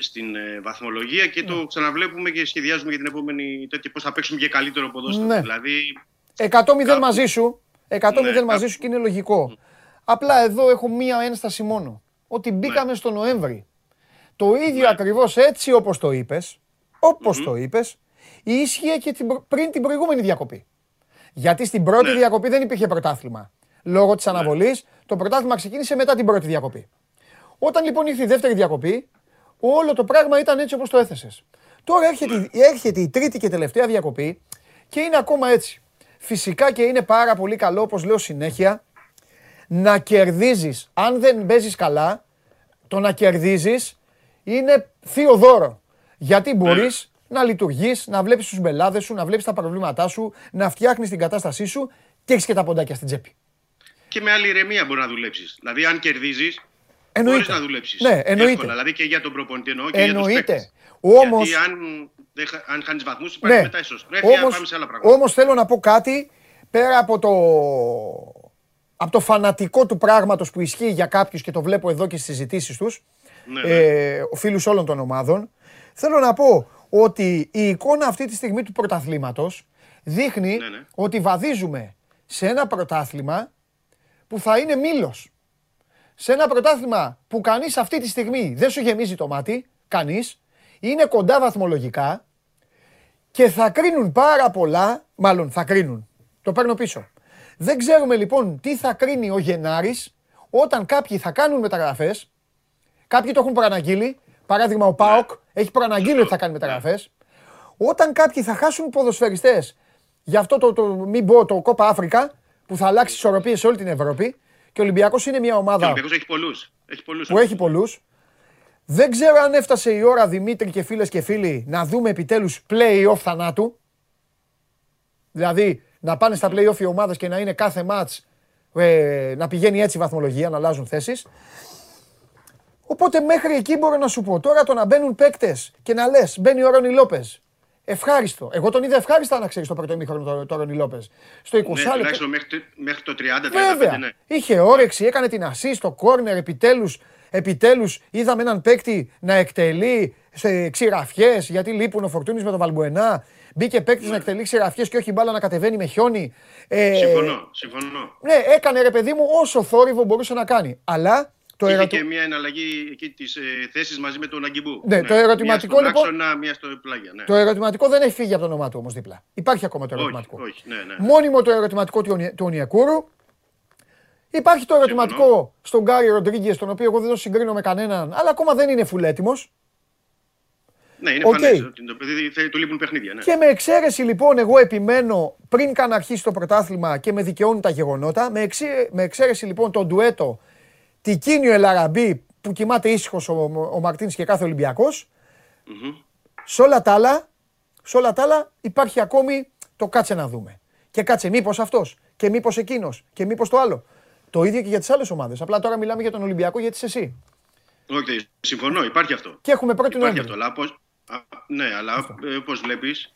στην ε, βαθμολογία και Ναι. το ξαναβλέπουμε και σχεδιάζουμε για την επόμενη τέτοια πώς θα παίξουμε και καλύτερο ποδόσφαιρο. Ναι. Δηλαδή, 100-0 Κάπου- μαζί σου. 100-0 Ναι, μαζί κάπου- σου και είναι λογικό. Απλά εδώ έχω μία ένσταση μόνο. Ότι μπήκαμε Ναι. στο Νοέμβρη. Το ίδιο ακριβώς έτσι όπως το είπες, όπως το είπες, ίσχυε και την προ- πριν την προηγούμενη διακοπή. Γιατί στην πρώτη Ναι. διακοπή δεν υπήρχε πρωτάθλημα. Λόγω της αναβολής, το πρωτάθλημα ξεκίνησε μετά την πρώτη διακοπή. Όταν λοιπόν ήρθε η δεύτερη διακοπή, όλο το πράγμα ήταν έτσι όπως το έθεσες. Τώρα έρχεται, έρχεται η τρίτη και τελευταία διακοπή και είναι ακόμα έτσι. Φυσικά και είναι πάρα πολύ καλό, όπως λέω συνέχεια, να κερδίζεις. Αν δεν παίζεις καλά, το να κερδίζεις είναι θείο δώρο. Γιατί μπορείς να λειτουργείς, να βλέπεις τους μπελάδες σου, να βλέπεις τα προβλήματά σου, να φτιάχνεις την κατάστασή σου και έχεις και τα ποντάκια στην τσέπη. και με άλλη ηρεμία μπορεί να δουλέψεις. Δηλαδή, αν κερδίζεις, μπορείς Εννοείται. να δουλέψεις. Ναι, εννοείται. Δηλαδή και για τον προπονητή εννοώ και για Εννοείται. τους παίκτες. Όμως- Γιατί αν, δεν χα- αν χάνεις βαθμούς, υπάρχει Ναι, μετά ισοστρέφεια, όμως, πάμε σε άλλα πράγματα. όμως θέλω να πω κάτι πέρα από το, από το φανατικό του πράγματος που ισχύει για κάποιους και το βλέπω εδώ και στις συζητήσεις τους, Ναι, ε, φίλους όλων των ομάδων, θέλω να πω ότι η εικόνα αυτή τη στιγμή του πρωταθλήματος δείχνει Ναι, ναι. ότι βαδίζουμε σε ένα πρωτάθλημα που θα είναι μήλος. Σε ένα πρωτάθλημα που κανείς αυτή τη στιγμή δεν σου γεμίζει το μάτι, κανείς, είναι κοντά βαθμολογικά και θα κρίνουν πάρα πολλά, μάλλον θα κρίνουν, το παίρνω πίσω. Δεν ξέρουμε λοιπόν τι θα κρίνει ο Γενάρης όταν κάποιοι θα κάνουν μεταγραφές, κάποιοι το έχουν προαναγγείλει, παράδειγμα ο ΠΑΟΚ έχει προαναγγείλει ότι θα κάνει μεταγραφές, όταν κάποιοι θα χάσουν ποδοσφαιριστές, γι' αυτό το, το μην πω το Κόπα Αφρικα, που θα αλλάξει ισορροπίες σε όλη την Ευρώπη, και ο Ολυμπιακός είναι μια Και ο ομάδα Ολυμπιακός έχει πολλούς. Έχει πολλούς. που έχει πολλούς. Δεν ξέρω αν έφτασε η ώρα, Δημήτρη και φίλες και φίλοι, να δούμε επιτέλους play-off θανάτου. Δηλαδή, να πάνε στα play-off οι ομάδες και να είναι κάθε μάτς ε, να πηγαίνει έτσι η βαθμολογία, να αλλάζουν θέσεις. Οπότε μέχρι εκεί μπορώ να σου πω. Τώρα το να μπαίνουν παίκτες και να λες, μπαίνει ο Ρόνι Λόπες. Ευχάριστο. Εγώ τον είδα ευχάριστα να ξέρεις το πρώτο ημίχρονο το, το Ρόνι Λόπες. Στο 20 Ναι, λεπτό. τουλάχιστον μέχρι, το- μέχρι το 30-35, Βέβαια. ναι. Είχε όρεξη, έκανε την assist στο κόρνερ, επιτέλους, επιτέλους είδαμε έναν παίκτη να εκτελεί σε ξηραφιές, γιατί λείπουν ο Φορτούνης με τον Βαλμπουενά. Μπήκε παίκτης να εκτελεί ξηραφιές και όχι η μπάλα να κατεβαίνει με χιόνι. Ε, Συμφωνώ, συμφωνώ. ναι, έκανε ρε παιδί μου όσο θόρυβο μπορούσε να κάνει. Αλλά Το και ερωτου... είχε και μια εναλλαγή εκεί της ε, θέσης μαζί με τον Αγκιμπού. Ναι, ναι, το ερωτηματικό μία στον λοιπόν. μία στο πλάγια, ναι. Το ερωτηματικό δεν έχει φύγει από το όνομά του όμως δίπλα. Υπάρχει ακόμα το ερωτηματικό. Όχι, όχι, ναι, ναι. Μόνιμο το ερωτηματικό του Ονιακούρου. Υπάρχει το ερωτηματικό Συμφωνώ. στον Γκάρι Ροντρίγκες, τον οποίο εγώ δεν το συγκρίνω με κανέναν, αλλά ακόμα δεν είναι φουλέτιμο. Ναι, είναι okay. φανές, το παιδί θέλει, του λείπουν παιχνίδια. Ναι. Και με εξαίρεση λοιπόν, εγώ επιμένω πριν καν αρχίσει το πρωτάθλημα και με δικαιώνουν τα γεγονότα, με, εξή, με εξαίρεση λοιπόν τον ντουέτο Τικίνιο Ελαραμπή που κοιμάται ήσυχος ο, ο Μαρτίνς και κάθε Ολυμπιακός. Mm-hmm. Σε όλα τα άλλα, σε όλα τα άλλα υπάρχει ακόμη το κάτσε να δούμε. Και κάτσε μήπως αυτός και μήπως εκείνος και μήπως το άλλο. Το ίδιο και για τις άλλες ομάδες. Απλά τώρα μιλάμε για τον Ολυμπιακό γιατί είσαι εσύ. Όχι, okay, συμφωνώ, υπάρχει αυτό. Και έχουμε πρώτη Υπάρχει αυτό, αλλά ναι, αλλά ε, όπως βλέπεις,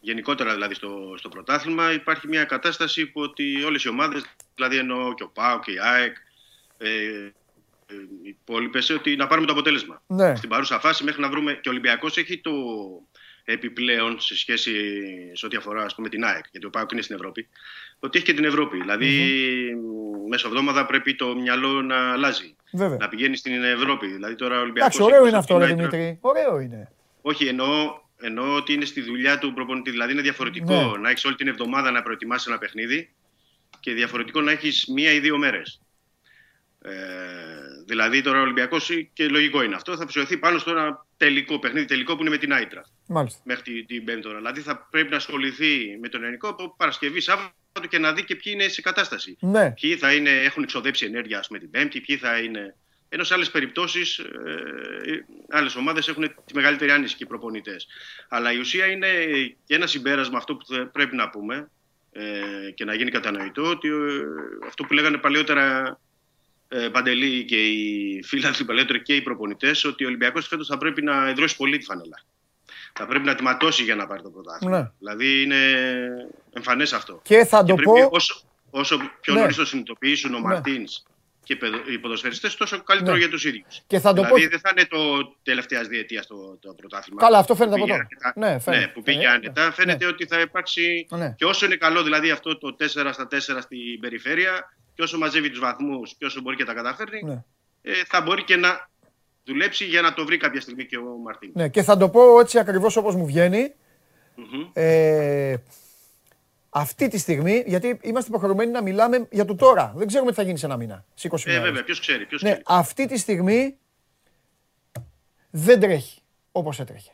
γενικότερα δηλαδή στο, στο πρωτάθλημα, υπάρχει μια κατάσταση που ότι όλες οι ομάδες, δηλαδή εννοώ και ο ΠΑΟ και η ΑΕΚ, ε, ε, οι υπόλοιπες, ότι να πάρουμε το αποτέλεσμα. Ναι. Στην παρούσα φάση, μέχρι να βρούμε. Και ο Ολυμπιακός έχει το επιπλέον σε σχέση σε ό,τι αφορά ας πούμε, την ΑΕΚ, γιατί ο ΠΑΟΚ είναι στην Ευρώπη, ότι έχει και την Ευρώπη. Δηλαδή, mm-hmm. μέσω εβδόμαδα πρέπει το μυαλό να αλλάζει. Βέβαια. Να πηγαίνει στην Ευρώπη. Δηλαδή, τώρα ο Ολυμπιακός. Εντάξει, ωραίο είναι αυτό, Δημήτρη. Ωραίο είναι. Όχι, εννοώ, εννοώ ότι είναι στη δουλειά του προπονητή. Δηλαδή είναι διαφορετικό ναι. να έχεις όλη την εβδομάδα να προετοιμάσεις ένα παιχνίδι και διαφορετικό να έχεις μία ή δύο μέρες. Ε, δηλαδή τώρα ο Ολυμπιακός, και λογικό είναι αυτό, θα ψηφιωθεί πάνω στο ένα τελικό παιχνίδι τελικό που είναι με την Άιτρα. Μάλιστα. Μέχρι την, την Πέμπτη Δηλαδή θα πρέπει να ασχοληθεί με τον ελληνικό από Παρασκευή, Σάββατο και να δει και ποιοι είναι σε κατάσταση. Ναι. Ποιοι θα είναι, έχουν εξοδέψει ενέργεια με την Πέμπτη, ποιοι θα είναι. Ενώ σε άλλες περιπτώσεις, ε, άλλες ομάδες έχουν τη μεγαλύτερη άνεση και οι προπονητές. Αλλά η ουσία είναι και ένα συμπέρασμα αυτό που πρέπει να πούμε ε, και να γίνει κατανοητό ότι ε, αυτό που λέγανε παλιότερα ε, Παντελή και οι φίλοι παλιότερα και οι προπονητές, ότι ο Ολυμπιακός φέτος θα πρέπει να εδρώσει πολύ τη φανέλα. Θα πρέπει να τη ματώσει για να πάρει το πρωτάθλημα. Ναι. Δηλαδή είναι εμφανές αυτό. Και θα το πω. Όσο, όσο πιο ναι. νωρίς το συνειδητοποιήσουν ο ναι. Μαρτίνς και οι ποδοσφαιριστές τόσο καλύτερο ναι. για τους ίδιους. Και θα το δηλαδή πω... δεν θα είναι το τελευταία διετία το, το πρωτάθλημα. Καλά, αυτό φαίνεται από τώρα. Ναι, φαίνεται. ναι, που πήγε ναι, άνετα. Ναι. Φαίνεται ότι θα υπάρξει ναι. και όσο είναι καλό δηλαδή αυτό το 4 στα 4 στην περιφέρεια και όσο μαζεύει τους βαθμούς και όσο μπορεί και τα καταφέρνει ναι. ε, θα μπορεί και να δουλέψει για να το βρει κάποια στιγμή και ο Μαρτίν. Ναι, και θα το πω έτσι ακριβώς όπως μου βγαίνει. Mm-hmm. Ε, αυτή τη στιγμή, γιατί είμαστε υποχρεωμένοι να μιλάμε για το τώρα. Δεν ξέρουμε τι θα γίνει σε ένα μήνα. Σε 20 ε, βέβαια, ποιος ξέρει. Ποιος ναι, αυτή τη στιγμή δεν τρέχει όπως έτρεχε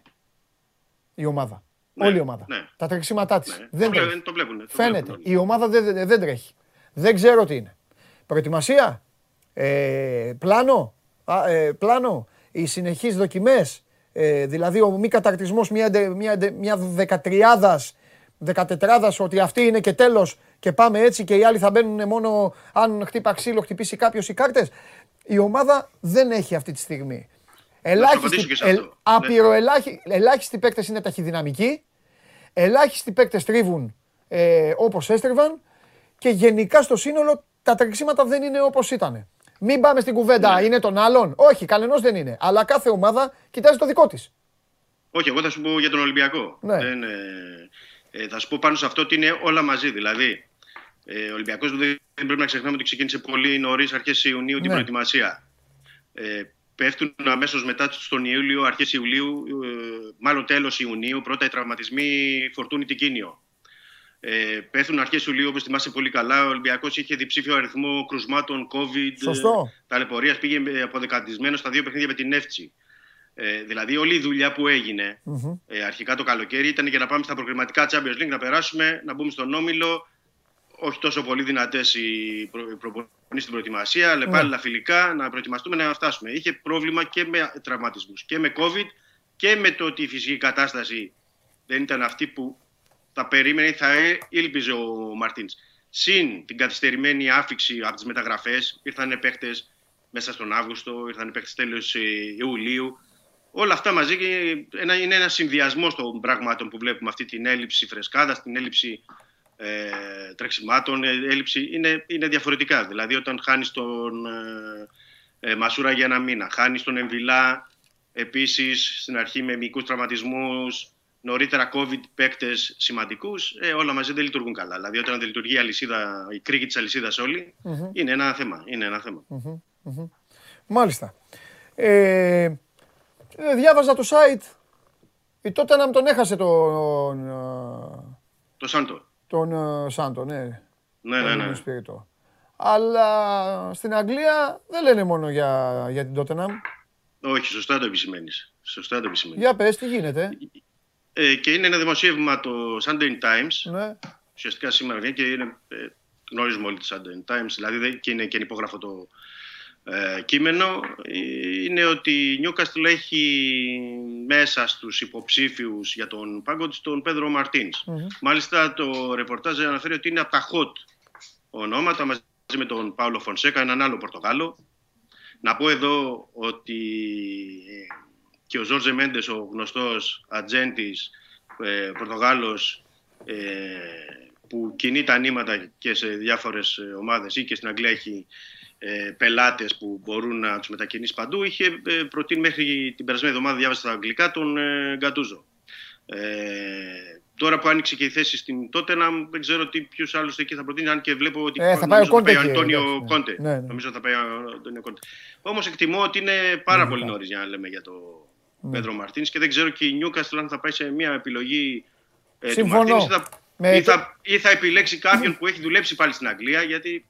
η ομάδα. Ναι, Όλη η ομάδα. Ναι. Τα τρεξίματά της. Ναι. Δεν το τρέχει. Το βλέπουν, το Φαίνεται. Βλέπουν η ομάδα δεν, δεν, τρέχει. Δεν ξέρω τι είναι. Προετοιμασία; Ε, πλάνο; Α, ε, πλάνο. Οι συνεχείς δοκιμές; Ε, δηλαδή ο μη καταρτισμός μια, μια, μια δεκατριάδας 14 ότι αυτή είναι και τέλος και πάμε έτσι και οι άλλοι θα μπαίνουν μόνο αν χτύπα ξύλο, χτυπήσει κάποιος οι κάρτες. Η ομάδα δεν έχει αυτή τη στιγμή. Ελάχιστοι, ελ, ναι. ελάχιστοι παίκτες είναι ταχυδυναμικοί. Ελάχιστοι παίκτες τρίβουν ε, όπως έστριβαν. Και γενικά στο σύνολο τα τρεξίματα δεν είναι όπως ήταν. Μην πάμε στην κουβέντα, ναι. είναι των άλλων. Όχι, κανενό δεν είναι. Αλλά κάθε ομάδα κοιτάζει το δικό της. Όχι, εγώ θα σου πω για τον Ολυμπιακό. Ναι. Δεν, ε, ε, θα σου πω πάνω σε αυτό ότι είναι όλα μαζί. Δηλαδή, ε, ο Ολυμπιακός δεν πρέπει να ξεχνάμε ότι ξεκίνησε πολύ νωρίς, αρχές Ιουνίου, την ναι. προετοιμασία. Ε, πέφτουν αμέσως μετά στον Ιούλιο, αρχές Ιουλίου, ε, μάλλον τέλος Ιουνίου, πρώτα οι τραυματισμοί φορτούν την κίνιο. Ε, πέφτουν αρχές Ιουλίου, όπως θυμάσαι πολύ καλά. Ο Ολυμπιακός είχε διψήφιο αριθμό κρουσμάτων COVID. Σωστό. Ε, ταλαιπωρίας πήγε αποδεκατισμένος στα δύο παιχνίδια με την Εύτσι. Ε, δηλαδή, όλη η δουλειά που εγινε ε, αρχικά το καλοκαίρι ήταν για να πάμε στα προκριματικά Champions League, να περάσουμε, να μπούμε στον Όμιλο. Όχι τόσο πολύ δυνατές οι προ, στην προετοιμασία, αλλά πάλι mm. φιλικά να προετοιμαστούμε να φτάσουμε. Είχε πρόβλημα και με τραυματισμούς και με COVID και με το ότι η φυσική κατάσταση δεν ήταν αυτή που θα περίμενε ή θα ήλπιζε ο Μαρτίνς. Συν την καθυστερημένη άφηξη από τις μεταγραφές, ήρθαν παίχτε μέσα στον Αύγουστο, ήρθαν παίχτε τέλος ε, Ιουλίου. Όλα αυτά μαζί είναι ένα συνδυασμό των πραγμάτων που βλέπουμε αυτή την έλλειψη φρεσκάδας, την έλλειψη ε, τρεξιμάτων, ε, έλλειψη, είναι, είναι διαφορετικά. Δηλαδή όταν χάνεις τον ε, ε, Μασούρα για ένα μήνα, χάνεις τον Εμβιλά επίσης στην αρχή με μικρούς τραυματισμούς, νωρίτερα COVID παίκτες σημαντικούς, ε, όλα μαζί δεν λειτουργούν καλά. Δηλαδή, όταν δεν λειτουργεί η, αλυσίδα, η κρίκη της αλυσίδας είναι ένα θέμα. Είναι ένα θέμα. Μάλιστα. Ε, διάβαζα το site. Η τότε να τον έχασε τον. Το Σάντο. Τον Σάντο, ναι. Ναι, ναι, ναι. Αλλά στην Αγγλία δεν λένε μόνο για, για την Tottenham. Όχι, σωστά το επισημαίνεις. Σωστά το επισημαίνεις. Για πες, τι γίνεται. Ε, και είναι ένα δημοσίευμα το Sunday Times. Ναι. Ουσιαστικά σήμερα και είναι, ε, γνωρίζουμε όλοι το Sunday Times, δηλαδή και είναι και υπόγραφο το ε, κείμενο. Είναι ότι η Newcastle έχει μέσα στους υποψήφιους για τον πάγκο της τον Πέδρο Μάλιστα το ρεπορτάζ αναφέρει ότι είναι από τα hot ονόματα μαζί με τον Πάολο Φονσέκα, έναν άλλο Πορτογάλο. Να πω εδώ ότι ε, και ο Ζόρζε Μέντες, ο γνωστός ατζέντης ε, Πορτογάλος ε, που κινεί τα νήματα και σε διάφορες ομάδες ή και στην Αγγλία έχει ε, πελάτες που μπορούν να τους μετακινήσει παντού είχε ε, προτείνει μέχρι την περασμένη εβδομάδα διάβασα στα αγγλικά τον ε, Γκατούζο. Ε, Τώρα που άνοιξε και η θέση στην να δεν ξέρω τι ποιους άλλους εκεί θα προτείνει. Αν και βλέπω ότι ε, θα πάει ο Κόντε. Αντώνιο ναι. Κόντε. Ναι, ναι. Νομίζω θα πάει ο Αντώνιο Κόντε. Όμως εκτιμώ ότι είναι πάρα πολύ νωρίς για να λέμε για τον ναι. Πέντρο Μαρτίν και δεν ξέρω και η Νιούκαστλ αν θα πάει σε μια επιλογή ε, Συμφωνώ. του Μαρτίν ή θα, ή, θα, ή θα επιλέξει κάποιον που έχει δουλέψει πάλι στην Αγγλία γιατί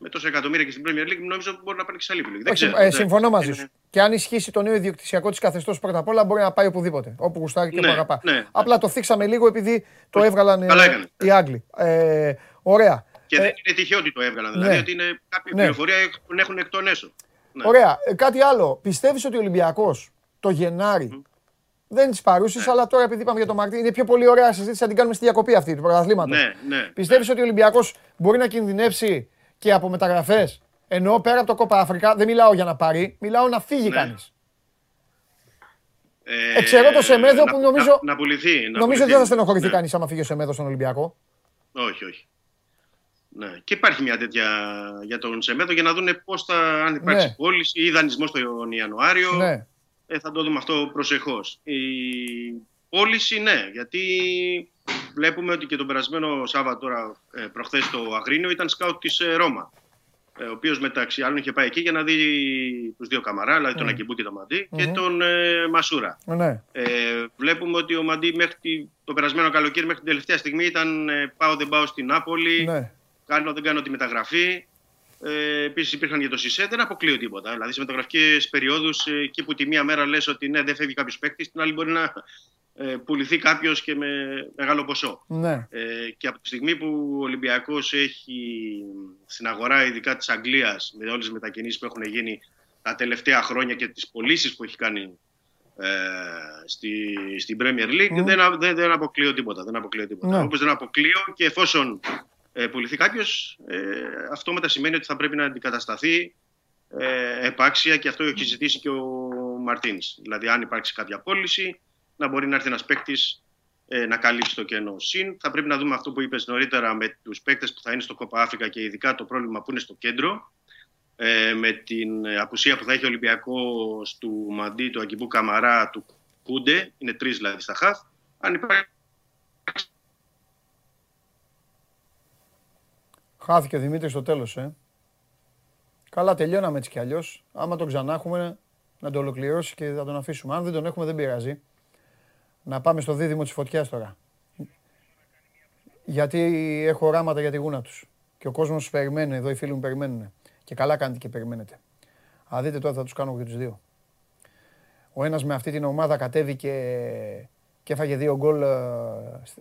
με τόσα εκατομμύρια και στην Premier League, νομίζω ότι μπορεί να πάρει και σε άλλη επιλογή. ε, συμφωνώ μαζί σου. Και αν ισχύσει το νέο ιδιοκτησιακό της καθεστώς πρώτα απ' όλα, μπορεί να πάει οπουδήποτε. Όπου γουστάρει και ναι, που αγαπά. Ναι, Απλά το θίξαμε λίγο επειδή το έβγαλαν ε, οι Άγγλοι. Ε, ωραία. Και ε, δεν είναι τυχαίο ότι το έβγαλαν. Δηλαδή ναι. ότι είναι κάποια ναι. πληροφορία που έχουν εκ των έσω. Ναι. Ωραία. Ε, κάτι άλλο. Πιστεύεις ότι ο Ολυμπιακός το Γενάρη mm. Δεν τις παρούσες, ναι. αλλά τώρα επειδή είπαμε για το Μαρτίν, είναι πιο πολύ ωραία συζήτηση να την κάνουμε στη διακοπή αυτή του πρωταθλήματος. Ναι, ναι, Πιστεύεις ναι. ότι ο Ολυμπιακός μπορεί να κινδυνεύσει και από μεταγραφές; Ενώ πέρα από το Κόπα Αφρικά δεν μιλάω για να πάρει, μιλάω να φύγει ναι. κανείς. Ε, Εξαιρώ το Σεμέδο που νομίζω. Να, να πουληθεί. Να νομίζω ότι δεν θα στενοχωρηθεί ναι. κανείς άμα φύγει ο Σεμέδος στον Ολυμπιακό. Όχι, όχι. Ναι. Και υπάρχει μια τέτοια για τον Σεμέδο για να δουν πώς θα, αν υπάρξει ναι. πώληση ή δανεισμό τον Ιανουάριο. Ναι. Ε, θα το δούμε αυτό προσεχώς. Η πώληση, ναι, γιατί βλέπουμε ότι και τον περασμένο Σάββατο τώρα ε, προχθές το Αγρίνιο ήταν σκάουτ της ε, Ρώμα. Ε, ο οποίος μεταξύ άλλων είχε πάει εκεί για να δει τους δύο καμαρά, δηλαδή τον ναι. Ακιμπού και τον μαντι και τον ε, Μασούρα. Ναι. Ε, βλέπουμε ότι ο Μαντί μέχρι το περασμένο καλοκαίρι, μέχρι την τελευταία στιγμή ήταν ε, πάω δεν πάω στην Νάπολη. Ναι. Κάνω δεν κάνω τη μεταγραφή. Ε, Επίσης υπήρχαν για το ΣΥΣΕ, δεν αποκλείω τίποτα. Δηλαδή σε μεταγραφικές περιόδους, εκεί που τη μία μέρα λες ότι ναι, δεν φεύγει κάποιος παίκτης, την άλλη μπορεί να ε, πουληθεί κάποιος και με μεγάλο ποσό. Ναι. Ε, και από τη στιγμή που ο Ολυμπιακός έχει στην αγορά, ειδικά της Αγγλίας, με όλες τις μετακινήσεις που έχουν γίνει τα τελευταία χρόνια και τις πωλήσεις που έχει κάνει ε, στη, στην Premier League, δεν, δεν, δεν αποκλείω τίποτα. Δεν αποκλείω τίποτα. Ναι. Όπως δεν αποκλείω και εφόσον ε, πουληθεί κάποιος, ε, αυτό μετά σημαίνει ότι θα πρέπει να αντικατασταθεί ε, επάξια και αυτό έχει ζητήσει και ο Μαρτίνς. Δηλαδή, αν υπάρξει κάποια πώληση, να μπορεί να έρθει ένας παίκτης ε, να καλύψει το κενό. Συν θα πρέπει να δούμε αυτό που είπες νωρίτερα με τους παίκτες που θα είναι στο Κόπα Αφρικα και ειδικά το πρόβλημα που είναι στο κέντρο. Ε, με την απουσία που θα έχει ο Ολυμπιακός του Μαντί, του Αγκιμπού Καμαρά, του Κούντε, είναι τρεις δηλαδή στα χαφ. Αν υπάρχει. Χάθηκε ο Δημήτρης στο τέλος, ε. Καλά, τελειώναμε έτσι κι αλλιώς. Άμα τον ξανά έχουμε, να το ολοκληρώσει και θα τον αφήσουμε. Αν δεν τον έχουμε, δεν πειράζει να πάμε στο δίδυμο της φωτιάς τώρα. Γιατί έχω οράματα για τη γούνα τους. Και ο κόσμος περιμένει, εδώ οι φίλοι μου περιμένουν. Και καλά κάνετε και περιμένετε. Α, δείτε τώρα θα τους κάνω και τους δύο. Ο ένας με αυτή την ομάδα κατέβηκε και έφαγε δύο γκολ ε,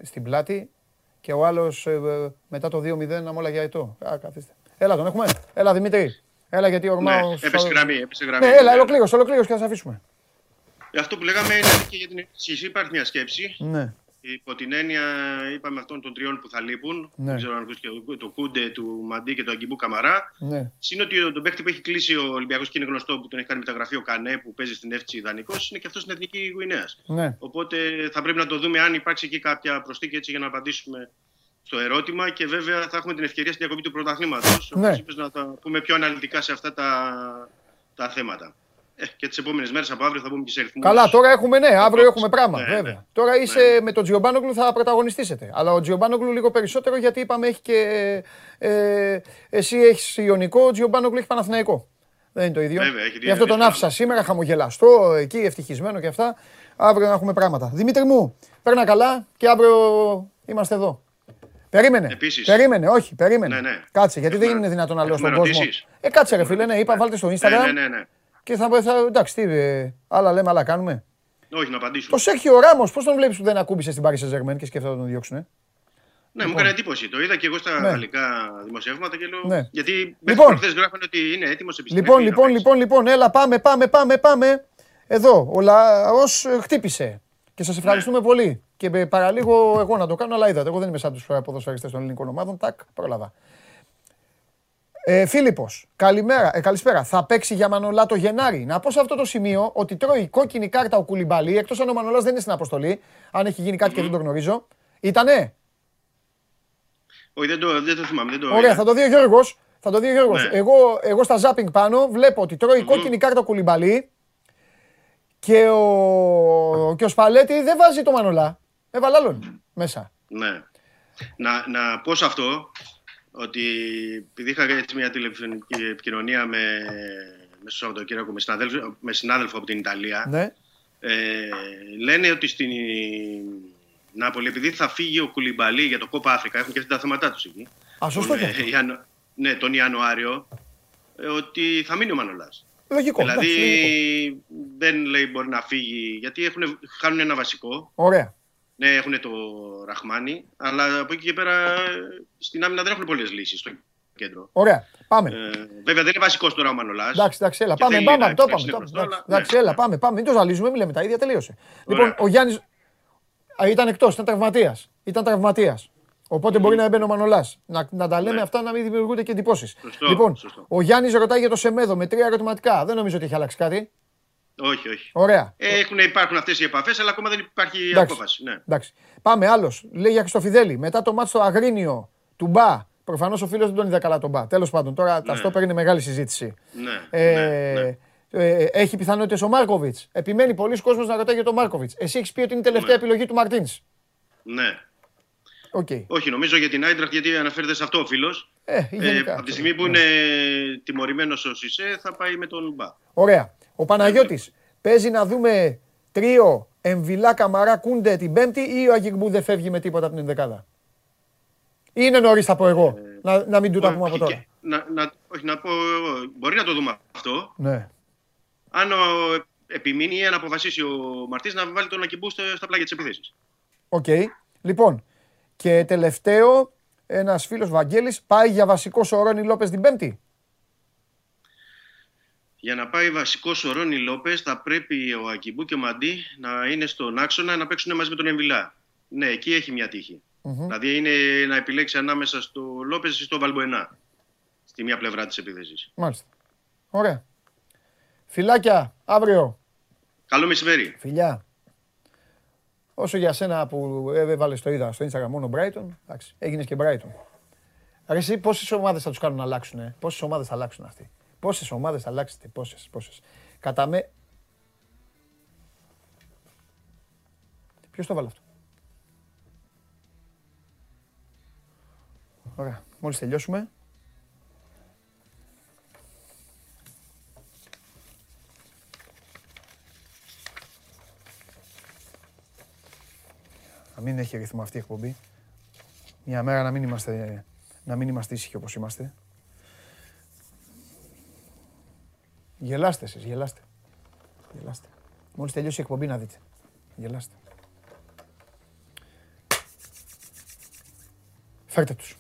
στην πλάτη και ο άλλος ε, μετά το 2-0 αμόλα για ετώ. Α, καθίστε. Έλα τον έχουμε. Έλα Δημήτρη. Έλα γιατί ορμάω... Ναι, έπεσε γραμμή, έπεσε γραμμή. Ναι, έλα, ολοκλήρωσε, ολοκλήρωσε και θα σας αφήσουμε. Αυτό που λέγαμε είναι και για την εξή. Υπάρχει μια σκέψη. Ναι. Υπό την έννοια, είπαμε αυτών των τριών που θα λείπουν. Ναι. Δεν ξέρω αν ακούσει και το Κούντε, του Μαντί και του Αγκιμπού Καμαρά. Ναι. Συν ότι τον παίχτη που έχει κλείσει ο Ολυμπιακός και είναι γνωστό που τον έχει κάνει μεταγραφή ο Κανέ που παίζει στην Εύτσι Ιδανικός είναι και αυτός στην Εθνική Γουινέας. Ναι. Οπότε θα πρέπει να το δούμε αν υπάρξει εκεί κάποια προσθήκη έτσι για να απαντήσουμε στο ερώτημα και βέβαια θα έχουμε την ευκαιρία στην διακοπή του πρωταθλήματος. Ναι. να τα πούμε πιο αναλυτικά σε αυτά τα, τα θέματα. Ε, και τις επόμενες μέρες από αύριο θα πούμε και σε αριθμού. Καλά, τώρα έχουμε, ναι, αύριο έχουμε πράγμα. Ναι, βέβαια. Ναι. Τώρα είσαι ναι. με τον Τζιομπάνογκλου θα πρωταγωνιστήσετε. Αλλά ο Τζιομπάνογκλου λίγο περισσότερο γιατί είπαμε έχει και. Ε, εσύ έχεις Ιωνικό, ο Τζιομπάνογκλου έχει Παναθηναϊκό. Δεν είναι το ίδιο. Βέβαια, έχει Γι' αυτό τον διαφορετικά. άφησα σήμερα χαμογελαστό, εκεί ευτυχισμένο και αυτά. Αύριο να έχουμε πράγματα. Δημήτρη μου, παίρνα καλά και αύριο είμαστε εδώ. Περίμενε. Επίσης. Περίμενε, όχι, περίμενε. Ναι, ναι. Κάτσε, γιατί δεν Έχουμε- είναι δυνατόν να λέω έχουμε στον κόσμο. ερωτήσεις. Ε, κάτσε ρε φίλε, ναι, είπα βάλτε στο Instagram Ναι, ναι, ναι, ναι. Και θα, θα εντάξει, τι, ε, άλλα λέμε, άλλα κάνουμε. Όχι, να απαντήσω. Πώς έχει ο Ράμος, πώς τον βλέπεις που δεν ακούμπησε στην Paris Saint-Germain και σκέφτεται να τον διώξουν. Ε; Ναι, μου έκανε εντύπωση. Το είδα και εγώ στα Ναι. γαλλικά δημοσιεύματα και λέω. Ναι. Γιατί Λοιπόν. μέχρι προχθές γράφανε ότι είναι έτοιμος Λοιπόν, λοιπόν, λοιπόν, λοιπόν, έλα, πάμε, πάμε, πάμε, πάμε. Εδώ, ο λαός χτύπησε. Και σας ευχαριστούμε πολύ. Και με παραλίγο εγώ να το κάνω, αλλά είδατε, εγώ δεν είμαι σαν τους ποδοσφαιριστές των ελληνικών ομάδων. Τάκ, πρόλαβα. Ε, Φίλιππος, καλημέρα, ε, καλησπέρα. Θα παίξει για Μανολά το Γενάρη. Να πω σε αυτό το σημείο ότι τρώει κόκκινη κάρτα ο Κουλιμπαλί, εκτός αν ο Μανολάς δεν είναι στην αποστολή. Αν έχει γίνει κάτι και δεν το γνωρίζω. Ήτανε; Όχι, δεν το, δεν το θυμάμαι. Δεν το Ωραία, είδα. θα το δει ο Γιώργος. Θα το δει ο Γιώργος. Ναι. Εγώ, εγώ στα ζάπινγκ πάνω βλέπω ότι τρώει κόκκινη κάρτα ο Κουλιμπαλί και ο, και ο Σπαλέτη δεν βάζει το Μανολά. Έβαλε άλλον μέσα. Ναι. Να, να πω σε αυτό ότι επειδή είχα έτσι μια τηλεφωνική επικοινωνία με, με στο Σαββατοκύριακο με συνάδελφο, με συνάδελφο από την Ιταλία, Ναι. ε, λένε ότι στην Νάπολη, επειδή θα φύγει ο Κουλιμπαλί για το Κόπα Αφρικα, έχουν και αυτά τα θέματα τους εκεί. Α, σωστό τον, και ε, αυτό. Ιανου- ναι, τον Ιανουάριο, ε, ότι θα μείνει ο Μανολάς. Λογικό. δηλαδή εντάξει, λογικό. δεν λέει μπορεί να φύγει, γιατί έχουν, χάνουν ένα βασικό. Ωραία. Ναι, έχουν το Ραχμάνι, αλλά από εκεί και πέρα ε, στην άμυνα δεν έχουν πολλές λύσεις στο κέντρο. Ωραία. Πάμε. Ε, βέβαια δεν είναι βασικός τώρα ο Μανολάς. Εντάξει, εντάξει, έλα. Και Πάμε, θέλει πάμε, να το παίξει είπαμε. μπροστά, Εντάξει, αλλά- εντάξει, ναι, έλα, ναι. πάμε, πάμε. Μην το ζαλίζουμε, μιλάμε τα ίδια, τελείωσε. Ωραία. Λοιπόν, ο Γιάννη. Ήταν εκτός, ήταν τραυματίας. Ήταν τραυματίας. Οπότε μπορεί να έμπαινε ο Μανολάς. Να, να τα λέμε Ναι. αυτά να μην δημιουργούνται και εντυπώσεις. Σωστό, Λοιπόν, σωστό. ο Γιάννης ρωτάει για το Σεμέδο με τρία ερωτηματικά. Δεν νομίζω ότι έχει αλλάξει κάτι. Όχι, όχι. Ωραία. Ε, έχουν, υπάρχουν αυτές οι επαφές, αλλά ακόμα δεν υπάρχει Εντάξει. απόφαση. Ναι. Εντάξει. Πάμε άλλος. Λέει για Χριστοφιδέλη. Μετά το μάτσο στο Αγρίνιο του Μπα. Προφανώς ο φίλος δεν τον είδε καλά τον Μπα. Τέλος πάντων, τώρα τα Ναι. στόπερ είναι μεγάλη συζήτηση. Ναι, Ε, ναι, ναι. ε, έχει πιθανότητες ο Μάρκοβιτς. Επιμένει πολλοί κόσμος να ρωτάει για τον Μάρκοβιτς. Εσύ έχεις πει ότι είναι η τελευταία Ναι. επιλογή του Μαρτίνς. ναι. Οκ. Όχι, νομίζω για την Άιντραχτ, γιατί αναφέρεται σε αυτό ο φίλος. Ε, Ε, γενικά. από τη στιγμή που είναι τιμωρημένος ο Σισέ, θα πάει με τον Μπα. Ωραία. Ο Παναγιώτης παίζει να δούμε τρίο Εμβιλά Καμαρά Κούντε την Πέμπτη ή ο Αγκιμπού δεν φεύγει με τίποτα από την ενδεκάδα. Ή είναι νωρίς, θα πω εγώ. να, να μην του τα πούμε από Όχι, τώρα. και- Να, να, όχι, να πω εγώ. Μπορεί να το δούμε αυτό. Ναι. Αν ο, επιμείνει ή αν αποφασίσει ο Μαρτίνς να βάλει τον Αγκιμπού στα, στα πλάγια της επίθεσης. Οκ. Λοιπόν, και τελευταίο, ένας φίλος Βαγγέλης πάει για βασικό ο Ρόνι Λόπες την Πέμπτη. Για να πάει βασικός ο Ρόνι Λόπες, θα πρέπει ο Αγκιμπού και ο Μαντί να είναι στον άξονα να παίξουν μαζί με τον Εμβιλά. Ναι, εκεί έχει μια τυχη Δηλαδή είναι να επιλέξει ανάμεσα στο Λόπες ή στο Βαλμποενά. Στη μία πλευρά της επίθεσης. Μάλιστα. Ωραία. Φιλάκια, αύριο. Καλό μεσημέρι. Φιλιά. Όσο για σένα που έβαλε το είδα στο Instagram μόνο Brighton, εντάξει, έγινες και Brighton. Ρε εσύ πόσες ομάδες θα τους κάνουν να αλλάξουν, ε; πόσες ομάδες θα αλλάξουν αυτοί; Πόσες ομάδες θα αλλάξετε, πόσες, πόσες. Κατά με... Ποιος το βάλε αυτό; Ωραία, μόλις τελειώσουμε. Να μην έχει ρυθμό αυτή η εκπομπή. Μια μέρα να μην είμαστε, να μην είμαστε ήσυχοι όπως είμαστε. Γελάστε εσείς, γελάστε. Γελάστε. Μόλις τελειώσει η εκπομπή να δείτε. Γελάστε. Φέρτε τους.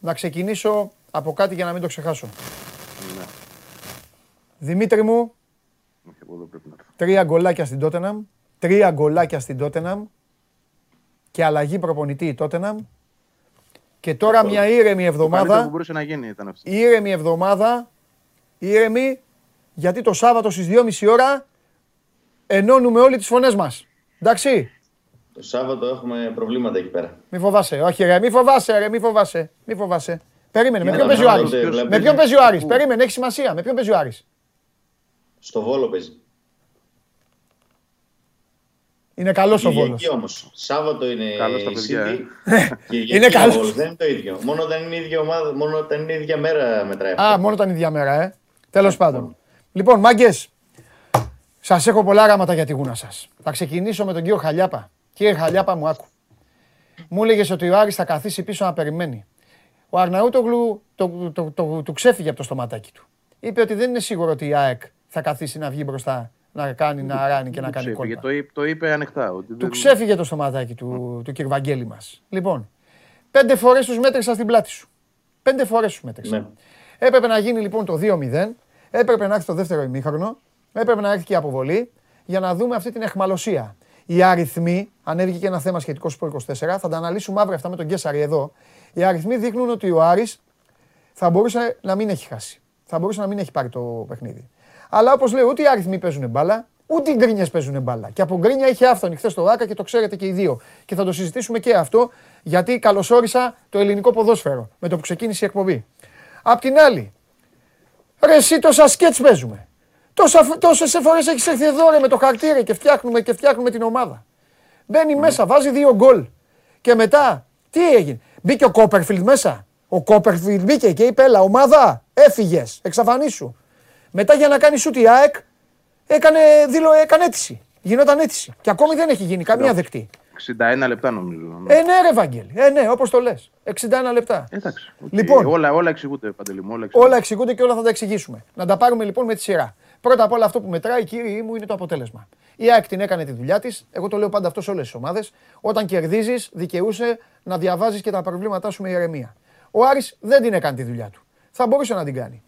Να ξεκινήσω από κάτι για να μην το ξεχάσω. Δημήτρη μου, τρία γκολάκια στην Τότεναμ, τρία γκολάκια στην Τότεναμ και αλλαγή προπονητή η Τότεναμ και τώρα μια ήρεμη Το καλύτερο που εβδομάδα, μπορούσε να γίνει ήταν αυτό. ήρεμη εβδομάδα, ήρεμη, γιατί το Σάββατο στις 2.30 ώρα ενώνουμε όλοι τις φωνές μας. Εντάξει, Το Σάββατο έχουμε προβλήματα εκεί πέρα. μη φοβάσαι, όχι ρε, μη φοβάσαι ρε, μη φοβάσαι, μη φοβάσαι. Περίμενε, με Είναι ποιον παίζει ο να Άρης; βλέπεις. Με ποιον παίζει ο Άρης; Περίμενε, έχει σημασία. Με ποιον παίζει ο Άρης; Στο Βόλο παίζει. Είναι καλός ο Βόλος. Κυριακή όμως. Σάββατο είναι Καλώς τα η παιδιά, City. Ε. Κυριακή Είναι ο καλός. Βόλος. Δεν είναι το ίδιο. Μόνο όταν είναι η ίδια ομάδα, μόνο όταν είναι η ίδια μέρα μετράει. αυτό. Α, μόνο τα ίδια μέρα, ε. Τέλος πάντων. Λοιπόν, μάγκες, σας έχω πολλά γράμματα για τη γούνα σας. Θα ξεκινήσω με τον κύριο Χαλιάπα. Κύριε Χαλιάπα, μου άκου. Μου έλεγες ότι ο Άρης θα καθίσει πίσω να περιμένει. Ο Αρναούτογλου το, το, το, το- του ξέφυγε από το στοματάκι του. Είπε ότι δεν είναι σίγουρο ότι η ΑΕΚ θα καθίσει να βγει μπροστά, να κάνει, να ράνει και να Του κάνει ξέφυγε. κόλπα. Το, είπε- το είπε ανοιχτά. Ότι Του δεν- ξέφυγε το στοματάκι του, του κ. Βαγγέλη μας. Λοιπόν, πέντε φορές τους μέτρησα στην πλάτη σου. Πέντε φορές τους μέτρησα. Ναι. Έπρεπε να γίνει λοιπόν το 2-0, έπρεπε να έρθει το δεύτερο ημίχρονο, έπρεπε να έρθει και η αποβολή για να δούμε αυτή την εχμαλωσία. Οι αριθμοί, ανέβηκε και ένα θέμα σχετικό στο 24, θα τα αναλύσουμε αύριο αυτά με τον Κέσσαρη εδώ. Οι αριθμοί δείχνουν ότι ο Άρης θα μπορούσε να μην έχει χάσει. Θα μπορούσε να μην έχει πάρει το παιχνίδι. Αλλά όπως λέω, ούτε οι αριθμοί παίζουν μπάλα, ούτε οι γκρίνιες παίζουν μπάλα. Και από γκρίνια είχε άφθονη χθες το Άκα και το ξέρετε και οι δύο. Και θα το συζητήσουμε και αυτό, γιατί καλωσόρισα το ελληνικό ποδόσφαιρο με το που ξεκίνησε η εκπομπή. Απ' την άλλη, ρε εσύ τόσα σκέτς παίζουμε. Τόσα, τόσες φορές έχεις έρθει εδώ ρε με το χαρτίρι και φτιάχνουμε και φτιάχνουμε την ομάδα. Μπαίνει μέσα, βάζει δύο γκολ. Και μετά, τι έγινε; Μπήκε ο Κόπερφιλντ μέσα. Ο Κόπερφιλντ μπήκε και είπε, έλα ομάδα, έφυγες, εξαφανίσου. Μετά για να κάνει σούτ η ΑΕΚ, έκανε, δήλω, έκανε αίτηση. Γινόταν αίτηση. Και ακόμη δεν έχει γίνει καμία δεκτή. 61 λεπτά νομίζω. Ε, ναι, ρε Βαγγέλη. Ε, ναι, όπως το λες. 61 λεπτά. Εντάξει. οκ. Λοιπόν. Όλα, όλα εξηγούνται, Παντελή μου. Όλα εξηγούνται. Όλα εξηγούνται και όλα θα τα εξηγήσουμε. Να τα πάρουμε λοιπόν με τη σειρά. Πρώτα απ' όλα αυτό που μετράει, κύριοι μου, είναι το αποτέλεσμα. Η ΑΕΚ την έκανε τη δουλειά της. Εγώ το λέω πάντα αυτό σε όλες τις ομάδες. Όταν κερδίζεις, δικαιούσαι να διαβάζεις και τα προβλήματά σου με ηρεμία. Ο Άρης δεν την έκανε τη δουλειά του. Θα μπορούσε να την κάνει.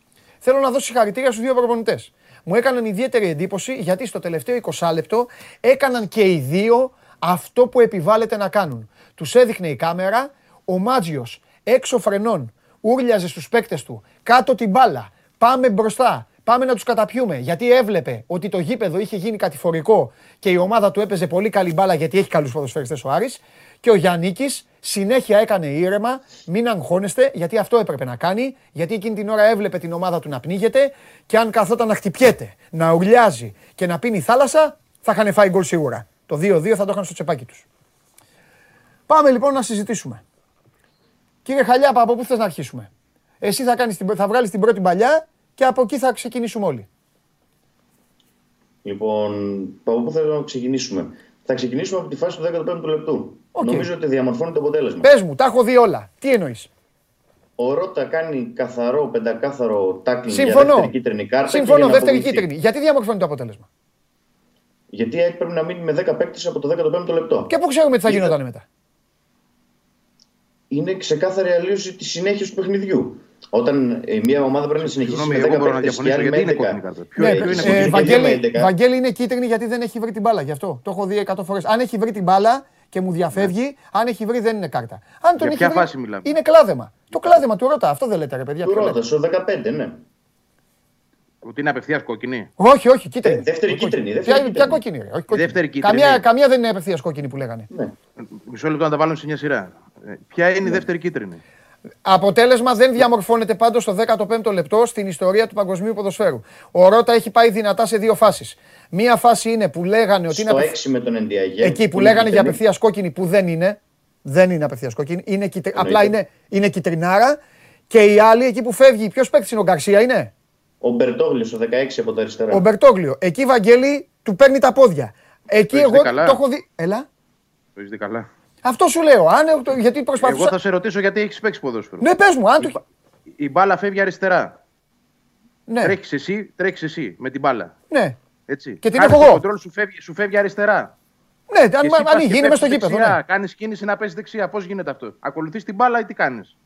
Θέλω να δώσω συγχαρητήρια στους δύο προπονητές. Μου έκαναν ιδιαίτερη εντύπωση γιατί στο τελευταίο 20 λεπτό έκαναν και οι δύο αυτό που επιβάλλεται να κάνουν. Τους έδειχνε η κάμερα, ο Μάτζιος έξω φρενών, ούρλιαζε στους παίκτες του, κάτω την μπάλα, πάμε μπροστά, πάμε να τους καταπιούμε. Γιατί έβλεπε ότι το γήπεδο είχε γίνει κατηφορικό και η ομάδα του έπαιζε πολύ καλή μπάλα γιατί έχει καλούς ποδοσφαιριστές ο Άρης. Και ο Γιάννη συνέχεια έκανε ήρεμα, μην αγχώνεστε, γιατί αυτό έπρεπε να κάνει, γιατί εκείνη την ώρα έβλεπε την ομάδα του να πνίγεται και αν καθόταν να χτυπιέται, να ουρλιάζει και να πίνει θάλασσα, θα είχαν φάει γκολ σίγουρα. Το 2-2 θα το είχαν στο τσεπάκι τους. Πάμε λοιπόν να συζητήσουμε. Κύριε Χαλιάπα, από πού θες να αρχίσουμε; Εσύ θα, κάνεις την, θα βγάλεις την πρώτη μπαλιά και από εκεί θα ξεκινήσουμε όλοι. Λοιπόν, από πού θέλω να ξεκινήσουμε; Θα ξεκινήσουμε από τη φάση του 15ου λεπτού. Οκ. Νομίζω ότι διαμορφώνει το αποτέλεσμα. Πες μου, τα έχω δει όλα. Τι εννοείς; Ο Ρότα κάνει καθαρό, πεντακάθαρο τάκλινγκ για Συμφωνώ. δεύτερη κίτρινη κάρτα. και Συμφωνώ, για να δεύτερη αποβληθεί. κίτρινη. Γιατί διαμορφώνει το αποτέλεσμα; Γιατί η ΑΕΚ πρέπει να μείνει με 10 παίκτες από το 15ο λεπτό. Και πού ξέρουμε τι θα γινόταν μετά; Είναι ξεκάθαρη αλλίωση της συνέχειας του παιχνιδιού. Όταν ε, μια ομάδα πρέπει να συνεχίσει Συγγνώμη, με 10 εγώ μπορώ να παίκτες και διαφωνήσω άλλη γιατί με είναι 11. κόκκινη κάρτα. Ποιο Ναι, ποιο είναι ε, κόκκινη ε, κάρτα; Βαγγέλη- Βαγγέλη, με 11. Βαγγέλη είναι κίτρινη γιατί δεν έχει βρει την μπάλα. Γι' αυτό το έχω δει 100 φορές. Αν έχει βρει την μπάλα και μου διαφεύγει, αν έχει βρει δεν είναι κάρτα. Αν τον Για έχει ποια βρει, φάση μιλάμε; Είναι κλάδεμα. Το κλάδεμα του ρώτα. Αυτό δεν λέτε ρε παιδιά. Του ποιο λέτε. Ρότα, στο 15, ναι. Ότι είναι απευθείας κόκκινη. Όχι, όχι, κίτρινη. Ε, δεύτερη Όχι, κίτρινη, Ποια, δεύτερη ποια κίτρινη. κόκκινη, ρε. Όχι, κόκκινη. Δεύτερη κίτρινη. Καμία, καμία δεν είναι απευθείας κόκκινη που λέγανε. ναι. Μισό λεπτό να τα βάλουν σε μια σειρά. Ε, Ποια είναι η δεύτερη κίτρινη; Αποτέλεσμα δεν διαμορφώνεται πάντως στο 15ο λεπτό στην ιστορία του παγκοσμίου ποδοσφαίρου. Ο Ρότα έχει πάει δυνατά σε δύο φάσεις. Μία φάση είναι που λέγανε ότι είναι Στο απευθ- 6 με τον Ενδιαγέ. εκεί που λέγανε για απευθείας κόκκινη που δεν είναι. Δεν είναι απευθείας κόκκινη. Είναι κυτρι... Απλά είναι, είναι κυτρινάρα. Και η άλλη εκεί που φεύγει, ποιος παίκτης είναι ο Γκαρσία είναι; Ο Μπερτόγλιος στο 16 από τα αριστερά. Ο Μπερτόγλιο. Εκεί Βαγγέλη του παίρνει τα πόδια. Εκεί Το έχεις εγώ δει καλά; το έχω δει. Έλα. Το έχεις δει καλά; Αυτό σου λέω. Αν, εγώ το- γιατί προσπαθούσα. Εγώ θα σε ρωτήσω γιατί έχεις παίξει ποδόσφαιρο. Ναι, πες μου, αν Η, το. μπα- η μπάλα φεύγει αριστερά. Ναι, Τρέχει εσύ, τρέχει εσύ με την μπάλα. ναι. Έτσι. Και την Κάνεις έχω το εγώ. control, σου φεύγει, σου φεύγει αριστερά. Ναι, αν, Και εσύ αν πας και γίνει μες στο πέφτεις γήπεδο. δεξιά, Ναι. Κάνεις κίνηση να πέσει δεξιά. Πώς γίνεται αυτό; Ακολουθείς την μπάλα ή τι κάνεις;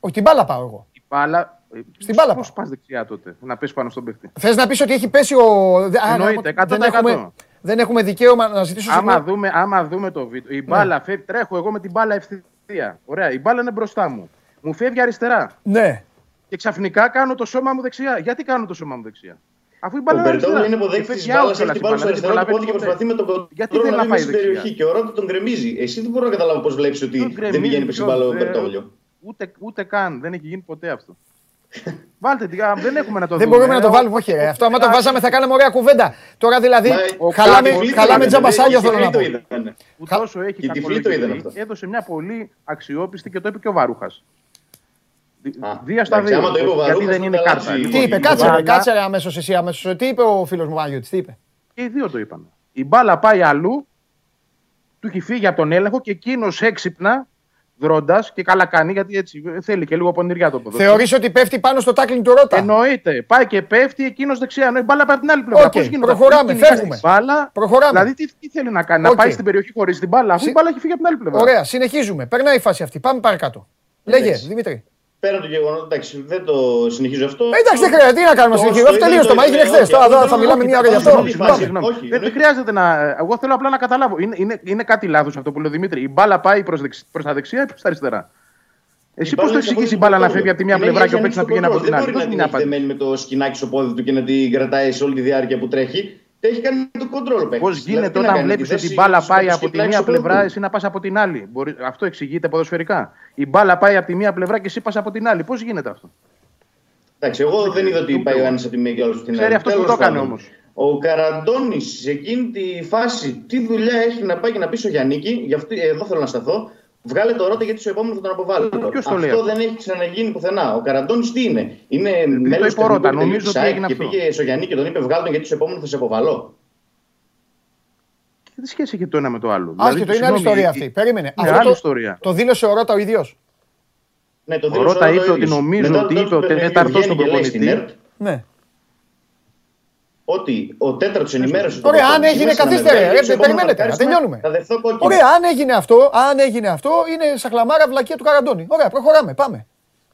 Όχι, την μπάλα πάω εγώ. Η μπάλα. Στην μπάλα Πώς πάω. πας δεξιά τότε, να πέσει πάνω στον παίχτη; Θες να πεις ότι έχει πέσει ο. Α, Εννοείται, να- δεν 100%. έχουμε, δεν έχουμε δικαίωμα να ζητήσω Άμα συγγνώμη. δούμε, άμα δούμε το βίντεο, η μπάλα φεύγει, τρέχω εγώ με την μπάλα ευθεία. Ωραία, η μπάλα είναι μπροστά μου. Μου φεύγει αριστερά. Ναι. Και ξαφνικά κάνω το σώμα μου δεξιά. Γιατί κάνω το σώμα μου δεξιά; Αφού η μπάλα Ο είναι Μπερτόγλιο αριστερά. είναι υποδέκτη Και τη φεύγει μπάλα, out έχει κιόλας την η μπάλα στο δεν αριστερό του προλαβαίνει πόδι και ποτέ. προσπαθεί με τον Γιατί κοντρόλ δεν να να μπει πάει μέσα στην δεξιά; περιοχή. Και ο Ρότα τον γκρεμίζει. Εσύ δεν μπορώ να καταλάβω πώς βλέπεις ότι Τον δεν πηγαίνει γκρεμίζει, πίσω την μπάλα ο ε, Μπερτόγλιο. Ούτε, ούτε καν. Δεν έχει γίνει ποτέ αυτό. Βάλτε την δεν έχουμε να το Δεν δούμε. μπορούμε να το βάλουμε, όχι. ρε. Αυτό άμα το βάζαμε θα κάναμε ωραία κουβέντα. Τώρα δηλαδή Μα, ο χαλάμε, Κάτι χαλάμε είδανε, τζαμπασάγιο και θέλω να το πω. είδανε. Που τόσο έχει Και η Τυφλή το είδαν κακολογηθεί, αυτό. έδωσε μια πολύ αξιόπιστη και το είπε και ο Βαρούχα. Α, Δύο στα εντάξει, δύο. άμα το είπε ο Γιατί Βαρούχας, δεν είναι θα κάρτα. αλλάξει. Τι είπε, Η κάτσε ρε, μπάλα- κάτσε ρε αμέσως εσύ αμέσως. Τι είπε ο φίλος μου Παναγιώτης, τι είπε; Και οι δύο το είπαν. Η μπάλα πάει αλλού, του έχει φύγει από τον έλεγχο και εκείνος έξυπνα, δρώντας και καλά κάνει, γιατί έτσι θέλει και λίγο πονηριά το ποδόσφαιρο. Θεωρείς ότι πέφτει πάνω στο τάκλινγκ του Ρότα; Εννοείται. Πάει και πέφτει εκείνος δεξιά. Ενώ η μπάλα πάει από την άλλη πλευρά. Οκ, Πώς γίνεται προχωράμε, αυτό, εκείνη κάνει φεύγουμε. Μπάλα, Προχωράμε. Δηλαδή τι, τι θέλει να κάνει, Οκ. να πάει στην περιοχή χωρίς την μπάλα, αφού Συ- η μπάλα έχει φύγει από την άλλη πλευρά. Ωραία, συνεχίζουμε. Περνάει η φάση αυτή. Πάμε παρακάτω. Λέγε, Εντάξει. Δημήτρη. Πέραν του γεγονότος, εντάξει, δεν το συνεχίζω αυτό. Ε, Εντάξει, δεν χρειάζεται. Τι να κάνουμε, Το- συνεχίζουμε. Αυτό το τελείωσε το μα. ίδιο Έγινε είναι, χθες. όχι, Τώρα αυτό εδώ δεν θα είναι, μιλάμε όχι, μια ώρα γι' αυτό αυτό. δεν είναι Συγγνώμη, φάση. συγγνώμη. όχι, δεν, δεν χρειάζεται να. Εγώ θέλω απλά να καταλάβω. Είναι, είναι, είναι κάτι λάθος αυτό που λέει ο Δημήτρη. Η μπάλα πάει προς τα δεξιά ή προς τα αριστερά; Εσύ Η πώς το μπάλα εξηγείς έχει η μπάλα να απόλυτο φεύγει από τη μια κόντρο. πλευρά Την και ο έχει παίκτης να ανοίξει πηγαίνει από κόντρο. την άλλη; Δεν Πώς μπορεί είναι να την έχει απάντηση; δεμένη με το σκινάκι στο πόδι του και να την κρατάει σε όλη τη διάρκεια που τρέχει. Τα έχει κάνει το κοντρόλ παίκτη. Πώς γίνεται όταν βλέπεις ότι η μπάλα πάει από τη μία πλευρά, εσύ να πας από την άλλη. Μπορεί... Αυτό εξηγείται ποδοσφαιρικά. Η μπάλα πάει από τη μία πλευρά και εσύ πας από την άλλη. Πώς γίνεται αυτό; Εντάξει, εγώ δεν είδα ότι πάει ο ένας από τη μία και ο άλλος από την άλλη. Ξέρει αυτός που Τέλος το έκανε πάντων. όμως. Ο Καραντώνης σε εκείνη τη φάση, τι δουλειά έχει να πάει και να πει στο Γιάννικη, γι' αυτό, εδώ θέλω να σταθώ. Βγάλε το ρότα γιατί στο επόμενο θα τον αποβάλω. Ποιος το λέει αυτό αυτό; δεν έχει ξαναγίνει πουθενά. Ο Καραντώνης τι είναι, Είναι το μέλος είπε ο Ρότα, νομίζω ότι έγινε και αυτό. πήγε στο Γιάννη και τον είπε: Βγάλε τον γιατί στο επόμενο θα σε αποβαλώ. Και τι σχέση έχει το ένα με το άλλο; Άσχετο, είναι άλλη συγγνώμη, ιστορία η- αυτή. Περίμενε. Είναι Αυτό άλλη το- ιστορία. Το δήλωσε ο Ρότα ο ίδιος. Ναι, το Ο δήλωσε Ρότα ο είπε ίδιος. ότι νομίζω Μετά ότι το είπε ο παιχνίδι τέταρτος βγαίνει στον και λέει στην προπονητή. ΕΡΤ Ναι. Ότι ο τέταρτος ενημέρωσε τον Ωραία, αν προπονητή έγινε, μέσα να καθίστε, με ρε, βγάλει, ρε, στο επόμενο περιμένετε, να δεκάρισμα τελειώνουμε. Θα δεχθώ κόκκινο. Ωραία, αν έγινε αυτό, αν έγινε αυτό, είναι σαχλαμάρα βλακία του Καραντώνη. Ωραία, προχωράμε. Πάμε.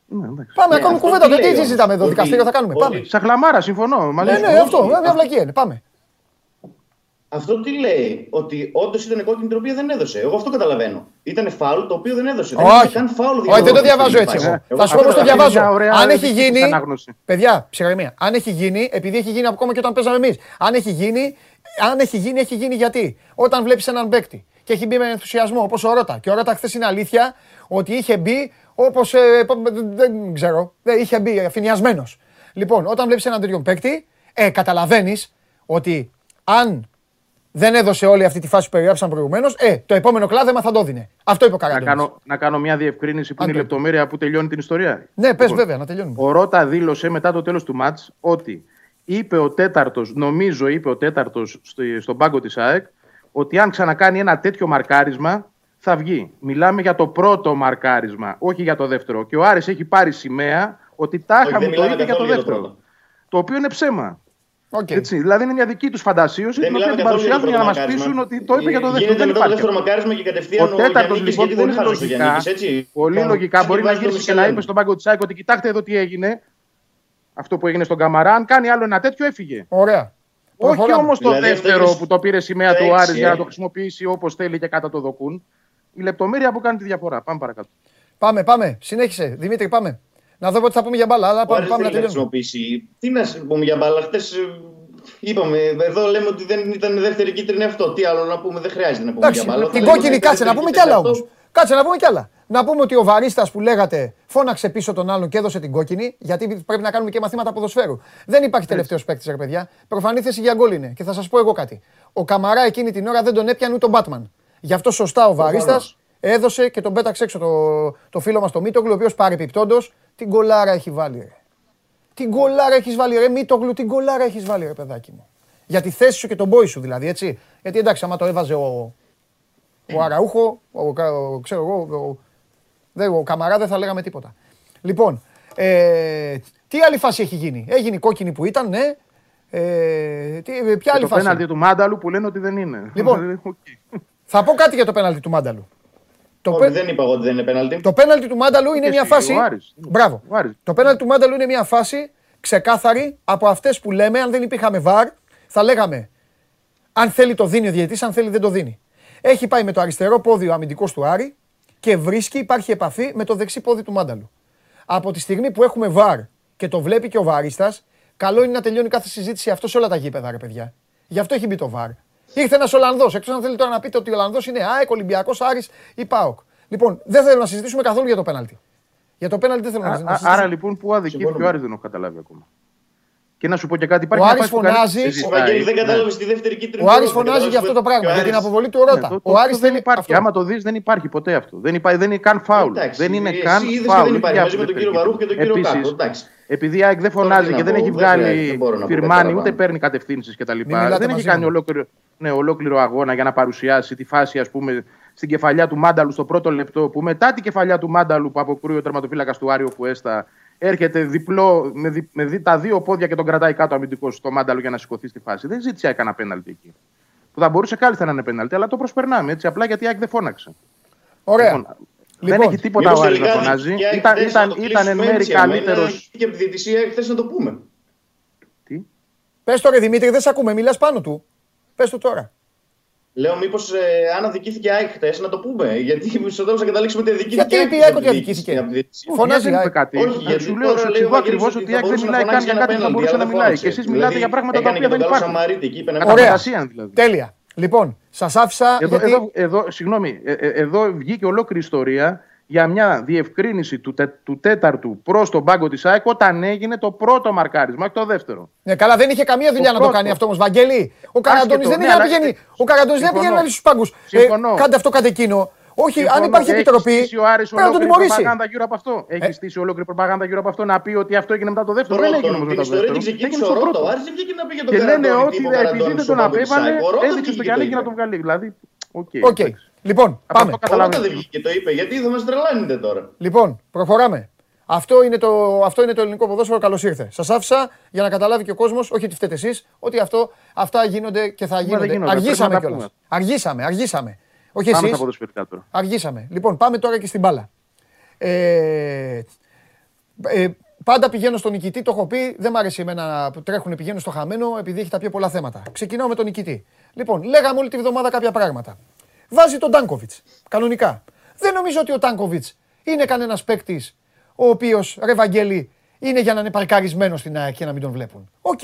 Ναι, εντάξει. Πάμε, Ναι, ακόμη αυτό κουβέντα. τι Το λέει τι όμως, συζητάμε εδώ, ότι- δικαστήριο θα κάνουμε. ότι- Πάμε. Σαχλαμάρα, συμφωνώ. Μαζί Ναι, σου. ναι, αυτό. Μια βλακία είναι. Πάμε. Αυτό τι λέει, ότι όντως ήταν κόκκινη την οποία δεν έδωσε. Εγώ αυτό καταλαβαίνω. Ήταν φάουλ το οποίο δεν έδωσε. Δεν Όχι. είχε καν φάουλ Όχι, δεν το διαβάσει διαβάζω στην έτσι φάση. εγώ. Εγώ Θα σου πω αυτό πώς το καταλαβαίνω. διαβάζω. μια ωραία Αν έχει δική γίνει. ανάγνωση. Παιδιά, ψυχραιμία. Αν έχει γίνει, επειδή έχει γίνει ακόμα και όταν παίζαμε εμείς. Αν έχει γίνει, αν έχει γίνει, έχει γίνει γιατί. Όταν βλέπεις έναν παίκτη και έχει μπει με ενθουσιασμό όπως ο Ρότα. Και ο Ρότα χθες είναι αλήθεια ότι είχε μπει όπως. δεν ξέρω. Δεν είχε μπει αφηνιασμένο. Λοιπόν, όταν βλέπεις έναν τέτοιον παίκτη, ε, καταλαβαίνεις ότι αν δεν έδωσε όλη αυτή τη φάση που περιγράψαν προηγουμένως, ε, το επόμενο κλάδεμα θα το δίνε. Αυτό είπε ο Να Καραντώνης. κάνω, να κάνω μια διευκρίνηση που Αν είναι η το- λεπτομέρεια που τελειώνει την ιστορία. Ναι, πες Λοιπόν, βέβαια, να τελειώνουμε. Ο Ρότα δήλωσε μετά το τέλος του μάτς ότι είπε ο τέταρτος, νομίζω είπε ο τέταρτος στο- στον πάγκο της ΑΕΚ, ότι αν ξανακάνει ένα τέτοιο μαρκάρισμα θα βγει. Μιλάμε για το πρώτο μαρκάρισμα, όχι για το δεύτερο. Και ο Άρης έχει πάρει σημαία ότι Όχι, τάχα δεν μου το μιλάμε είπε για το καθόλου για το δεύτερο. πρώτο. Το οποίο είναι ψέμα. Οκ. Έτσι, δηλαδή είναι μια δική τους φαντασίωση Δεν την οποία μιλάμε την καθόλου για το παρουσιάζουν για να μας πρώτο πείσουν μαρκάρισμα. ότι το είπε για το δεύτερο. Γίνεται Δεν μετά το υπάρχει δεύτερο αυτό. μαρκάρισμα και κατευθείαν Ο ο τέταρτος Γιάννης, λοιπόν γιατί δεν πολύ είναι χάλος ο λογικά, Γιάννης, έτσι. πολύ Κα- λογικά μπορεί να βάζει το γυρίσει και να Μισελέν. είπε στον πάγκο τη ΑΕΚ ότι κοιτάξτε εδώ τι έγινε. Αυτό που έγινε στον Καμαρά, αν κάνει άλλο ένα τέτοιο, έφυγε. Ωραία. Όχι Προχωράμε. όμως το Δηλαδή, αυτό δεύτερο είναι που το πήρε σημαία του έξι, Άρης για να ε. το χρησιμοποιήσει όπως θέλει και κατά το δοκούν. Η λεπτομέρεια που κάνει τη διαφορά. Πάμε παρακάτω. Πάμε, πάμε. Συνέχισε. Δημήτρη, πάμε. Να δω πότε θα πούμε για μπάλα, αλλά Ο πάμε, Άρης πάμε να δεν έχει τελειώνουμε. χρησιμοποιήσει. Τι να σου πούμε για μπάλα. Χθες είπαμε, εδώ λέμε ότι δεν ήταν δεύτερη κίτρινη αυτό. Τι άλλο να πούμε, δεν χρειάζεται να πούμε Εντάξει, για μπάλα. την Όταν κόκκινη λέμε κάτσε να δεύτερη πούμε κι κίτρινη άλλα αυτό, όμως. Κάτσε να πούμε κι άλλα. Να πούμε ότι ο Βαρίστα που λέγατε φώναξε πίσω τον άλλον και έδωσε την κόκκινη, γιατί πρέπει να κάνουμε και μαθήματα ποδοσφαίρου. Δεν υπάρχει τελευταίος παίκτης, ρε παιδιά. Προφανή θέση για γκολ είναι. Και θα σας πω εγώ κάτι. Ο Καμαρά εκείνη την ώρα δεν τον έπιανε ούτε τον Μπάτμαν. Γι' αυτό σωστά ο Βαρίστα Προφανώς. Έδωσε και τον πέταξε έξω το, το φίλο μας το Μίτογλου, ο οποίος παρεπιπτόντως την κολάρα έχεις βάλει. Ρε. Την κολάρα έχεις βάλει, ρε Μίτογλου, την κολάρα έχεις βάλει, ρε παιδάκι μου. Για τη θέση σου και τον μπόι σου δηλαδή, έτσι. Γιατί εντάξει, άμα το έβαζε ο, ο Αραούχο, ο, Κα- ο- ξέρω εγώ, ο, δεν, ο Καμαρά δεν θα λέγαμε τίποτα. Λοιπόν, ε, τι άλλη φάση έχει γίνει; Έγινε η κόκκινη που ήταν, ναι. Ε, τι, ποια Και άλλη το φάση. πέναλτι του Μάνταλου που λένε ότι δεν είναι. Λοιπόν. Οκ. Θα πω κάτι για το πέναλτι του Μάνταλου. Το, Όχι, πέ- δεν είπα εγώ ότι δεν είναι πέναλτι. το πέναλτι του Μάνταλου είναι Και μια εσύ, φάση. ο Άρης. Μπράβο. Ο Άρης. Το πέναλτι του Μάνταλου είναι μια φάση ξεκάθαρη από αυτές που λέμε, αν δεν υπήρχε VAR, θα λέγαμε αν θέλει το δίνει ο διαιτητής, αν θέλει δεν το δίνει. Έχει πάει με το αριστερό πόδι ο αμυντικός του Άρη και βρίσκει, υπάρχει επαφή με το δεξί πόδι του Μάνταλου. Από τη στιγμή που έχουμε βαρ και το βλέπει και ο βαρίστας, καλό είναι να τελειώνει κάθε συζήτηση αυτό σε όλα τα γήπεδα, ρε παιδιά. Γι' αυτό έχει μπει το βαρ. Ήρθε ένας Ολλανδός, εκτός αν θέλει τώρα να πείτε ότι ο Ολλανδός είναι ΑΕΚ, Ολυμπιακός, Άρης ή ΠΑΟΚ. Λοιπόν, δεν θέλω να συζητήσουμε καθόλου για το πέναλτι. Για το πέναλτι δεν θέλω να Α- συζητήσω. Άρα λοιπόν που αδικήθηκε Συμφωνούμε. ο Άρης δεν έχω καταλάβει ακόμα. Και να σου πω και κάτι. Υπάρχει Ο μια Άρης φάση που κανείς φωνάζει, δεν Ο συζητάει. Βαγγέλη δεν Ναι. κατάλαβε τη δεύτερη κίτρινη. Ο Άρης κάρτα, φωνάζει για αυτό το πράγμα, και ο για την Άρης- αποβολή του Ναι, Ρώτα. το- Ο το- Άρης το δεν θέλει υπάρχει. αυτό. Άμα το δεις, δεν υπάρχει ποτέ αυτό. Δεν, υπάρχει, δεν είναι καν φάουλ. Εντάξει, δεν είναι εσύ καν είδες και φάουλ. δεν υπάρχει για μαζί με τον δεύτερη κύριο Βαρούχο και τον κύριο Επίσης, Κάκο. Εντάξει. Επειδή η ΑΕΚ δεν Τώρα φωνάζει τι και να δεν πω, έχει δεν χρειάζεται, βγάλει δεν μπορώ να πω φιρμάνι, κάτι ούτε παραπάνω. παίρνει κατευθύνσεις κτλ. Μην μιλάτε Δεν έχει μαζί κάνει μου. ολόκληρο, ναι, ολόκληρο αγώνα για να παρουσιάσει τη φάση, ας πούμε, στην κεφαλιά του Μάνταλου στο πρώτο λεπτό. Που μετά την κεφαλιά του Μάνταλου που αποκρούει ο τερματοφύλακας του Άριο Κουέστα, έρχεται διπλό, με, δι, με δι- τα δύο πόδια και τον κρατάει κάτω αμυντικός στο Μάνταλο για να σηκωθεί στη φάση. Δεν ζήτησε η ΑΕΚ ένα πέναλτι εκεί. Που θα μπορούσε κάλλιστα να είναι πέναλτι, αλλά το προσπερνάμε έτσι απλά γιατί η ΑΕΚ δεν φώναξε. Ωραία. Λοιπόν, Λοιπόν, δεν έχει τίποτα Μήπως ο Άρης να τελικά φωνάζει. και Ήταν, χθες ήταν, να το ήταν εν κλείσουμε μέρη έτσι, άμα είναι καλύτερος. Και από τη διαιτησία χθε να το πούμε. Τι; Πες το ρε Δημήτρη, δεν σε ακούμε, μιλάς πάνω του. Πες το τώρα. Λέω, μήπως ε, αν αδικήθηκε η ΑΕΚ χθε να το πούμε. Γιατί στο τέλο θα καταλήξουμε ότι αδικήθηκε. Γιατί η είπε η ΑΕΚ ΑΕΚ ότι από τη αδικήθηκε; διαιτησία, από τη διαιτησία. Φωνάζει δεν η είπε ΑΕΚ. κάτι. Όχι, γιατί σου λέω, τώρα σου λέει ο εξηγώ Βαγγέλης ακριβώς ότι ότι η θα ΑΕΚ δεν μπορούσε να μιλάει καν φωνάξει για ένα κάτι που θα πέναλτι, μπορούσε αλλά να δεν μιλάει. φώναξε. Και εσεί Δηλαδή, μιλάτε για πράγματα τα έκανε οποία και δεν τον Καλό υπάρχουν. Σαμαρίτη εκεί, είπε να Κατά Ωραία. φαντασία, δηλαδή. Τέλεια. Λοιπόν, σας άφησα Εδώ, γιατί... εδώ, εδώ, συγγνώμη, ε, ε, εδώ βγήκε ολόκληρη ιστορία για μια διευκρίνηση του, τε, του τέταρτου προς τον πάγκο της ΑΕΚ όταν έγινε το πρώτο μαρκάρισμα, όχι το δεύτερο. Ναι, καλά, δεν είχε καμία δουλειά Το να το πρώτο. κάνει αυτό όμως. Βαγγέλη, ο Καραντώνης δεν ναι, είχε να αλλά- πηγαίνει. Ο Καραντώνης δεν Συμφωνώ. πήγαινε να λύσει τους πάγκους. Συμφωνώ. κάντε αυτό, κάντε εκείνο. Όχι, αν Συμφωνώ. υπάρχει Έχει επιτροπή, στήσει ο Άρης πρέπει να τον ολόκληρη τιμωρήσει. προπαγάνδα γύρω από αυτό. Έχει Ε. στήσει ολόκληρη προπαγάνδα γύρω από αυτό να πει ότι αυτό έγινε μετά το δεύτερο. δεν έγινε όμως Πρώτον, μετά την το ιστορία δεύτερο. την ξεκίνησε Έγινε ο στο Ρότα. πρώτο. Ο Άρης δεν βγήκε να πει για τον Και λένε Καραντώνη, ότι τι είπε ο επειδή Καραντώνης δεν στον τον πάγκο της απέβαλε, ΑΕΚ. Ο Ρότα έδειξε στο βγήκε Γιάννη και για να το τον βγάλει. Δηλαδή, οκ. Οκ. εντάξει. Λοιπόν, Από πάμε. αυτό είπε. Ο Ρότα καταλαβαίνω. δεν βγήκε και το είπε. Γιατί θα μας τρελάνετε τώρα. Λοιπόν, προχωράμε. Αυτό είναι, το, αυτό είναι το ελληνικό ποδόσφαιρο. Καλώς ήρθε. Σας άφησα για να καταλάβει και ο κόσμος, όχι ότι φταίτε εσείς, ότι αυτό, αυτά γίνονται και θα δεν γίνονται. γίνονται, Αργήσαμε πρέπει να τα κιόλας. πούμε. Αργήσαμε, αργήσαμε. Όχι Πάμε στα εσεί. ποδοσφαιρικά τώρα. Αργήσαμε. Λοιπόν, πάμε τώρα και στην μπάλα. Ε, ε, πάντα πηγαίνω στον νικητή, το έχω πει. Δεν μ' αρέσει εμένα που τρέχουν, πηγαίνω στο χαμένο επειδή έχει τα πιο πολλά θέματα. Ξεκινάω με τον νικητή. Λοιπόν, λέγαμε όλη τη βδομάδα κάποια πράγματα. Βάζει τον Τάνκοβιτς. Κανονικά. Δεν νομίζω ότι ο Τάνκοβιτς είναι κανένας παίκτης ο οποίος, ρε Βαγγέλη, είναι για να είναι παρκαρισμένος στην ΑΕΚ και να μην τον βλέπουν. Οκ,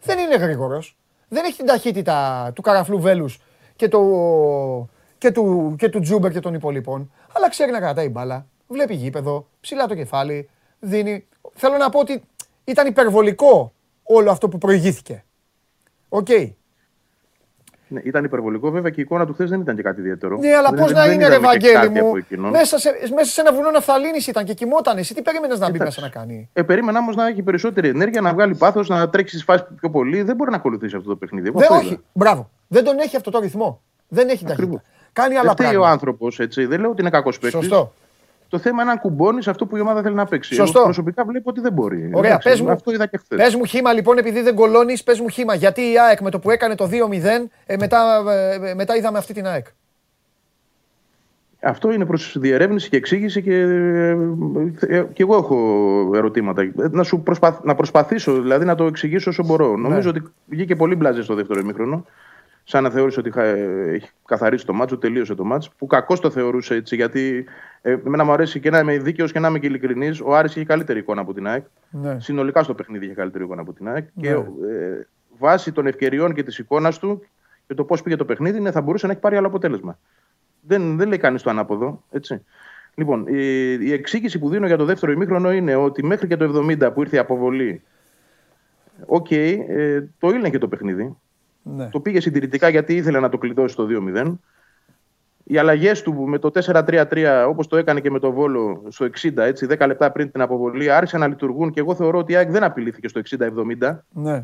δεν είναι γρήγορος. Δεν έχει την ταχύτητα του καραφλού βέλους και, το, και, του, και του Τζούμπερ και των υπολοίπων. Αλλά ξέρει να κρατάει μπάλα. Βλέπει γήπεδο, ψηλά το κεφάλι, δίνει. Θέλω να πω ότι ήταν υπερβολικό όλο αυτό που προηγήθηκε. Οκ. Ναι, ήταν υπερβολικό, βέβαια και η εικόνα του χθες δεν ήταν και κάτι ιδιαίτερο. Ναι, αλλά Δεν- πώς δεν να είναι, είδαμε ρε και Βαγγέλη κάτι από μου. εκείνον. Μέσα σε, μέσα σε ένα βουνό ναφθαλίνη ήταν και κοιμόταν. Εσύ τι περίμενες να μπει Εντάξει. μέσα να κάνει; Ε, περίμενα όμως να έχει περισσότερη ενέργεια, να βγάλει πάθος, να τρέξει στις φάσεις πιο πολύ. Δεν μπορεί να ακολουθήσει αυτό το παιχνίδι. Εγώ Δεν, αυτό όχι, είδα. μπράβο. Δεν τον έχει αυτό το ρυθμό. Δεν έχει Ακριβώς. ταχύτητα. Κάνει άλλα Δεν φταίει ο πράγματα. άνθρωπος, έτσι. Δεν λέω ότι είναι κακός παίκτης. Σωστό. Το θέμα είναι αν κουμπώνεις αυτό που η ομάδα θέλει να παίξει. Σωστό. Εγώ προσωπικά βλέπω ότι δεν μπορεί. Ωραία, Εντάξει, πες μου, Αυτό είδα και χθες. πες μου χήμα λοιπόν, επειδή δεν κολώνεις, πες μου χήμα. Γιατί η ΑΕΚ με το που έκανε το 2-0, ε, μετά, ε, μετά είδαμε αυτή την ΑΕΚ. Αυτό είναι προς διερεύνηση και εξήγηση και, ε, και εγώ έχω ερωτήματα. Ε, Να, σου προσπαθ, να προσπαθήσω δηλαδή να το εξηγήσω όσο μπορώ. Ναι. Νομίζω ότι βγήκε πολύ μπλάζες στο δεύτερο ημίχρονο. Σαν να θεώρησε ότι είχα, έχει καθαρίσει το μάτσο, τελείωσε το μάτσο. Που κακώς το θεωρούσε έτσι, γιατί ε, εμένα μου αρέσει και να είμαι δίκαιος και να είμαι και ειλικρινής. Ο Άρης είχε καλύτερη εικόνα από την ΑΕΚ. Ναι. Συνολικά στο παιχνίδι είχε καλύτερη εικόνα από την ΑΕΚ. Και Ναι. ε, βάσει των ευκαιριών και της εικόνας του και το πώς πήγε το παιχνίδι, ναι, θα μπορούσε να έχει πάρει άλλο αποτέλεσμα. Δεν, δεν λέει κανείς το ανάποδο. Έτσι. Λοιπόν, η, η εξήγηση που δίνω για το δεύτερο ημίχρονο είναι ότι μέχρι και το 70 που ήρθε η αποβολή, οκ, ε, το ήλεγχε το παιχνίδι. Ναι. Το πήγε συντηρητικά γιατί ήθελε να το κλειδώσει το 2-0. Οι αλλαγές του με το 4-3-3, όπως το έκανε και με το Βόλο στο 60, έτσι, 10 λεπτά πριν την αποβολή, άρχισαν να λειτουργούν και εγώ θεωρώ ότι η ΑΕΚ δεν απειλήθηκε στο 60-70 Ναι.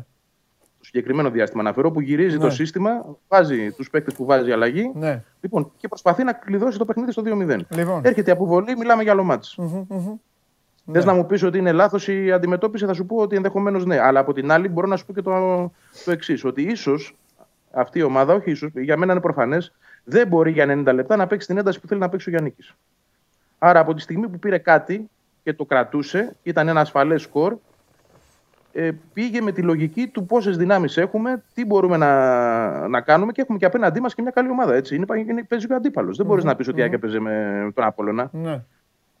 το συγκεκριμένο διάστημα αναφέρω, που γυρίζει Ναι. το σύστημα, βάζει τους παίκτες που βάζει αλλαγή Ναι. λοιπόν, και προσπαθεί να κλειδώσει το παιχνίδι στο 2-0. Λοιπόν. Έρχεται η αποβολή, μιλάμε για άλλο μάτς. Μμμ, μμμ. Θε να μου πεις ότι είναι λάθος η αντιμετώπιση, θα σου πω ότι ενδεχομένως ναι. Αλλά από την άλλη μπορώ να σου πω και το, το εξής: Ότι ίσως αυτή η ομάδα, όχι ίσως, για μένα είναι προφανές, δεν μπορεί για 90 λεπτά να παίξει την ένταση που θέλει να παίξει ο Γιάννης. Άρα από τη στιγμή που πήρε κάτι και το κρατούσε, ήταν ένα ασφαλές σκορ, ε, πήγε με τη λογική του πόσες δυνάμεις έχουμε, τι μπορούμε να, να κάνουμε και έχουμε και απέναντί μας και μια καλή ομάδα. Έτσι. Είναι, είναι, παίζει και ο αντίπαλος. Δεν μπορείς να πεις ότι η ΑΕΚ έπαιζε με τον Απόλλωνα. Ναι.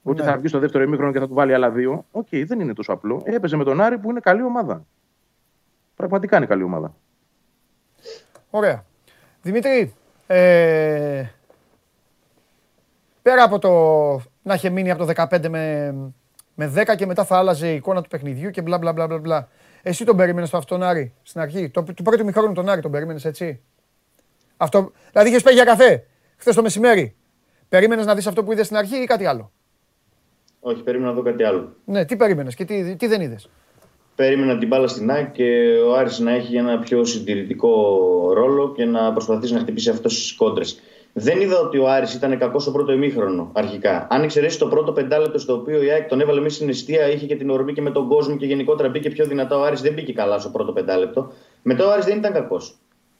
Ότι Ναι. θα βγει στο δεύτερο ημίχρονο και θα του βάλει άλλα δύο. Οκ, δεν είναι τόσο απλό. Έπαιζε με τον Άρη που είναι καλή ομάδα. Πραγματικά είναι καλή ομάδα. Ωραία. Δημήτρη, ε, πέρα από το να είχε μείνει από το 15 με, Με 10 και μετά θα άλλαζε η εικόνα του παιχνιδιού και μπλα μπλα μπλα μπλα. μπλα. Εσύ τον περίμενες στο αυτόν Άρη στην αρχή; Το, του πρώτου μηχρόνου τον Άρη τον περίμενες έτσι; Αυτό, δηλαδή είχες πάει για καφέ χθες το μεσημέρι. Περίμενες να δεις αυτό που είδες στην αρχή ή κάτι άλλο; Όχι, περίμενα να δω κάτι άλλο. Ναι, τι περίμενες και τι, τι δεν είδες; Περίμενα την μπάλα στην ΑΕΚ και ο Άρης να έχει ένα πιο συντηρητικό ρόλο και να προσπαθήσει να χτυπήσει αυτός στις κόντρες. Δεν είδα ότι ο Άρης ήταν κακός στο πρώτο ημίχρονο αρχικά. Αν εξαιρέσει το πρώτο πεντάλεπτο στο οποίο η ΑΕΚ τον έβαλε μέσα στην αιστεία, είχε και την ορμή και με τον κόσμο και γενικότερα μπήκε πιο δυνατά. Ο Άρης δεν μπήκε καλά στο πρώτο πεντάλεπτο. Μετά ο Άρης δεν ήταν κακός.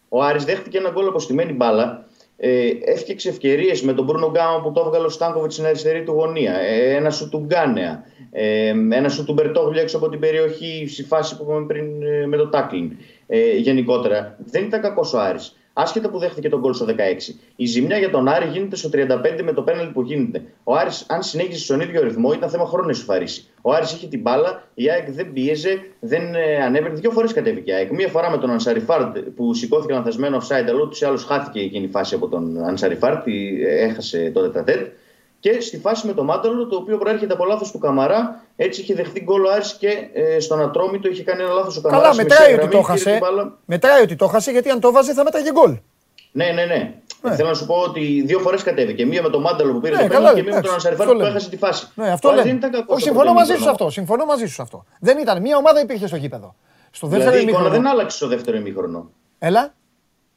Ο Άρης δέχτηκε ένα γκολ από στημένη μπάλα. Ε, έφτιαξε ευκαιρίες με τον Μπρούνο Γκάμα που το έβγαλε ο Στάνκοβιτς στην αριστερή του γωνία. Ε, ένα σου του Γκάνεα. Ε, ένα σου του Μπερτόγλου έξω από την περιοχή στη φάση που είπαμε πριν ε, με το τάκλινγκ. Ε, γενικότερα δεν ήταν κακός ο Άρης άσχετα που δέχτηκε τον γκολ στο 16. Η ζημιά για τον Άρη γίνεται στο 35 με το πέναλτι που γίνεται. Ο Άρης, αν συνέχισε στον ίδιο ρυθμό, ήταν θέμα χρόνου να σουφαρίσει. Ο Άρης είχε την μπάλα, η ΑΕΚ δεν πίεζε, δεν ε, ανέβαινε. Δύο φορές κατέβηκε η ΑΕΚ. Μία φορά με τον Ανσαριφάρτ που σηκώθηκε λανθασμένο offside, αλλά ούτως ή άλλως χάθηκε εκείνη η φάση από τον Ανσαριφάρτ, έχασε το τετατέτ και στη φάση με το Μάνταλο, το οποίο προέρχεται από λάθος του Καμαρά. Έτσι είχε δεχθεί γκολ ο Άρης και ε, στον Ατρόμητο είχε κάνει ένα λάθος ο Καμαρά. Καλά, μετράει ότι το χάσε. Μετράει ότι το χάσε γιατί αν το βάζει θα μέταγε γκολ. Ναι, ναι, ναι. ναι. Θέλω να σου πω ότι δύο φορές κατέβηκε. Μία με τον Μάνταλο που πήρε ναι, το πέναλτι και μία με τον Ανσαριφάρ που έχασε τη φάση. Ναι, αυτό δεν ήταν κακός. Συμφωνώ μαζί σου αυτό. Συμφωνώ μαζί σου αυτό. Δεν ήταν. Μία ομάδα υπήρχε στο γήπεδο. Στο δεύτερο δηλαδή, ημίχρονο. δεν άλλαξε στο δεύτερο ημίχρονο. Έλα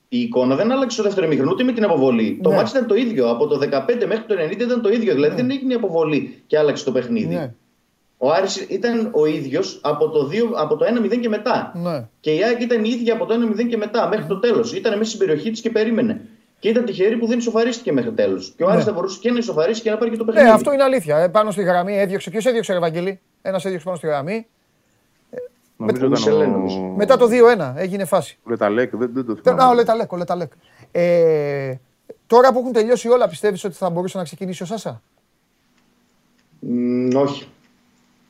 η εικόνα δεν άλλαξε στο δεύτερο μήχρονο ούτε με την αποβολή. Ναι. Το μάτι ήταν το ίδιο. Από το 15 μέχρι το 90 ήταν το ίδιο. Δηλαδή ναι. δεν έγινε αποβολή και άλλαξε το παιχνίδι. Ναι. Ο Άρης ήταν ο ίδιος από το, από το 1-0 και μετά. Ναι. Και η ΑΕΚ ήταν η ίδια από το 1-0 και μετά μέχρι το τέλος. Ήταν μέσα στην περιοχή της και περίμενε. Και ήταν τυχερή που δεν ισοφαρίστηκε μέχρι τέλος. Και ο Άρης θα μπορούσε και να ισοφαρίσει και να πάρει και το παιχνίδι. Ναι, αυτό είναι αλήθεια. Ε, πάνω στη γραμμή έδιωξε. Ποιος έδιωξε, Ευαγγελί. Ένας έδιωξε πάνω στη γραμμή. Νομίζω ο... Μετά το 2-1 έγινε φάση. Ο Λεταλέκ, δεν, δεν το θυμάμαι. Α, ο Λεταλέκ, ο Λεταλέκ. Ε, τώρα που έχουν τελειώσει όλα, πιστεύεις ότι θα μπορούσε να ξεκινήσει ο Σάσα; Mm, όχι.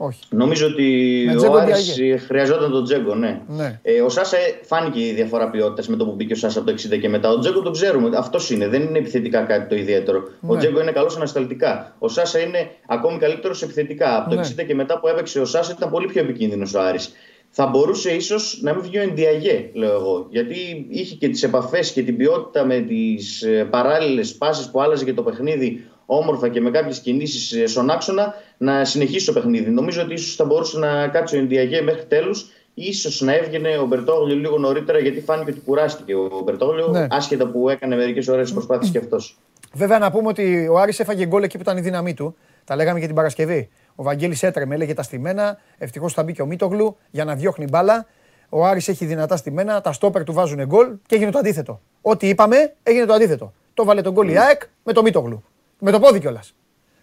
Όχι. Νομίζω ότι ο Άρης χρειαζόταν τον Τζέγκο, ναι. ναι. Ε, ο Σάσα φάνηκε η διαφορά ποιότητας με το που μπήκε ο Σάσα από το 60 και μετά. Ο Τζέγκο τον ξέρουμε. Αυτός είναι. Δεν είναι επιθετικά κάτι το ιδιαίτερο. Ναι. Ο Τζέγκο είναι καλός ανασταλτικά. Ο Σάσα είναι ακόμη καλύτερος επιθετικά. Από το ναι. 60 και μετά που έπαιξε ο Σάσα ήταν πολύ πιο επικίνδυνος ο Άρης θα μπορούσε ίσως να μην βγει ο Ενδιαγέ, λέω εγώ. Γιατί είχε και τις επαφές και την ποιότητα με τις ε, παράλληλες πάσει που άλλαζε και το παιχνίδι όμορφα και με κάποιες κινήσεις ε, στον άξονα να συνεχίσει το παιχνίδι. Νομίζω ότι ίσως θα μπορούσε να κάτσει ο Ενδιαγέ μέχρι τέλους. Ίσως να έβγαινε ο Μπερτόγλιο λίγο νωρίτερα γιατί φάνηκε ότι κουράστηκε ο Μπερτόγλιο, ναι. άσχετα που έκανε μερικές ώρες προσπάθειες και αυτός. Βέβαια να πούμε ότι ο Άρης έφαγε γκολ εκεί που ήταν η δύναμή του. Τα λέγαμε και την Παρασκευή. Ο Βαγγέλης έτρεμε, έλεγε τα στημένα. Ευτυχώς θα μπήκε ο Μίτογλου για να διώχνει μπάλα. Ο Άρης έχει δυνατά στημένα. Τα στόπερ του βάζουν γκολ και έγινε το αντίθετο. Ό,τι είπαμε έγινε το αντίθετο. Το βάλε τον γκολ η ΑΕΚ με το Μίτογλου. Με το πόδι κιόλας.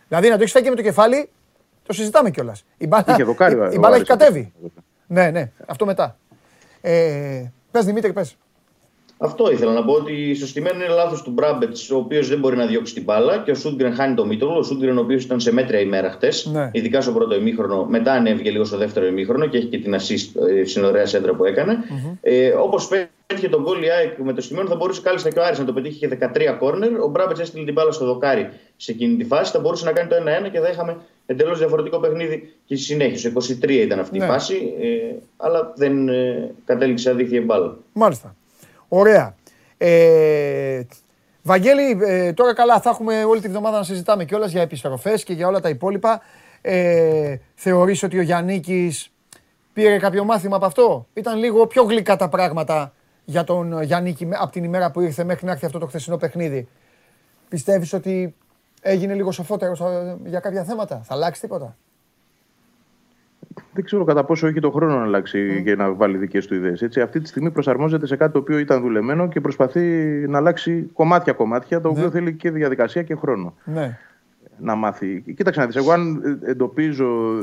Δηλαδή να το έχεις φάει και με το κεφάλι, το συζητάμε κιόλας. Η μπάλα, η, η μπάλα έχει κατέβει. Ναι, ναι, αυτό μετά. Ε, πες Δημήτρη, πες. Αυτό ήθελα να πω ότι στο στημένο είναι λάθος του Μπράμπετς, ο οποίος δεν μπορεί να διώξει την μπάλα και ο Σούντγκρεν χάνει το μήτρο. Ο Σούντγκρεν, ο οποίος ήταν σε μέτρια ημέρα χτες, ναι. ειδικά στο πρώτο ημίχρονο, μετά ανέβηκε λίγο στο δεύτερο ημίχρονο και έχει και την assist ε, στην ωραία σέντρα που έκανε. Mm-hmm. Ε, Όπως πέτυχε τον γκολ η ΑΕΚ με το στημένο, θα μπορούσε κάλλιστα και ο Άρης να το πετύχει και 13 κόρνερ. Ο Μπράμπετς έστειλε την μπάλα στο δοκάρι σε εκείνη τη φάση. Θα μπορούσε να κάνει το 1-1 και θα είχαμε εντελώς διαφορετικό παιχνίδι και στη συνέχεια. 23 ήταν αυτή ναι. η φάση, ε, αλλά δεν ε, κατέληξε αδίθια η μπάλα. Μάλιστα. Ωραία. Ε, Βαγγέλη, ε, τώρα καλά θα έχουμε όλη τη βδομάδα να συζητάμε κιόλας για επιστροφές και για όλα τα υπόλοιπα. Ε, θεωρείς ότι ο Γιάννικης πήρε κάποιο μάθημα από αυτό; Ήταν λίγο πιο γλυκά τα πράγματα για τον Γιάννικη από την ημέρα που ήρθε μέχρι να έρθει αυτό το χθεσινό παιχνίδι; Πιστεύεις ότι έγινε λίγο σοφότερος ε, για κάποια θέματα; Θα αλλάξει τίποτα; Δεν ξέρω κατά πόσο έχει το χρόνο να αλλάξει mm. και να βάλει δικές του ιδέες. Αυτή τη στιγμή προσαρμόζεται σε κάτι το οποίο ήταν δουλεμένο και προσπαθεί να αλλάξει κομμάτια-κομμάτια, το ναι. οποίο θέλει και διαδικασία και χρόνο. Ναι. Να μάθει. Κοίταξε να δεις. Εγώ, αν εντοπίζω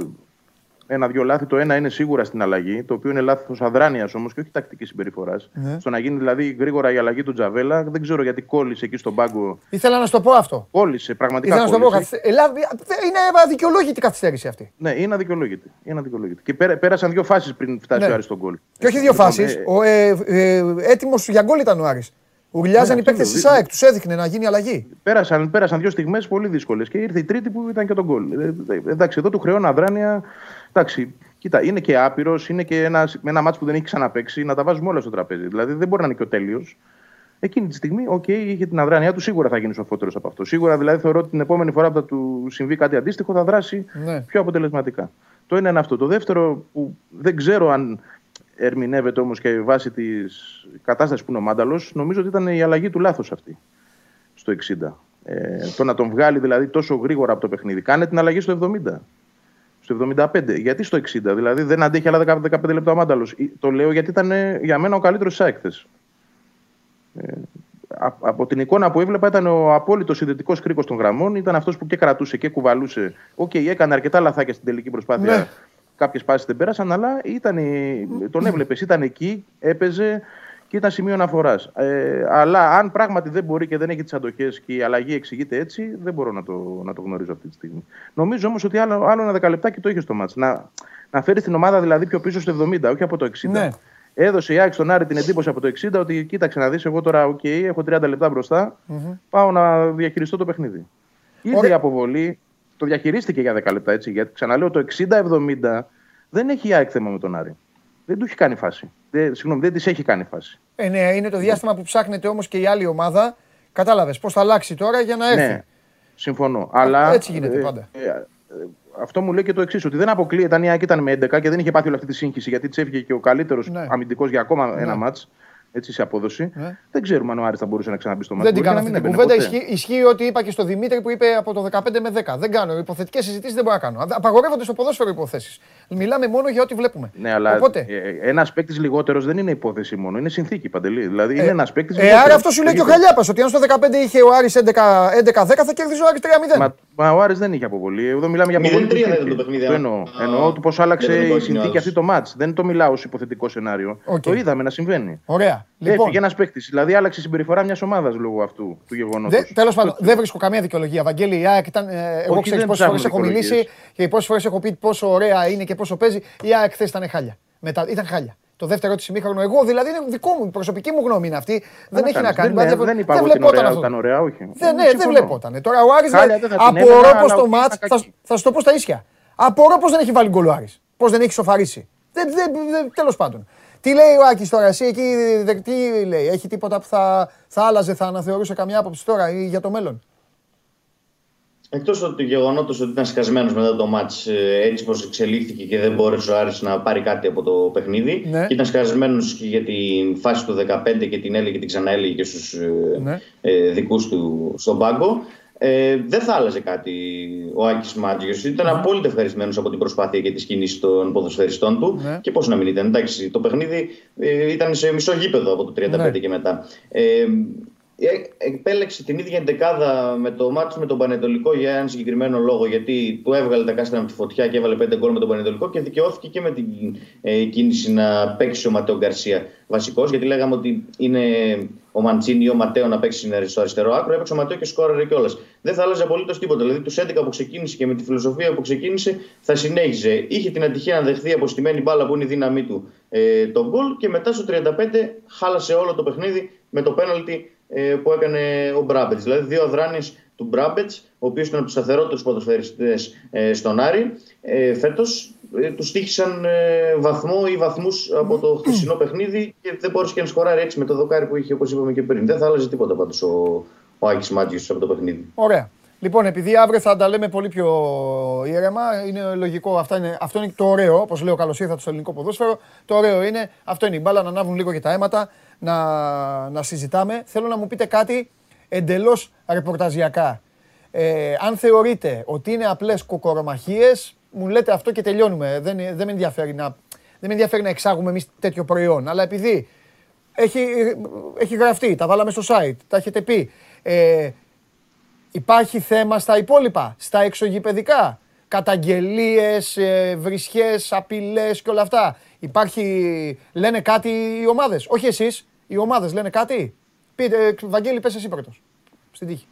ένα-δυο λάθη. Το ένα είναι σίγουρα στην αλλαγή, το οποίο είναι λάθος αδράνειας όμως και όχι τακτικής συμπεριφοράς. Ναι. Στο να γίνει δηλαδή γρήγορα η αλλαγή του Τζαβέλα, δεν ξέρω γιατί κόλλησε εκεί στον πάγκο. Ήθελα να σου το πω αυτό. Κόλλησε, πραγματικά. Ήθελα να σου το πω. Είναι αδικαιολόγητη η καθυστέρηση αυτή. Ναι, είναι αδικαιολόγητη. Είναι αδικαιολόγητη. Και πέρασαν δύο φάσεις πριν φτάσει ναι. ο Άρης στον γκολ. Και όχι δύο λοιπόν, φάσεις. Ε... Ε, ε, Έτοιμος για γκολ ήταν ο Άρης. Ουρλιάζαν Ναι, οι παίκτες αυτό της λέω. ΑΕΚ, τους έδειχνε να γίνει αλλαγή. Πέρασαν, πέρασαν δύο στιγμές πολύ δύσκολες και ήρθε η τρίτη που ήταν και τον γκολ. Ε, ε, εντάξει, εδώ του χρεώνω αδράνεια. Εντάξει, κοίτα, είναι και άπειρος, είναι και ένας, με ένα ματς που δεν έχει ξαναπαίξει, να τα βάζουμε όλα στο τραπέζι. Δηλαδή δεν μπορεί να είναι και ο τέλειος. Εκείνη τη στιγμή, οκ, είχε την αδράνειά του, σίγουρα θα γίνει σοφότερος από αυτό. Σίγουρα δηλαδή θεωρώ ότι την επόμενη φορά που θα του συμβεί κάτι αντίστοιχο θα δράσει Ναι. πιο αποτελεσματικά. Το ένα είναι αυτό. Το δεύτερο που δεν ξέρω αν ερμηνεύεται όμως και βάσει της κατάστασης που είναι ο Μάνταλος, νομίζω ότι ήταν η αλλαγή του λάθος αυτή στο 60. Ε, το να τον βγάλει δηλαδή τόσο γρήγορα από το παιχνίδι. Κάνε την αλλαγή στο 70. Στο 75. Γιατί στο 60, δηλαδή δεν αντέχει άλλα 10 15 λεπτά ο Μάνταλος. Το λέω γιατί ήταν ε, για μένα ο καλύτερος τη έκθε. Ε, α- από την εικόνα που έβλεπα ήταν ο απόλυτος συνδετικός κρίκος των γραμμών. Ήταν αυτός που και κρατούσε και κουβαλούσε. Οκ, έκανε αρκετά λαθάκια στην τελική προσπάθεια. Ναι. Κάποιες πάσες δεν πέρασαν, αλλά ήταν, τον έβλεπες, ήταν εκεί, έπαιζε και ήταν σημείο αναφοράς. Ε, αλλά αν πράγματι δεν μπορεί και δεν έχει τις αντοχές και η αλλαγή εξηγείται έτσι, δεν μπορώ να το, να το γνωρίζω αυτή τη στιγμή. Νομίζω όμως ότι άλλο, άλλο ένα δεκαλεπτάκι το είχε στο μάτς. Να, να φέρει την ομάδα δηλαδή πιο πίσω στο 70, όχι από το 60. Ναι. Έδωσε η ΑΕΚ στον Άρη την εντύπωση από το 60 ότι κοίταξε να δεις, εγώ τώρα, οκ, έχω 30 λεπτά μπροστά, πάω να διαχειριστώ το παιχνίδι. Ήρθε Ωραία. η αποβολή, το διαχειρίστηκε για 10 λεπτά έτσι. Γιατί ξαναλέω, το 60-70 δεν έχει η ΑΕΚ θέμα με τον Άρη. Δεν του έχει κάνει φάση. Δεν, συγγνώμη, δεν της έχει κάνει φάση. Ε, ναι, είναι το διάστημα που ψάχνεται όμως και η άλλη ομάδα. Κατάλαβες πώς θα αλλάξει τώρα για να έρθει. Ναι, συμφωνώ. Αλλά, έτσι γίνεται πάντα. ε, ε, αυτό μου λέει και το εξής: Ότι δεν αποκλείεται αν η ΑΕΚ ήταν με 11 και δεν είχε πάθει όλη αυτή τη σύγχυση γιατί τη έφυγε και ο καλύτερος Ναι. αμυντικός για ακόμα Ναι. ένα μάτς. Έτσι σε απόδοση. Ναι. Δεν ξέρουμε αν ο Άρης θα μπορούσε να ξαναμπεί στο μάτς. Δεν την Μπορεί κάνω και αυτή να την μην κουβέντα. έμπαινε ποτέ. Ισχύει, ισχύει ό,τι είπα και στο Δημήτρη που είπε από το 15 με 10. Δεν κάνω. Υποθετικές συζητήσεις δεν μπορώ να κάνω. Απαγορεύονται στο ποδόσφαιρο υποθέσεις. Μιλάμε μόνο για ό,τι βλέπουμε. Ναι, αλλά Οπότε, ένας παίκτης λιγότερος δεν είναι υπόθεση μόνο, είναι συνθήκη παντελή. Δηλαδή είναι ένας παίκτης. ε, άρα αυτό σου λέει και ο Χαλιάπας ότι αν στο 15 είχε ο Άρης 11-10 θα κέρδιζε ο Άρης 3-0. Μα, μα ο Άρης δεν είχε αποβολή. Εδώ μιλάμε για αποβολή. 0-3 που δεν υπήρχε. ήταν το παιχνίδι, Το α. εννοώ. Α, εννοώ του πώς για άλλαξε τον η κόκκινο συνθήκη άλλος. αυτή το μάτς. Δεν το μιλάω ως υποθετικό σενάριο. Οκ. Το είδαμε να συμβαίνει. Ωραία. Λοιπόν, Έφυγε ένας παίκτης. Δηλαδή άλλαξε η συμπεριφορά μιας ομάδας λόγω αυτού του γεγονότος. Τέλος πάντων, δεν βρίσκω καμία δικαιολογία. Βαγγέλη, η ΑΕΚ ήταν. ε, εγώ Όχι, ξέρω δεν πόσες φορές ψάχνω έχω μιλήσει δικαιολογίες. και πόσες φορές έχω πει πόσο ωραία είναι και πόσο παίζει. Η ΑΕΚ χθες ήταν χάλια. Μετά, ήταν χάλια. Το δεύτερο της ημίχρονο, εγώ δηλαδή είναι δικό μου, η προσωπική μου γνώμη είναι αυτή. Δεν έχει να κάνει. Δεν, δεν, δεν είπα εγώ ότι βλεπόταν ωραία, αυτό. ήταν ωραία, όχι. Δεν, ναι, δεν Συμφωνώ. βλεπόταν. Τώρα ο Άρης Χάλια δηλαδή, δεν θα την απορώ έβγαλα, πω αλλά το όχι, μάτ. ήταν Θα, κακή. θα σου το πω στα ίσια. Απορώ πω δεν έχει βάλει γκολ ο Άρης. Πώς δεν έχει σοφαρίσει. Δεν, δεν, δεν, Τέλος πάντων. Τι λέει ο Άκης τώρα, εσύ εκεί, δε- τι λέει, έχει τίποτα που θα, θα άλλαζε, θα αναθεωρούσε καμιά άποψη τώρα ή για το μέλλον; Εκτός του γεγονότος ότι ήταν σκασμένος μετά το μάτς ε, έτσι πως εξελίχθηκε και δεν μπόρεσε ο Άρης να πάρει κάτι από το παιχνίδι Ναι. και ήταν σκασμένος και για την φάση του 15 και την έλεγε και την ξαναέλεγε και στους ε, Ναι. ε, δικούς του στον πάγκο ε, δεν θα άλλαζε κάτι ο Άκης Μάτζιος. Ήταν απόλυτα ευχαριστημένος από την προσπάθεια και τις κινήσεις των ποδοσφαιριστών του Ναι. και πώς να μην ήταν. Εντάξει, το παιχνίδι ε, ήταν σε μισό γήπεδο από το 35 Ναι. και μετά. Ε, ε, επέλεξε την ίδια εντεκάδα με το μάτι με τον Πανετολικό για έναν συγκεκριμένο λόγο. Γιατί του έβγαλε τα κάστρα από τη φωτιά και έβαλε πέντε γκολ με τον Πανετολικό και δικαιώθηκε και με την ε, κίνηση να παίξει ο Ματέο Γκαρσία βασικός. Γιατί λέγαμε ότι είναι ο Μαντσίνη ή ο Ματέο να παίξει στο αριστερό άκρο. Έπαιξε ο Ματέο και σκόραρε κιόλας. Δεν θα άλλαζε απολύτως τίποτα. Δηλαδή τους 11 που ξεκίνησε και με τη φιλοσοφία που ξεκίνησε θα συνέχιζε. Είχε την ατυχία να δεχθεί αποστημένη μπάλα που είναι η δύναμή του ε, τον γκολ και μετά στο 35 χάλασε όλο το παιχνίδι με το πέναλτι ε, που έκανε ο Μπράμπετς. Δηλαδή, δύο αδράνειε του Μπράμπετς, ο οποίος ήταν από τους σταθερότερους ποδοσφαιριστές ε, στον Άρη, ε, φέτος ε, τους τύχησαν ε, βαθμό ή βαθμούς από το χθεσινό παιχνίδι και δεν μπόρεσε και να σκοράρει έτσι με το δοκάρι που είχε, όπως είπαμε και πριν. Δεν θα άλλαζε τίποτα πάντως ο, ο Άκης Μάτζιος από το παιχνίδι. Ωραία. Λοιπόν, επειδή αύριο θα τα λέμε πολύ πιο ήρεμα, είναι λογικό. Αυτά είναι, αυτό είναι το ωραίο. Όπως λέω, καλώς ήρθατε στο ελληνικό ποδόσφαιρο. Το ωραίο είναι, αυτό είναι η μπάλα, να ανάβουν λίγο και τα αίματα, να, να συζητάμε. Θέλω να μου πείτε κάτι εντελώς ρεπορταζιακά. Ε, αν θεωρείτε ότι είναι απλές κοκορομαχίε, μου λέτε αυτό και τελειώνουμε. Δεν, δεν, με ενδιαφέρει να, δεν με ενδιαφέρει να εξάγουμε εμείς τέτοιο προϊόν. Αλλά επειδή έχει, έχει γραφτεί, τα βάλαμε στο site, τα έχετε πει. Ε, Υπάρχει θέμα στα υπόλοιπα, στα εξωγηπεδικά. Καταγγελίες, ε, βρισιές, απειλές και όλα αυτά. Υπάρχει, λένε κάτι οι ομάδες. Όχι εσείς, οι ομάδες λένε κάτι. Πείτε, ε, Βαγγέλη, πες εσύ πρώτος. Στην τύχη.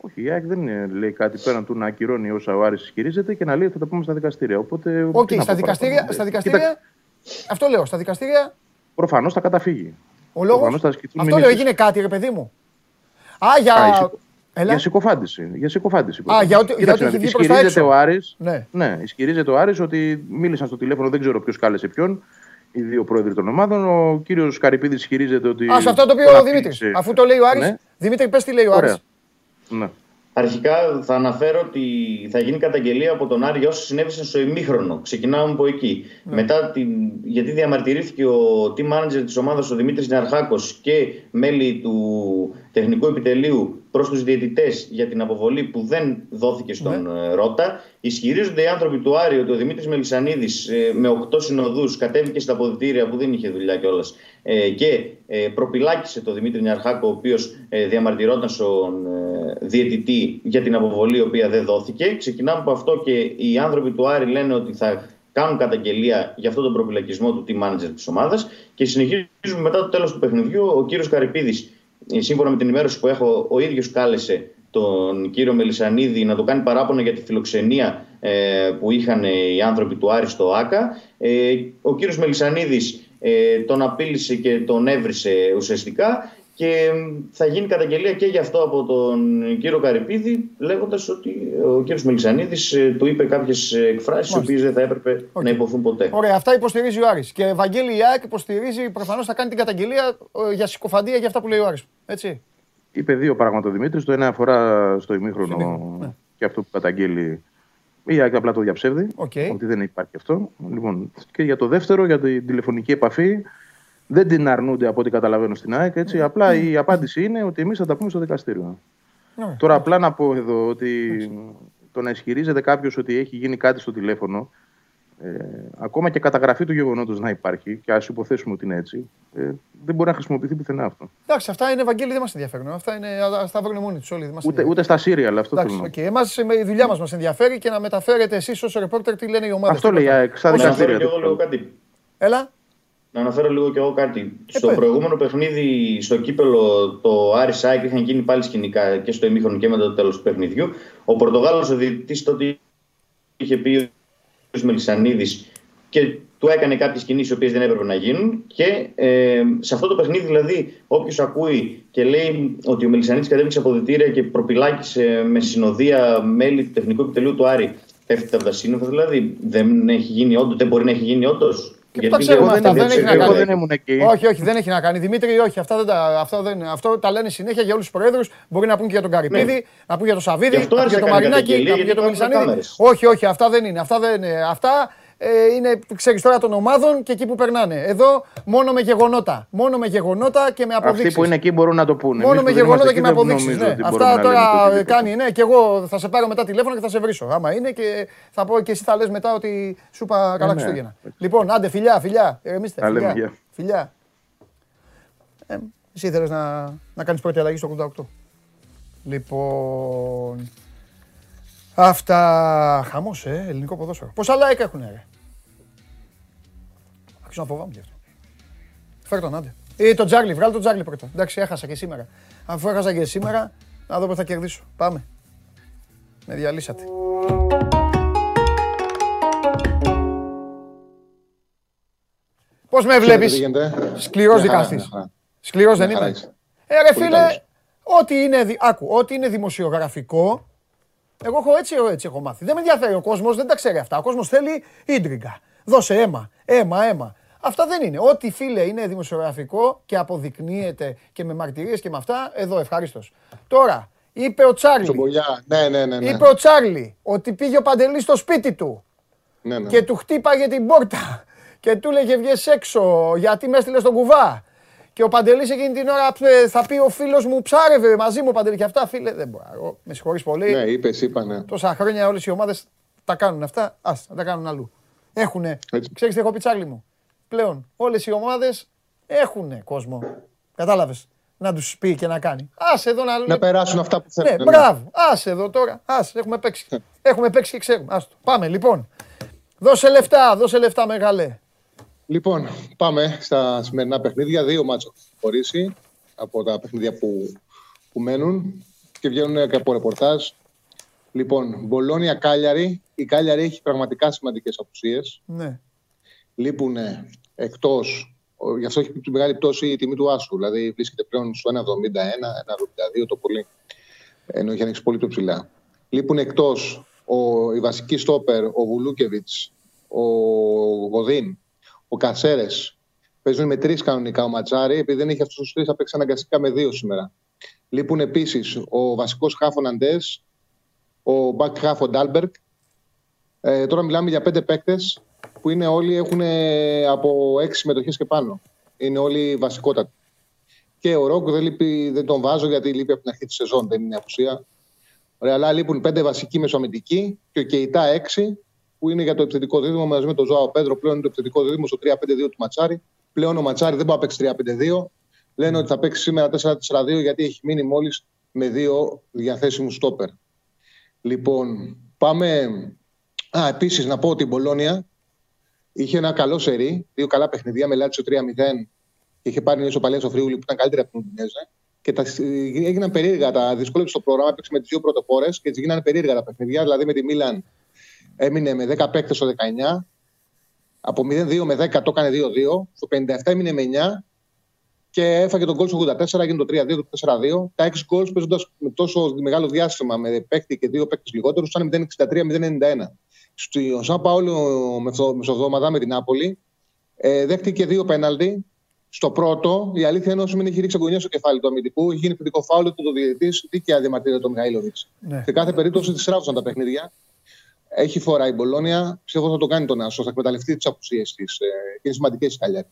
Όχι, η ΑΕΚ δεν ε, λέει κάτι πέραν του να ακυρώνει όσα ο Άρης ισχυρίζεται και να λέει ότι θα τα πούμε στα δικαστήρια. Οπότε, Οκ, τι να στα πω δικαστήρια, παραπάνω. στα Ε, δικαστήρια, κοίτα, αυτό λέω, στα δικαστήρια, Προφανώς θα καταφύγει. Ο λόγος, Προφανώς θα ασκηθούν αυτό λέω, μηνύσεις. έγινε κάτι ρε παιδί μου. Α, για... Α, η Έλα. Για συκοφάντηση. Για συκοφάντηση. Α, για ότι- Κοίταξε για να ότι δεις, έχει βγει προς τα ισχυρίζεται έξω. ο Άρης, Ναι. ναι, ισχυρίζεται ο Άρης ότι μίλησαν στο τηλέφωνο, δεν ξέρω ποιος κάλεσε ποιον, οι δύο πρόεδροι των ομάδων. Ο κύριος Καρυπίδης ισχυρίζεται ότι. Α, σε αυτό το πει τον ο αφήνει Δημήτρης. σε- Αφού το λέει ο Άρης. Ναι. Δημήτρη, πες τι λέει ο Ωραία. Άρης. Ναι. Αρχικά θα αναφέρω ότι θα γίνει καταγγελία από τον Άρη για όσα συνέβησαν στο ημίχρονο. Ξεκινάμε από εκεί. Μετά την... Γιατί διαμαρτυρήθηκε ο team manager της ομάδας ο Δημήτρης Νεαρχάκος και μέλη του τεχνικού επιτελείου προς τους διαιτητές για την αποβολή που δεν δόθηκε στον ε, Ρότα. Ισχυρίζονται οι άνθρωποι του Άρη ότι ο Δημήτρης Μελισανίδης ε, με οκτώ συνοδούς κατέβηκε στα αποδητήρια που δεν είχε δουλειά κιόλας ε, και ε, προπυλάκησε τον Δημήτρη Νιαρχάκο, ο οποίος ε, διαμαρτυρόταν στον ε, διαιτητή για την αποβολή, η οποία δεν δόθηκε. Ξεκινάμε από αυτό και οι άνθρωποι του Άρη λένε ότι θα κάνουν καταγγελία για αυτόν τον προπυλακισμό του team manager της ομάδας. Και συνεχίζουμε μετά το τέλος του παιχνιδιού. Ο κύριος Καρυπίδης, σύμφωνα με την ενημέρωση που έχω, ο ίδιος κάλεσε τον κύριο Μελισανίδη να το κάνει παράπονο για τη φιλοξενία ε, που είχαν οι άνθρωποι του Άρη στο ΆΚΑ. Ε, ο κύριος Μελισανίδης ε, τον απείλησε και τον έβρισε ουσιαστικά και θα γίνει καταγγελία και γι' αυτό από τον κύριο Καρυπίδη λέγοντας ότι ο κύριος Μελισανίδης ε, του είπε κάποιες εκφράσεις οι οποίες δεν θα έπρεπε να υποθούν ποτέ. Ωραία, αυτά υποστηρίζει ο Άρης. Και Βαγγέλη η ΑΕΚ υποστηρίζει, προφανώς θα κάνει την καταγγελία ε, για συκοφαντία για αυτά που λέει ο Άρης. Έτσι. Είπε δύο πράγματα ο Δημήτρης. Το ένα αφορά στο ημίχρονο ημίχρονο, ναι. και αυτό που καταγγέλλει. Ή απλά το διαψεύδει. Οκ. Ότι δεν υπάρχει αυτό. Λοιπόν, και για το δεύτερο, για την τηλεφωνική επαφή, δεν την αρνούνται από ό,τι καταλαβαίνω στην ΑΕΚ. Έτσι. Απλά η απάντηση είναι ότι εμείς θα τα πούμε στο δικαστήριο. Ωραία. Τώρα, απλά να πω εδώ ότι το να ισχυρίζεται κάποιος ότι έχει γίνει κάτι στο τηλέφωνο, ε, ακόμα και καταγραφή του γεγονότος να υπάρχει, και ας υποθέσουμε ότι είναι έτσι, ε, δεν μπορεί να χρησιμοποιηθεί πουθενά αυτό. Εντάξει, αυτά είναι Βαγγέλη, δεν μας ενδιαφέρουν. Αυτά είναι, ας τα βρουν μόνοι τους όλοι. Δεν μας Ούτε, ενδιαφέρουν. ούτε στα serial, αυτό Εντάξει, θέλω. να οκ. Εμάς, με- η δουλειά μας μας ενδιαφέρει και να μεταφέρετε εσείς ως ρεπόρτερ τι λένε οι ομάδες. Αυτό λέει η ΑΕΚ, στα Να αναφέρω δικαστήρια. και εγώ το λίγο ξέρω. κάτι. Έλα. Να αναφέρω λίγο και εγώ κάτι. στο πες. προηγούμενο παιχνίδι, στο κύπελλο, το Άρης-ΑΕΚ είχαν γίνει πάλι σκηνικά και στο ημίχρονο και μετά το τέλος του παιχνιδιού. Ο Πορτογάλος ο διαιτητή τότε είχε πει ο κ. Μελισανίδη και του έκανε κάποιες κινήσεις οι οποίες δεν έπρεπε να γίνουν. Και ε, σε αυτό το παιχνίδι, δηλαδή, όποιος ακούει και λέει ότι ο Μελισανίδη κατέβηκε σε αποδητήρια και προπυλάκησε με συνοδεία μέλη του τεχνικού επιτελείου του Άρη, πέφτει από τα σύννεφα, δηλαδή δεν έχει γίνει όντως, δεν μπορεί να έχει γίνει όντως; Και τα ξέρουμε εγώ αυτά, δεν- δεν έχει να εγώ κάνει. δεν ήμουν εκεί. Όχι, όχι, δεν έχει να κάνει. Δημήτρη, όχι, αυτά, δεν τα, αυτά, δεν, αυτό τα λένε συνέχεια για όλους τους προέδρους. Μπορεί να πούν και για τον Καρυπίδη, Ναι. να πούν για τον Σαββίδη, Γι' αυτό να πούν για άρχισε τον να κάνει Μαρινάκη, καταγγελία, να πούν για τον γιατί υπάρχουν Μελισανίδη. κάμερες. Όχι, όχι, αυτά δεν είναι. Αυτά, δεν είναι. αυτά ε, είναι, ξέρεις τώρα των ομάδων και εκεί που περνάνε. Εδώ μόνο με γεγονότα. Μόνο με γεγονότα και με αποδείξει. Αυτοί που είναι εκεί μπορούν να το πούνε. Μόνο Εμείς με που δεν γεγονότα είμαστε και με εκεί δεν αποδείξεις. νομίζω Ναι. ότι μπορούμε Αυτά να λέμε το τώρα οτιδήποτε. κάνει. Ναι, και εγώ θα σε πάρω μετά τηλέφωνο και θα σε βρίσω. Άμα είναι και θα πω και εσύ θα λες μετά ότι σου είπα καλά ναι. Χριστούγεννα. Λοιπόν, άντε φιλιά, φιλιά. Ηρεμήστε. Τα λέμε, Φιλιά. γεια. φιλιά. Ε, εσύ ήθελε να, να κάνεις πρώτη αλλαγή στο 88. Λοιπόν. Αυτά. Χαμός, ε, ελληνικό ποδόσφαιρο. Πόσα like έχουν, ρε; Άρχισα να φοβάμαι γι' αυτό. Φέρ τον, άντε. Ή τον Τζάρλι, βγάλω τον Τζάρλι πρώτα. Εντάξει, έχασα και σήμερα. Αφού έχασα και σήμερα, να δω πώς θα κερδίσω. Πάμε. Με διαλύσατε. Πώς με βλέπεις, σκληρός δικαστής. Σκληρός δεν είμαι. Ε, ρε φίλε, ό,τι είναι, δη- άκου, ό,τι είναι δημοσιογραφικό, εγώ έχω έτσι, έτσι έχω μάθει. Δεν με ενδιαφέρει ο κόσμος, δεν τα ξέρει αυτά. Ο κόσμος θέλει ίντριγκα. Δώσε αίμα, αίμα, αίμα. Αυτά δεν είναι. Ό,τι φίλε είναι δημοσιογραφικό και αποδεικνύεται και με μαρτυρίες και με αυτά, εδώ ευχαρίστως. Τώρα, είπε ο Τσάρλι, Τσομπολιά. Ναι, ναι, ναι. ναι. είπε ο Τσάρλι ότι πήγε ο Παντελής στο σπίτι του ναι, ναι. και του χτύπαγε την πόρτα και του λέγε βγες έξω γιατί με έστειλες στον κουβά. Και ο Παντελής εκείνη την ώρα ε, θα πει ο φίλος μου ψάρευε μαζί μου ο Παντελής και αυτά φίλε δεν μπορώ. Εγώ, Με συγχωρείς πολύ. Ναι, είπες, είπα, ναι. Τόσα χρόνια όλες οι ομάδες τα κάνουν αυτά. Ας, να τα κάνουν αλλού. Έχουνε. Έτσι. Ξέρεις τι έχω πει Τσάρλι μου; Πλέον όλες οι ομάδες έχουνε κόσμο. Κατάλαβες. Να τους πει και να κάνει. Άσε εδώ να... Να περάσουν αυτά που θέλουν. Ναι, μπράβο. Άσε εδώ τώρα. Άσε, έχουμε παίξει. έχουμε παίξει και ξέρουμε. Άστο. Πάμε λοιπόν. Δώσε λεφτά, δώσε λεφτά μεγάλε. Λοιπόν, πάμε στα σημερινά παιχνίδια. Δύο μάτσο έχουν χωρίσει από τα παιχνίδια που, που μένουν και βγαίνουν και από ρεπορτάζ. Λοιπόν, Μπολόνια Κάλιαρη. Η Κάλιαρη έχει πραγματικά σημαντικές απουσίες. Ναι. Λείπουν εκτός Ο- Γι' αυτό έχει τη μεγάλη πτώση η τιμή του άσου. Δηλαδή βρίσκεται πλέον στο 1,71, 1,72 το πολύ. Ενώ είχε ανοίξει πολύ πιο ψηλά. Λείπουν εκτός η βασική στόπερ, ο Βουλούκεβιτς, ο Γοδίν, ο Κατσέρες. Παίζουν με τρεις κανονικά ο Ματσάρη, επειδή δεν έχει αυτούς τους τρεις, θα παίξει αναγκαστικά με δύο σήμερα. Λείπουν επίσης ο βασικός χάφο Ναντέ, ο back half ο Ντάλμπεργκ. Ε, τώρα μιλάμε για πέντε παίκτες που είναι όλοι έχουν από έξι συμμετοχές και πάνω. Είναι όλοι βασικότατοι. Και ο Ρόκ δεν, λείπει, δεν τον βάζω γιατί λείπει από την αρχή της σεζόν, δεν είναι απουσία. Ωραία, αλλά λείπουν πέντε βασικοί μεσοαμυντικοί και ο Κεϊτά έξι, που είναι για το επιθετικό δίδυμο μαζί με τον Ζωάο Πέντρο. Πλέον είναι το επιθετικό δίδυμο στο 3-5-2 του Ματσάρη. Πλέον ο Ματσάρη δεν μπορεί να παίξει 3-5-2. Λένε ότι θα παίξει σήμερα 4-4-2 γιατί έχει μείνει μόλις με δύο διαθέσιμους στόπερ. Λοιπόν, πάμε. Α, επίσης να πω ότι η Μπολόνια είχε ένα καλό σερί, δύο καλά παιχνιδιά με Λάτσιο 3-0 και είχε πάρει μια ισοπαλία στο Φρίουλι που ήταν καλύτερη από την Ουντινέζε. Και τα, έγιναν περίεργα τα δυσκόλεψε το πρόγραμμα, έπαιξε με τις δύο πρωτοπόρες και τι γίνανε περίεργα τα παιχνιδιά. Δηλαδή με τη Μίλαν έμεινε με 10 παίκτες στο 19, από 0-2 με 10 το έκανε 2-2, στο 57 έμεινε με 9 και έφαγε τον γκολ στο 84, έγινε το 3-2, το 4-2. Τα 6 γκολ παίζοντας με τόσο μεγάλο διάστημα με παίκτη και δύο παίκτες λιγότερους, ήταν 0-63-0-91. Στο Σαν Πάολο μεσοβδόμαδα με την Νάπολη, ε, δέχτηκε δύο πέναλτι. Στο πρώτο, η αλήθεια είναι όσο μην έχει ρίξει αγωνία στο κεφάλι του αμυντικού, είχε γίνει θετικό φάουλο του το διαιτητής, δίκαια διαμαρτύρεται τον Μιχαήλοβιτ. Ναι. Σε κάθε περίπτωση της στράφωσαν τα παιχνίδια. Έχει φορά η Μπολόνια, πιστεύω θα το κάνει τον Άσο, θα εκμεταλλευτεί τις απουσίες της. Ε, και είναι σημαντικέ οι Καλλιάρη.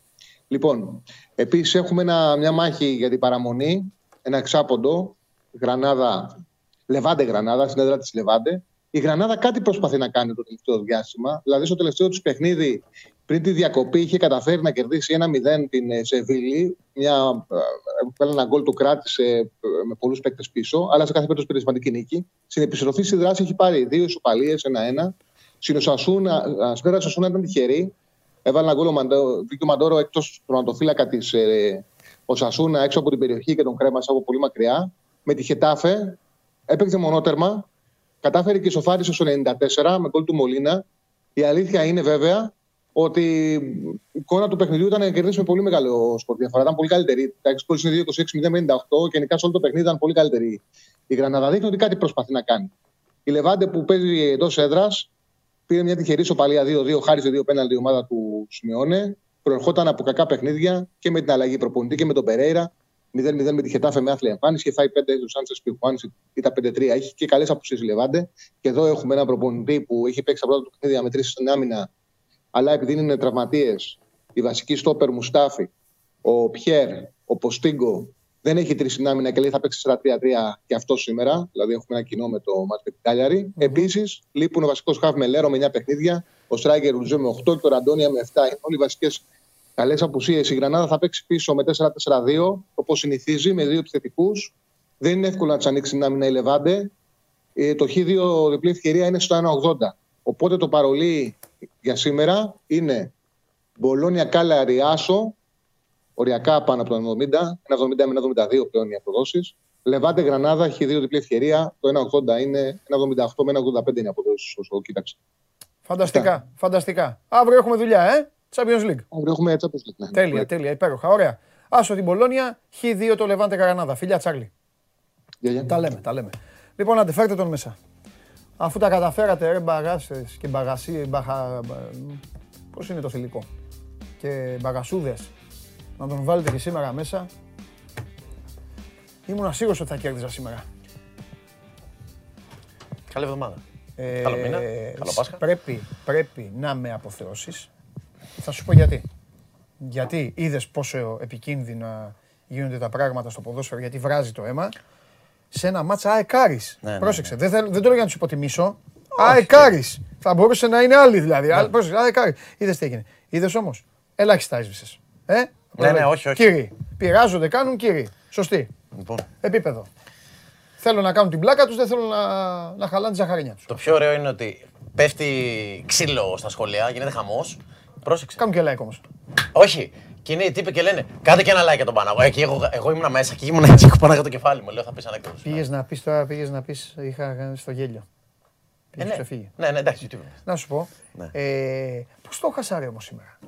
Λοιπόν, επίσης έχουμε ένα, μια μάχη για την παραμονή, ένα εξάποντο, Γρανάδα, Λεβάντε Γρανάδα, στην έδρα της Λεβάντε. Η Γρανάδα κάτι προσπαθεί να κάνει το τελευταίο διάστημα. Δηλαδή, στο τελευταίο του παιχνίδι, πριν τη διακοπή, είχε καταφέρει να κερδίσει 1-0 την ε, Σεβίλη. Μια, ε, ένα γκολ του κράτησε ε, με πολλούς παίκτες πίσω, αλλά σε κάθε περίπτωση πήρε σημαντική νίκη. Στην επιστροφή στη δράση έχει πάρει δύο ισοπαλίες, ένα-ένα. Στην Οσασούνα, στην Οσασούνα ήταν τυχερή. Έβαλε ένα γκολ ο Μαντόρο, βγήκε ο Μαντόρο εκτός τροματοφύλακα της ε, Οσασούνα έξω από την περιοχή και τον κρέμασε από πολύ μακριά. Με τη Χετάφε έπαιξε μονότερμα. Κατάφερε και σοφάρισε στο 94 με γκολ του Μολίνα. Η αλήθεια είναι βέβαια ότι η εικόνα του παιχνιδιού ήταν να κερδίσει με πολύ μεγάλο σκορ διαφορά. Ήταν πολύ καλύτερη. Τα 6 γκολ είναι 2-26-0-58 και γενικά σε όλο το παιχνίδι ήταν πολύ καλύτερη. Η Γρανάδα δείχνει ότι κάτι προσπαθεί να κάνει. Η Λεβάντε που παίζει εντός έδρας πήρε μια τυχερή σοπαλία 2-2, χάρη σε δύο πέναλτι η ομάδα του Σιμεώνε. Προερχόταν από κακά παιχνίδια και με την αλλαγή προπονητή και με τον Περέιρα. 0-0 με τη Χετάφε με άθλια εμφάνιση και φάει 5 του Σάντσες Πιχουάνη ήταν 5-3. Έχει και καλές απουσίες η Λεβάντε. Και εδώ έχουμε ένα προπονητή που έχει παίξει τα πρώτα του παιχνίδια με τρεις στην άμυνα. Αλλά επειδή είναι τραυματίες, η βασική στόπερ Μουστάφη, ο Πιέρ, ο Ποστίγκο δεν έχει τρεις στην άμυνα και λέει θα παίξει 4-3-3 και αυτό σήμερα. Δηλαδή έχουμε ένα κοινό με το Μάτ Κάλιαρη. Mm-hmm. Επίσης λείπουν ο βασικός χάφ με Λέρο με 9 παιχνίδια, ο Στράγκερ Ρουζέ με 8 και ο Ραντόνια με 7. Είναι όλοι οι βασικές καλές απουσίες. Η Γρανάδα θα παίξει πίσω με 4-4-2, όπως συνηθίζει, με δύο επιθετικούς. Δεν είναι εύκολο να τη ανοίξει την άμυνα η Λεβάντε. Ε, το Χ2 διπλή ευκαιρία είναι στο 1,80. Οπότε το παρολί για σήμερα είναι Μπολόνια Κάλαρη Άσο, οριακά πάνω από το 90, 1,70 με 1,72 πλέον οι αποδόσεις. Λεβάντε Γρανάδα έχει δύο διπλή ευκαιρία. Το 1,80 είναι 1,78 με 1,85 είναι αποδόσεις όσο κοίταξε. Φανταστικά, φανταστικά. Αύριο έχουμε δουλειά, ε! Champions League. Αύριο έχουμε Champions League. Ναι. Τέλεια, τέλεια, υπέροχα. Ωραία. Άσο την Πολώνια, Χ2 το Λεβάντε Γρανάδα. Φιλιά Τσάρλι. Για, για. Τα λέμε, τα λέμε. Λοιπόν, αντεφέρτε τον μέσα. Αφού τα καταφέρατε, ρε μπαγάσες και μπαγασί, μπαχα... Πώς είναι το θηλυκό; Και μπαγασούδες. Να τον βάλετε και σήμερα μέσα. Ήμουν σίγουρος ότι θα κέρδιζα σήμερα. Καλή εβδομάδα. Ε, Καλό μήνα. Καλό Πάσχα. Πρέπει, πρέπει να με αποθεώσεις. Θα σου πω γιατί. Γιατί είδες πόσο επικίνδυνα γίνονται τα πράγματα στο ποδόσφαιρο, γιατί βράζει το αίμα. Σε ένα μάτσα αεκάρης. Ναι, ναι, Πρόσεξε, Δεν, θέλω- δεν το λέω για να τους υποτιμήσω. Αεκάρης. Θα μπορούσε να είναι άλλοι δηλαδή. Ναι. Αλλά Πρόσεξε, αεκάρης. Είδες τι έγινε. Είδες όμως. Ελάχιστα έσβησες. Ε; Ναι, ναι, όχι, όχι. Κύριοι. Πειράζονται, κάνουν κύριοι. Σωστή. Λοιπόν, Επίπεδο. Θέλω να κάνουν την πλάκα τους, δεν θέλω να, να χαλάνε τη ζαχαρίνια τους. το πιο ωραίο είναι ότι πέφτει ξύλο στα σχολεία, γίνεται χαμός. Πρόσεξε. Κάνουν και like όμως. Όχι. Και είναι οι τύποι και λένε, κάντε και ένα like για τον Παναγό. Εκεί εγώ, εγώ ήμουν μέσα και ήμουν έτσι, έχω πάνω για το κεφάλι μου. Λέω, θα πεις ανέκδοτος. Πήγες να πεις τώρα, πήγες να πεις, είχα στο γέλιο. Ε, Πήγες ναι. ξεφύγει. ναι, ναι, εντάξει, YouTube. Να σου πω, Ναι. ε, πώς το χάσα ρε όμως σήμερα;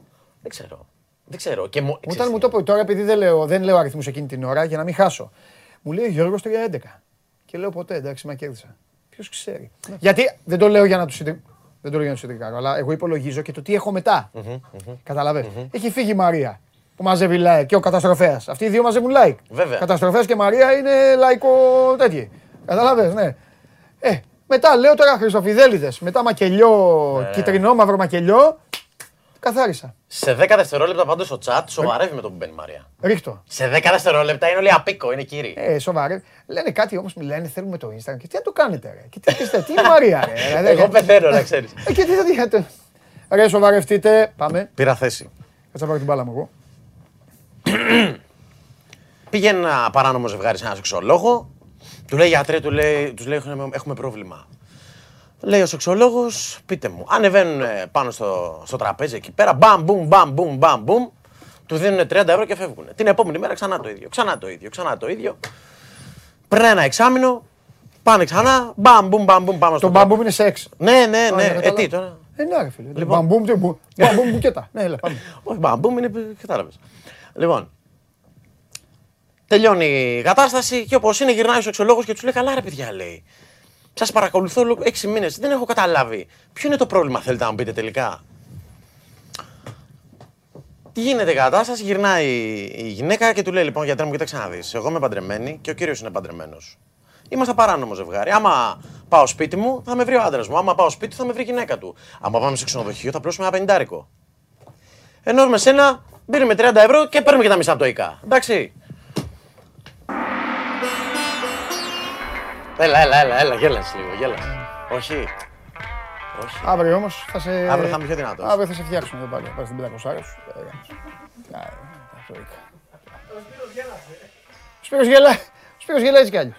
Δεν ξέρω. Δεν ξέρω. Και μου, Όταν μου το είπε τώρα, επειδή δεν λέω, δεν λέω αριθμούς εκείνη την ώρα για να μην χάσω. Μου λέει ο Γιώργος 3-11. Και λέω ποτέ, εντάξει, μα κέρδισα. Ποιος ξέρει. Γιατί δεν το λέω για να τους συντρι... Δεν το λέω για να του συντρικάρω, αλλά εγώ υπολογίζω και το τι έχω μετά. Καταλαβες; Έχει φύγει η Μαρία που μαζεύει like και ο καταστροφέας. Αυτοί οι δύο μαζεύουν like. Βέβαια. Καταστροφέα και Μαρία είναι λαϊκό τέτοιοι. Καταλαβες, ναι. Ε, μετά λέω τώρα Χριστοφιδέλιδες. Μετά μακελιό, κυτρινό, μαύρο μακελιό. Καθάρισα. Σε 10 δευτερόλεπτα πάντως ο chat σοβαρεύει με το που μπαίνει η Μαρία. Ρίχτω. Σε 10 δευτερόλεπτα είναι όλοι απίκο, είναι κύριοι. Ε, σοβαρέ. Λένε κάτι όμως, μου λένε θέλουμε το Instagram. Και τι να το κάνετε, ρε. Και τι είστε, τι είναι η Μαρία, ρε. Δηλαδή, Εγώ πεθαίνω, να ξέρεις. Ε, και τι θα δείχνετε. Ρε, σοβαρευτείτε. Πάμε. Πήρα θέση. Κάτσε να πάρω την μπάλα μου εγώ. Πήγαινε ένα παράνομο ζευγάρι σε ένα σεξολόγο. Του λέει γιατρέ, του λέει, τους λέει έχουμε, έχουμε πρόβλημα. Λέει ο σεξολόγος, πείτε μου. Ανεβαίνουν ε, πάνω στο, στο τραπέζι εκεί πέρα, μπαμ, μπουμ, μπαμ, μπουμ, μπαμ, μπουμ. Του δίνουν 30 ευρώ και φεύγουν. Την επόμενη μέρα ξανά το ίδιο, ξανά το ίδιο, ξανά το ίδιο. Πριν ένα εξάμηνο, πάνε ξανά, μπαμ, μπουμ, μπαμ, μπουμ, πάμε στο Το μπαμπούμ είναι σεξ. Ναι, ναι, Α, ναι. είναι Ε, καλά. τι τώρα. Ε, ναι, ρε φίλε. Λοιπόν. Μπαμπούμ, τι μπου- μπαμπούμ μπουκέτα. Ναι, έλα, πάμε. Όχι, μπαμ, είναι. Κατάλαβες. Λοιπόν. Τελειώνει η κατάσταση και όπως είναι, γυρνάει ο σεξολόγος και τους λέει: Καλά, ρε παιδιά, λέει. Σας παρακολουθώ όλο έξι μήνες. Δεν έχω καταλάβει. Ποιο είναι το πρόβλημα, θέλετε να μου πείτε τελικά; Τι γίνεται η κατάσταση, γυρνάει η γυναίκα και του λέει: Λοιπόν, γιατρέ μου, κοίταξε να δεις. Εγώ είμαι παντρεμένη και ο κύριος είναι παντρεμένος. Είμαστε παράνομο ζευγάρι. Άμα πάω σπίτι μου, θα με βρει ο άντρας μου. Άμα πάω σπίτι του, θα με βρει η γυναίκα του. Άμα πάμε σε ξενοδοχείο, θα πληρώσουμε ένα πενιντάρικο. Ενώ με σένα πήραμε 30 ευρώ και παίρνουμε και τα μισά από το ΙΚΑ. Εντάξει. Έλα, έλα, έλα, έλα, γέλασε λίγο, γέλασε. Όχι. Όχι. Αύριο όμως θα σε. Αύριο θα είμαι πιο δυνατός. Αύριο θα σε φτιάξουμε εδώ πάλι. Θα πάρει την 500 άρες σου. Ε, α, ε, αυτό ήκα. Ο Σπύρος γελάει. Ο Σπύρος γελάει έτσι κι αλλιώς.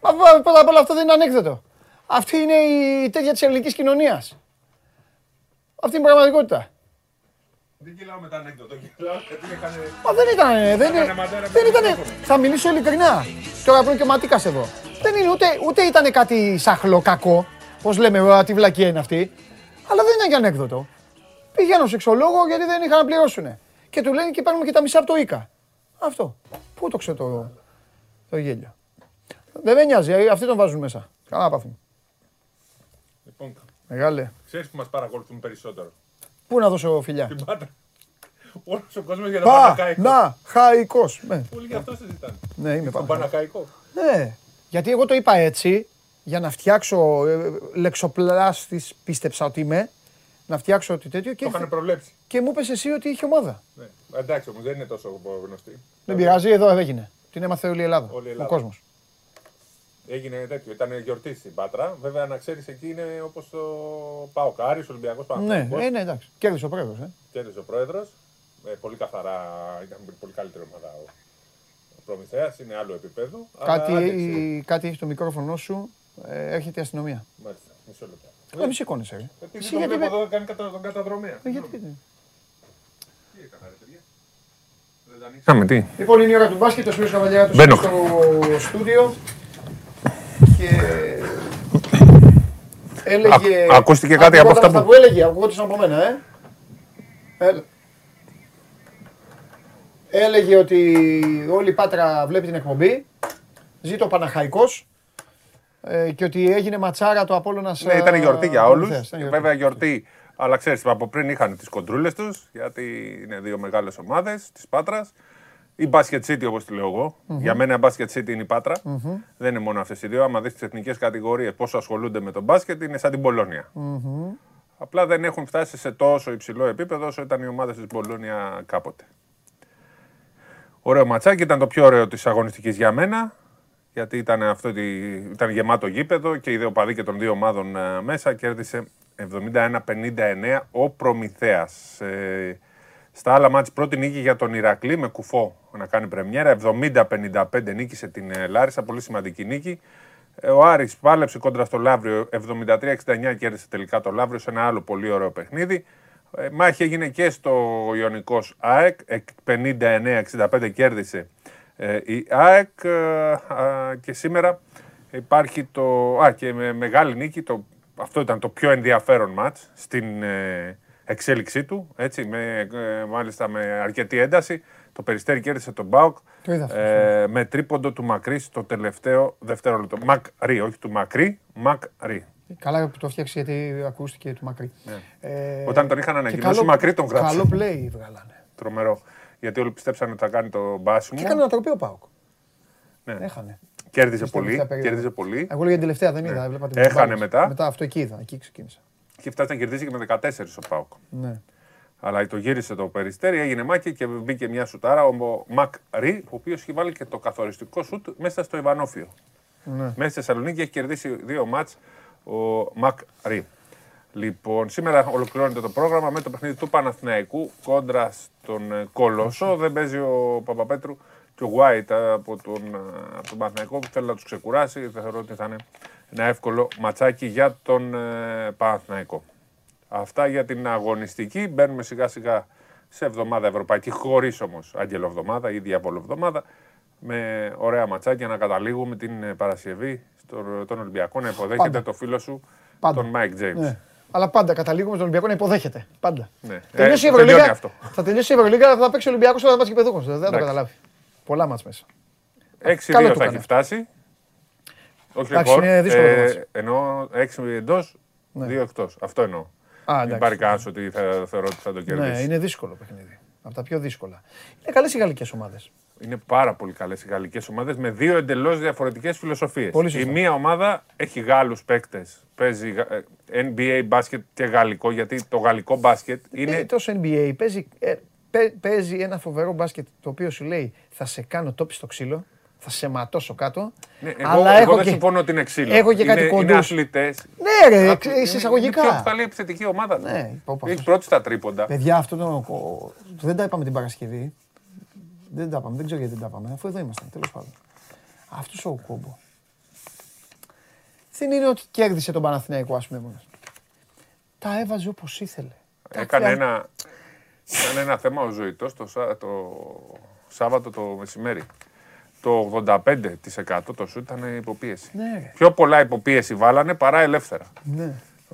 Μα πα- πρώτα απ' όλα αυτό δεν είναι ανέκδοτο. Αυτή είναι η τέτοια της ελληνικής κοινωνίας. Αυτή είναι η πραγματικότητα. Δεν γελάω με τα ανέκδοτο, γελάω γιατί έκανε... Μα δεν ήταν, δεν, Έκανε μαντέρα δεν με ήταν, μικρόφωνο. θα μιλήσω ειλικρινά. Τώρα που είναι και ο Ματίκας εδώ. Δεν είναι ούτε, ούτε ήταν κάτι σαχλό κακό, πώς λέμε, «Ω, τι βλακία είναι αυτή. Αλλά δεν ήταν και ανέκδοτο. Πηγαίνω σε σεξολόγο γιατί δεν είχαν να πληρώσουν. Και του λένε και παίρνουμε και τα μισά από το ΙΚΑ. Αυτό. Πού το ξέρω το, το γέλιο. Δεν με νοιάζει, ε, αυτοί τον βάζουν μέσα. Καλά πάθουν. Λοιπόν, Μεγάλε. ξέρεις που μας παρακολουθούν περισσότερο; Πού να δώσω φιλιά; Την πάντα. Όλος ο κόσμος για να Πα, Πανακαϊκό. να, χαϊκός. Ναι, Όλοι γι' αυτό συζητάνε. ναι είμαι Τον πάνω. Πανακαϊκό. Ναι, γιατί εγώ το είπα έτσι για να φτιάξω ε, λεξοπλάστης, πίστεψα ότι είμαι, να φτιάξω ότι τέτοιο και, Το είχαν προβλέψει. και μου είπες εσύ ότι είχε ομάδα. Ναι. Εντάξει όμως δεν είναι τόσο γνωστή. Δεν πειράζει, εδώ έγινε. Την έμαθε όλη η Ελλάδα, Όλη η ο Ελλάδα. Κόσμος. Έγινε τέτοιο. Ήταν γιορτή στην Πάτρα. Βέβαια να ξέρεις εκεί είναι όπως το Πάο Κάρις, Ολυμπιακός Ναι, Παναθηναϊκός. ε, ναι, εντάξει. Κέρδισε ο πρόεδρος, ε. Κέρδισε ο πρόεδρος. Ε, πολύ καθαρά, ήταν πολύ καλύτερη ομάδα ο, ο Προμηθέας, είναι άλλο επίπεδο. αλλά άντεξε. Κάτι, κάτι έχει το μικρόφωνο σου, ε, έρχεται η αστυνομία. Μάλιστα, μισό λεπτό. Ε, μη σηκώνεσαι, ρε. Επειδή Εσύ τον γιατί βλέπω με- εδώ κάνει κατα, τον καταδρομέα. Ε, γιατί- Τι έκανα ρε παιδιά; Δεν τα ανοίξαμε τι; Λοιπόν, είναι η ώρα του μπάσκετ, ο Σπύρος Καβαλιάράτος Μπαίνω. στο στούντιο και έλεγε... Α- ακούστηκε κάτι από Ακούγονταν αυτά που- που έλεγε, ακούγονταν από μένα, ε. Έλα. Έλεγε ότι όλη η Πάτρα βλέπει την εκπομπή, ζήτω ο Παναχαϊκός ε, και ότι έγινε ματσάρα το Απόλλωνας Ναι, ήταν γιορτή για όλους. Προμηθέας. Ήταν γιορτή. Βέβαια γιορτή. Αλλά ξέρεις, από πριν είχαν τις κοντρούλες τους, γιατί είναι δύο μεγάλες ομάδες της Πάτρας. Η Basket City, όπως τη λέω εγώ. Για μένα η Basket City είναι η πατρα Δεν είναι μόνο αυτές οι δύο. Άμα δεις τις εθνικές κατηγορίες πόσο ασχολούνται με τον μπάσκετ, είναι σαν την Πολώνια. Απλά δεν έχουν φτάσει σε τόσο υψηλό επίπεδο όσο ήταν οι ομάδες της Μπολόνια κάποτε. Ωραίο ματσάκι, ήταν το πιο ωραίο της αγωνιστικής για μένα. Γιατί ήταν, αυτό, τη- ήταν γεμάτο γήπεδο και οι δύο παδί και των δύο ομάδων ε, μέσα κέρδισε 71-59 ο Προμηθέας. Ε, στα άλλα μάτς πρώτη νίκη για τον Ηρακλή με κουφό να κάνει πρεμιέρα. 70-55 νίκησε την ε, Λάρισα, πολύ σημαντική νίκη. Ε, Ο Άρης πάλεψε κόντρα στο Λαύριο, 73-69 κέρδισε τελικά το Λαύριο σε ένα άλλο πολύ ωραίο παιχνίδι. Ε, Μάχη έγινε και στο Ιωνικός ΑΕΚ, ε, 59-65 κέρδισε ε, η ΑΕΚ ε, α, και σήμερα υπάρχει το... Α, και με μεγάλη νίκη, το, αυτό ήταν το πιο ενδιαφέρον μάτς στην ε, εξέλιξή του, έτσι, με, ε, μάλιστα με αρκετή ένταση. Το Περιστέρι κέρδισε τον Μπάουκ Το είδα αυτό. ε, με τρίποντο του Μακρύ στο τελευταίο δευτερόλεπτο. Μακρύ, όχι του Μακρύ, Μακρύ. Καλά που το φτιάξει γιατί ακούστηκε του μακρύ. Ε, Ναι. Όταν τον είχαν και ανακοινώσει, καλό- μακρύ τον γράψαν. Καλό play βγάλανε. Τρομερό. Γιατί όλοι πιστέψαν ότι θα κάνει το μπάσιμο. Και έκανε ανατροπή ο Πάοκ. Ναι. Έχανε. Κέρδιζε Στην πολύ. τελευταία περίοδο. Κέρδιζε πολύ. Εγώ για την τελευταία δεν είδα. Ναι. έβλεπα την Έχανε μπάλα. μετά. Μετά αυτό εκεί είδα. Εκεί ξεκίνησα. Και φτάσει να κερδίσει και με 14 ο Πάοκ. Ναι. Αλλά το γύρισε το περιστέρι, έγινε μάκη και μπήκε μια σουτάρα ο Μακ Ρι, ο οποίος έχει βάλει και το καθοριστικό σουτ μέσα στο Ιβανόφιο. Ναι. Μέσα στη Θεσσαλονίκη έχει κερδίσει δύο μάτς ο Μακ Ρι. Λοιπόν, σήμερα ολοκληρώνεται το πρόγραμμα με το παιχνίδι του Παναθηναϊκού κόντρα στον ε, Κολοσσό. Δεν παίζει ο Παπαπέτρου και ο Γουάιτ από τον, ε, από τον Παναθηναϊκό που θέλει να τους ξεκουράσει. Δεν θεωρώ ότι θα είναι ένα εύκολο ματσάκι για τον ε, Παναθηναϊκό. Αυτά για την αγωνιστική. Μπαίνουμε σιγά σιγά σε εβδομάδα ευρωπαϊκή, χωρίς όμως αγγελοβδομάδα ή διαβολοβδομάδα. Με ωραία ματσάκια να καταλήγουμε την ε, Παρασκευή στο, τον Ολυμπιακό να υποδέχεται Πάντα. το φίλο σου, Πάντα. τον Μάικ Τζέιμς. Ναι. Αλλά πάντα καταλήγουμε στον Ολυμπιακό να υποδέχεται. Πάντα. Ναι. Τελειώσει η Ε, τελειώνει Ευρωλίγα. αυτό. Θα τελειώσει η Ευρωλίγα, θα παίξει ο Ολυμπιακός όλα τα ματς γηπεδούχος. Δεν θα το Εντάξει. καταλάβει. Πολλά μάτς μέσα. 6-2 Καλό θα το έχει έκανε. φτάσει. Όχι Εντάξει, ρεκόρ. είναι δύσκολο το μάτς. Ε, εννοώ 6 εντός, 2 εκτός. Αυτό εννοώ. Α, Μην εντάξει. πάρει κανένας ότι θα, θεωρώ ότι θα το κερδίσει. Ναι, είναι δύσκολο παιχνίδι. Από τα πιο δύσκολα. Είναι καλές οι γαλλικές ομάδες. Είναι πάρα πολύ καλές οι γαλλικές ομάδες με δύο εντελώς διαφορετικές φιλοσοφίες. Πολύ Η σωστά. μία ομάδα έχει Γάλλους παίκτες. Παίζει ε, NBA μπάσκετ και γαλλικό, γιατί το γαλλικό μπάσκετ Είναι είναι. τόσο NBA. Παίζει, ε, παί- παίζει ένα φοβερό μπάσκετ το οποίο σου λέει θα σε κάνω τόπι στο ξύλο, θα σε ματώσω κάτω. Ναι, εγώ, αλλά εγώ έχω δεν και- συμφωνώ ότι είναι ξύλο. έχω και κάτι είναι, είναι κοντούς. αθλητέ. Ναι, ρε, εξ- σε εισαγωγικά. Είναι η πιο καλή επιθετική ομάδα. Ναι, πω, πω, Έχει αυτός- πρώτη στα τρίποντα. Παιδιά, αυτό το. ο- Δεν τα είπαμε την Παρασκευή. Δεν τα είπαμε, δεν ξέρω γιατί δεν τα είπαμε, αφού εδώ ήμασταν, τέλος πάντων. Αυτός ο κόμπο. Δεν είναι ότι κέρδισε τον Παναθηναϊκό, ας πούμε μόνος. Τα έβαζε όπως ήθελε. Τα Έκανε φλα- ένα, έκανε ένα θέμα ο Ζωητός το, Σά- το Σάββατο το μεσημέρι. Το 85% το σου ήταν υποπίεση. Ναι, ρε. Πιο πολλά υποπίεση βάλανε παρά ελεύθερα. Ναι.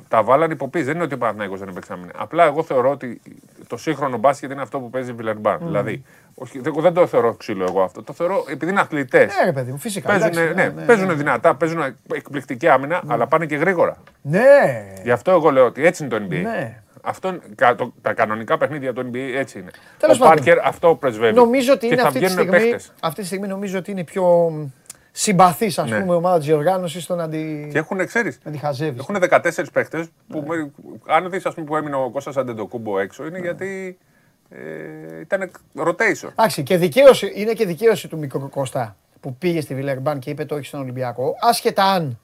Τα βάλανε υποπίεση. Δεν είναι ότι ο Παναθηναϊκός δεν έπαιξε άμυνα. Απλά εγώ θεωρώ ότι το σύγχρονο μπάσκετ είναι αυτό που παίζει η Βιλερμπάν. Δηλαδή, όχι, δεν, δεν το θεωρώ ξύλο εγώ αυτό. Το θεωρώ επειδή είναι αθλητές. Ναι, ρε παιδί μου, φυσικά. Παίζουν, εντάξει, ναι, παίζουν δυνατά, παίζουν εκπληκτική άμυνα, αλλά πάνε και γρήγορα. Ναι, Γι' αυτό εγώ λέω ότι έτσι είναι το NBA. ναι. Αυτό, είναι- κα- το- τα κανονικά παιχνίδια του NBA έτσι είναι. Τέλος ο πάντων. Πάρκερ αυτό πρεσβεύει. Νομίζω ότι Και είναι θα αυτή τη, βγαίνουν στιγμή, παίχτες. αυτή τη στιγμή νομίζω ότι είναι πιο συμπαθής, ας Ναι. πούμε, η ομάδα της διοργάνωσης στο να τη, Και έχουν, ξέρεις, να τη χαζεύεις. έχουν 14 παίχτε που, με- αν δεις ας πούμε που έμεινε ο Κώστας Αντεντοκούμπο έξω, Ναι. είναι γιατί ε, ήταν rotation. Εντάξει, και δικαίωση, είναι και δικαίωση του μικρού Κώστα που πήγε στη Βιλερμπάν και είπε το όχι στον Ολυμπιακό. Άσχετα αν,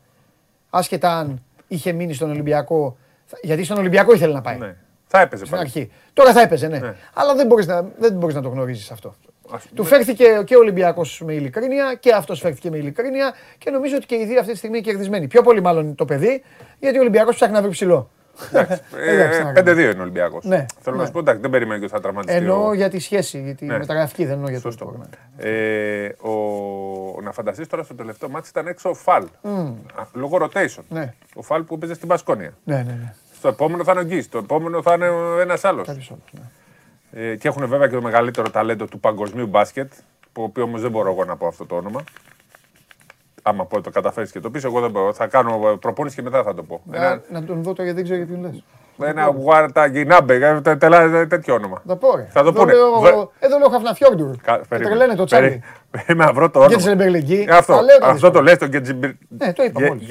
άσχετα αν είχε μείνει στον Ολυμπιακό. Θα- Γιατί στον Ολυμπιακό ήθελε να πάει. Ναι. Θα έπαιζε Στην πάλι. αρχή. Τώρα θα έπαιζε, ναι. Ναι. Αλλά δεν μπορείς να, δεν μπορείς να το γνωρίζεις αυτό. Ας- Του ναι. φέρθηκε και ο Ολυμπιακός με ειλικρίνεια και αυτός φέρθηκε με ειλικρίνεια και νομίζω ότι και οι δύο αυτή τη στιγμή είναι κερδισμένοι. Πιο πολύ μάλλον το παιδί, γιατί ο Ολυμπιακός ψάχνει να βρει ψηλό. Εντάξει, Ε, εντάξει, τι να ε, κάνουμε. 5-2 είναι ο Ολυμπιακός. Ναι, Θέλω ναι. να σου πω, εντάξει, δεν περιμένει και ότι θα τραυματιστεί. Εννοώ ο- για τη σχέση, για τη Ναι. μεταγραφική, δεν εννοώ για το Σωστό. πρόγραμμα. Ε, ο, να φανταστείς τώρα στο τελευταίο μάτι ήταν έξω ο Φαλ. Α, Λόγω rotation. Ναι. Ο Φαλ που έπαιζε στην Πασκόνια. Ναι, ναι, ναι. Στο επόμενο θα είναι ο Γκίς, στο επόμενο θα είναι ένας άλλος. Κάποιος άλλος, ναι. Ε, και έχουν βέβαια και το μεγαλύτερο ταλέντο του παγκοσμίου μπάσκετ, που οποίος όμως δεν μπορώ εγώ να πω αυτό το όνομα. Άμα πω το καταφέρεις και το πεις, εγώ δεν μπορώ. Θα κάνω προπόνηση και μετά θα το πω. Ένα, Να, να τον δω τώρα γιατί δεν ξέρω για ποιον λες. ένα Γουαρταγκινάμπε, ε, τε- τελά- τέτοιο όνομα. Θα πω ρε. Θα το Εδώ πούνε. λέω- Βρε- Εδώ λέω Χαφναφιόρντουρ. Κα- Και περίμενε. τρελαίνε το Περί- τσάλι. Περίμενα να βρω το Για όνομα. τη Σελεμπερλική. Αυτό, Τα λέω τα αυτό δύσκολα. το λες το Γκετζιμπιρ. Ναι, το είπα μόλις.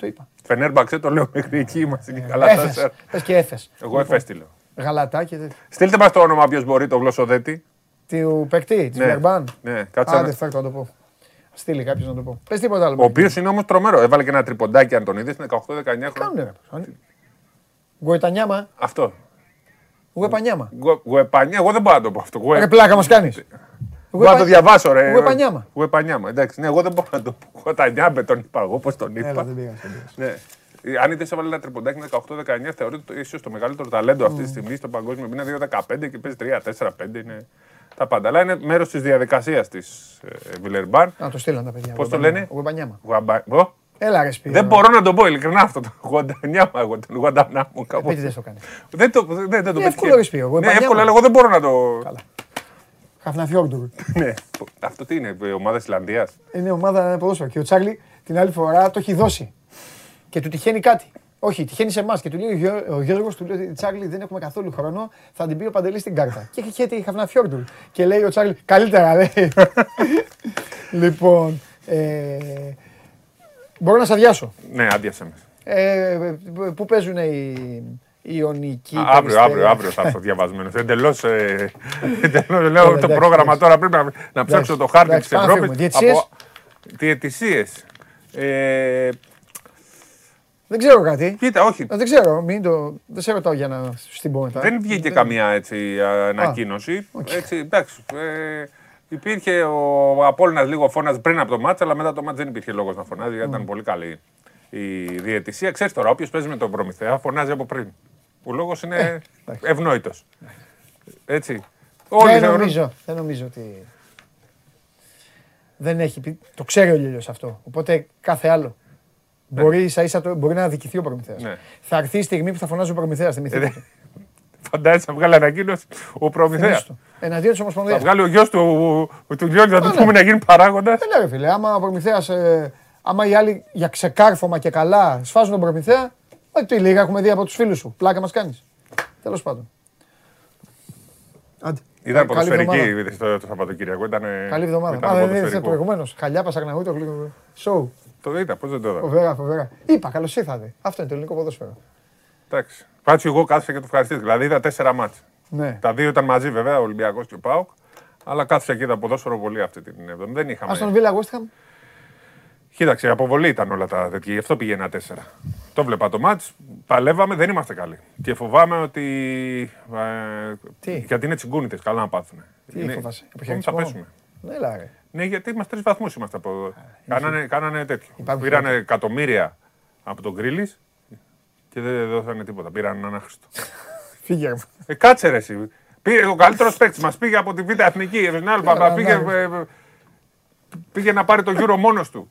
Το είπα. Φενέρμπαξε το λέω μέχρι εκεί είμαστε και καλά. Έφες. τέσσερα. Πες και έφες. Εγώ εφές τη λέω. Γαλατά και τέτοια. Στείλτε μας το όνομα όποιος μπορεί το γλωσσοδέτη. Του παίκτη, της Ναι. Βιλερμπάν. Ναι, κάτσε Άντε, να- φέρ το να το πω. Στείλει κάποιος να το πω. Πες τίποτα άλλο. Ο οποίος είναι όμως τρομερό. Έβαλε και ένα τριποντάκι, αν τον είδες, είναι 18-19 χρόνια. Κάνουνε ρε. Γκοετανιάμα. Αυτό. Γουεπανιάμα. Γουε- Γουεπανιά, εγώ δεν μπορώ να το πω αυτό. Γουε- Ρε πλάκα μας κάνεις. Μπορώ να το διαβάσω, ρε. Γουεπανιάμα. Γουεπανιάμα. Εντάξει, ναι, εγώ δεν μπορώ να το πω. Γουετανιάμπε τον είπα εγώ, πώ τον είπα. Έλα, δεν πήγα. δεν πήγα. Ναι. Ε, Αν είδες έβαλε ένα τριποντάκι 18-19, θεωρείται ίσω το μεγαλύτερο ταλέντο αυτή τη στιγμή στο παγκόσμιο. Είναι 2-15 και παίζει 3-4-5. Είναι τα πάντα. Αλλά είναι μέρος της διαδικασίας της Βιλερμπάν. Α, το στείλαν τα παιδιά. Πώς το Γουεπανιάμα. λένε; Γουεπανιάμα. Γουαμπα- Βο; Έλα ρε Σπύρο. Δεν μπορώ να το πω ειλικρινά αυτό το Γουαντανιάμα, εγώ τον Γουαντανάμο κάπου. Επειδή δεν το κάνει. Δεν το, δεν, δεν το Είναι πετυχαίνω. εύκολο, ρε Σπύρο, Ναι, Γουαντανιάμα. εύκολο, αλλά εγώ δεν μπορώ να το. Χαφναφιόρντουρ. Ναι. Αυτό τι είναι, η ομάδα Ισλανδίας; Είναι ομάδα ποδόσφαιρο. Και ο Τσάρλι την άλλη φορά το έχει δώσει. Και του τυχαίνει κάτι. Όχι, τυχαίνει σε εμάς. Και του λέει ο Γιώ- ο Γιώργος, του λέει: Τσάρλι, δεν έχουμε καθόλου χρόνο. Θα την πει ο Παντελής στην κάρτα. και έχει τη Χαφναφιόρντουρ. Και λέει ο Τσάρλι: Καλύτερα, λέει. λοιπόν. Ε, μπορώ να σε αδειάσω. Ναι, άντιασε με. Ε, πού παίζουν οι, οι Ιωνικοί. Α, Αύριο, Περιστέρι. αύριο, αύριο θα έρθω διαβασμένος. Εντελώς. Εντελώς, λέω το εντάξει, πρόγραμμα εντάξει. τώρα πρέπει να, να ψάξω το χάρτη εντάξει, της πάμε να Ευρώπης. φύγουμε. Διαιτησίες; Διαιτησίε. Ε, Δεν ξέρω κάτι. κοίτα, όχι. Ε, Δεν ξέρω, μην το... δεν σε ρωτάω για να στην πω μετά. Δεν βγήκε καμία έτσι, ανακοίνωση. Έτσι, εντάξει, ε, υπήρχε ο Απόλλωνας λίγο φώναζε πριν από το μάτς, αλλά μετά το μάτς δεν υπήρχε λόγος να φωνάζει, γιατί ήταν πολύ καλή η διαιτησία. Ξέρεις τώρα, όποιος παίζει με τον Προμηθέα φωνάζει από πριν. Ο λόγος είναι ευνόητος. Έτσι. Όλοι δεν θεωρούν- νομίζω, δεν νομίζω ότι. Δεν έχει πει. Το ξέρει ο Λίλιος αυτό. Οπότε κάθε άλλο. Μπορεί, ίσα ίσα το, μπορεί να αδικηθεί ο Προμηθέας. Ναι. Θα έρθει η στιγμή που θα φωνάζει ο Προμηθέας. Θυμηθείτε. Ε, Φαντάζεσαι να βγάλει ανακοίνωση ο Προμηθέας. Θυμήσου το. Εναντίον της Θα Ομοσπονδίας. βγάλει ο γιος του, ο- ο- του Λιώργη, θα του ναι. πούμε να γίνει παράγοντας. Δεν λέω, φίλε. Άμα ο Προμηθέας, ε, άμα οι άλλοι για ξεκάρφωμα και καλά σφάζουν τον Προμηθέα, ε, τι λίγα έχουμε δει από τους φίλους σου. Πλάκα μας κάνεις. Τέλος πάντων. Άντε. Ήταν Καλή ποδοσφαιρική εβδομάδα. το, το Σαββατοκύριακο. Ήταν, Καλή εβδομάδα. Ήταν Α, δεν είδες ποδοσφαιρικό. προηγουμένως. Χαλιά, Πασαγναγούτο, γλυκό. Σοου. Το είδα, πώς δεν το είδα. Φοβερά, φοβερά. Είπα, καλώς ήρθατε. Αυτό είναι το ελληνικό ποδόσφαιρο. Εντάξει. Πάτσιο, εγώ κάθισα και το ευχαριστήσω. Δηλαδή είδα τέσσερα μάτς. Ναι. τα Τα δύο ήταν μαζί βέβαια, ο Ολυμπιακός και ο Πάοκ. Αλλά κάθισα και είδα ποδόσφαιρο πολύ αυτή την εβδομάδα. Δεν είχαμε. Αστον Βίλα West Ham; Κοίταξε, αποβολή ήταν όλα τα τέτοια. Γι' αυτό πήγε ένα τέσσερα. Το βλέπα το μάτς, παλεύαμε, δεν είμαστε καλοί. Και φοβάμαι ότι. Ε, Τι; Γιατί είναι τσιγκούνιτες, καλά να πάθουν. Τι φοβάσαι, Θα αποχαιρετισμό; πέσουμε. Ναι, έλα, ρε. Ναι, γιατί είμαστε τρεις βαθμούς είμαστε από εδώ. Κάνανε, κάνανε τέτοιο. Υπάρχουν Πήρανε χιλιάδες. εκατομμύρια από τον Γκρίλη και δεν δώσανε τίποτα. Πήραν έναν άχρηστο. Φύγε. ρε. Ε, κάτσε ρε εσύ. Πήγε ο καλύτερος παίκτης μας. Πήγε από τη Β' Εθνική. Στην Άλπα. Καλά, Πήγε, ναι. ε, ε, πήγε να πάρει το γύρο μόνος του.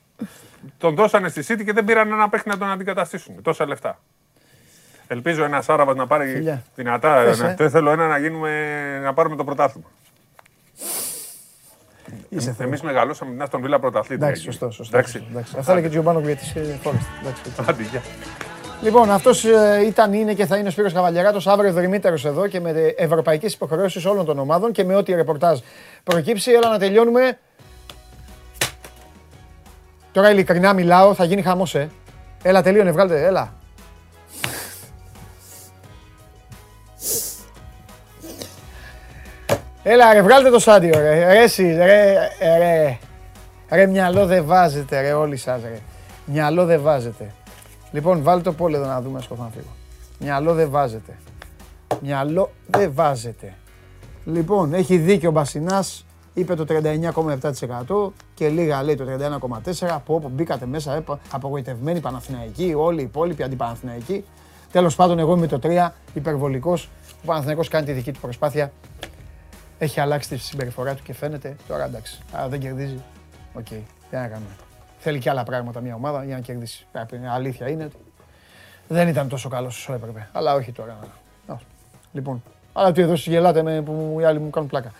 Τον δώσανε στη City και δεν πήραν ένα παίκτη να τον αντικαταστήσουν. Τόσα λεφτά. Ελπίζω ένας Άραβας να πάρει Φιλιά. δυνατά. Θες, να- ε; Δεν θέλω ένα να, γίνουμε, να πάρουμε το πρωτάθλημα. Είσαι Εμείς Θεός. μεγαλώσαμε την Άστον Βίλα πρωταθλήτρια. Εντάξει, εκεί. σωστό. σωστό, Εντάξει. σωστό, εντάξει. Αυτά λέει και ο Τζιομπάνο για τη Φόρεστ. Άντε, γεια. Λοιπόν, αυτός ήταν, είναι και θα είναι ο Σπύρος Καβαλιαράτος αύριο δρυμύτερο εδώ και με ευρωπαϊκές υποχρεώσεις όλων των ομάδων και με ό,τι ρεπορτάζ προκύψει. Έλα να τελειώνουμε. Τώρα ειλικρινά μιλάω, θα γίνει χαμός, ε. Έλα, τελείωνε, βγάλτε, έλα. Έλα ρε, βγάλτε το σάντιο ρε, ρε εσύ, ρε, ρε, ρε, μυαλό δεν βάζετε ρε όλοι σας ρε, μυαλό δεν βάζετε. Λοιπόν, βάλτε το πόλε εδώ να δούμε σκοφ να φύγω. Μυαλό δεν βάζετε. Μυαλό δεν βάζετε. Λοιπόν, έχει δίκιο ο Μπασινάς, είπε το 39,7% και λίγα λέει το 31,4%. Από όπου μπήκατε μέσα, ε, απογοητευμένοι Παναθηναϊκοί, όλοι οι υπόλοιποι αντιπαναθηναϊκοί. Τέλος πάντων, εγώ είμαι το 3, υπερβολικός. Ο Παναθηναϊκός κάνει τη δική του προσπάθεια. Έχει αλλάξει τη συμπεριφορά του και φαίνεται. Τώρα εντάξει, άρα δεν κερδίζει. Οκ, τι να κάνουμε. Θέλει και άλλα πράγματα μια ομάδα για να κερδίσει. Πρέπει, αλήθεια είναι. Δεν ήταν τόσο καλός όσο έπρεπε. Αλλά όχι τώρα. Α, Λοιπόν, αλλά τι εδώ εσείς γελάτε με, που οι άλλοι μου κάνουν πλάκα.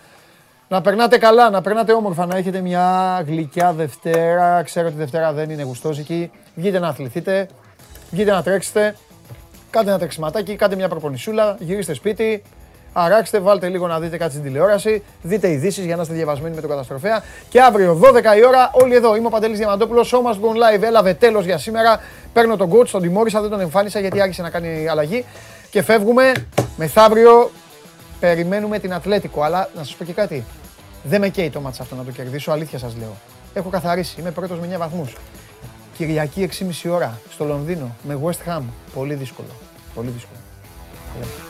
Να περνάτε καλά, να περνάτε όμορφα, να έχετε μια γλυκιά Δευτέρα. Ξέρω ότι Δευτέρα δεν είναι γουστόζικη. Βγείτε να αθληθείτε, βγείτε να τρέξετε, κάντε ένα τρεξιματάκι, κάντε μια προπονησούλα, γυρίστε σπίτι, αράξτε, βάλτε λίγο να δείτε κάτι στην τηλεόραση, δείτε ειδήσεις για να είστε διαβασμένοι με τον καταστροφέα. Και αύριο 12 η ώρα, όλοι εδώ. Είμαι ο Παντελής Διαμαντόπουλος, Show Must Go On Live, έλαβε τέλος για σήμερα. Παίρνω τον coach, τον τιμώρησα, δεν τον εμφάνισα γιατί άρχισε να κάνει αλλαγή. Και φεύγουμε μεθαύριο. Περιμένουμε την Ατλέτικο, αλλά να σας πω και κάτι. Δεν με καίει το μάτς αυτό να το κερδίσω, αλήθεια σας λέω. Έχω καθαρίσει, είμαι πρώτος με 9 βαθμούς. Κυριακή 6,5 ώρα στο Λονδίνο με West Ham. Πολύ δύσκολο. Πολύ δύσκολο. Λέμε.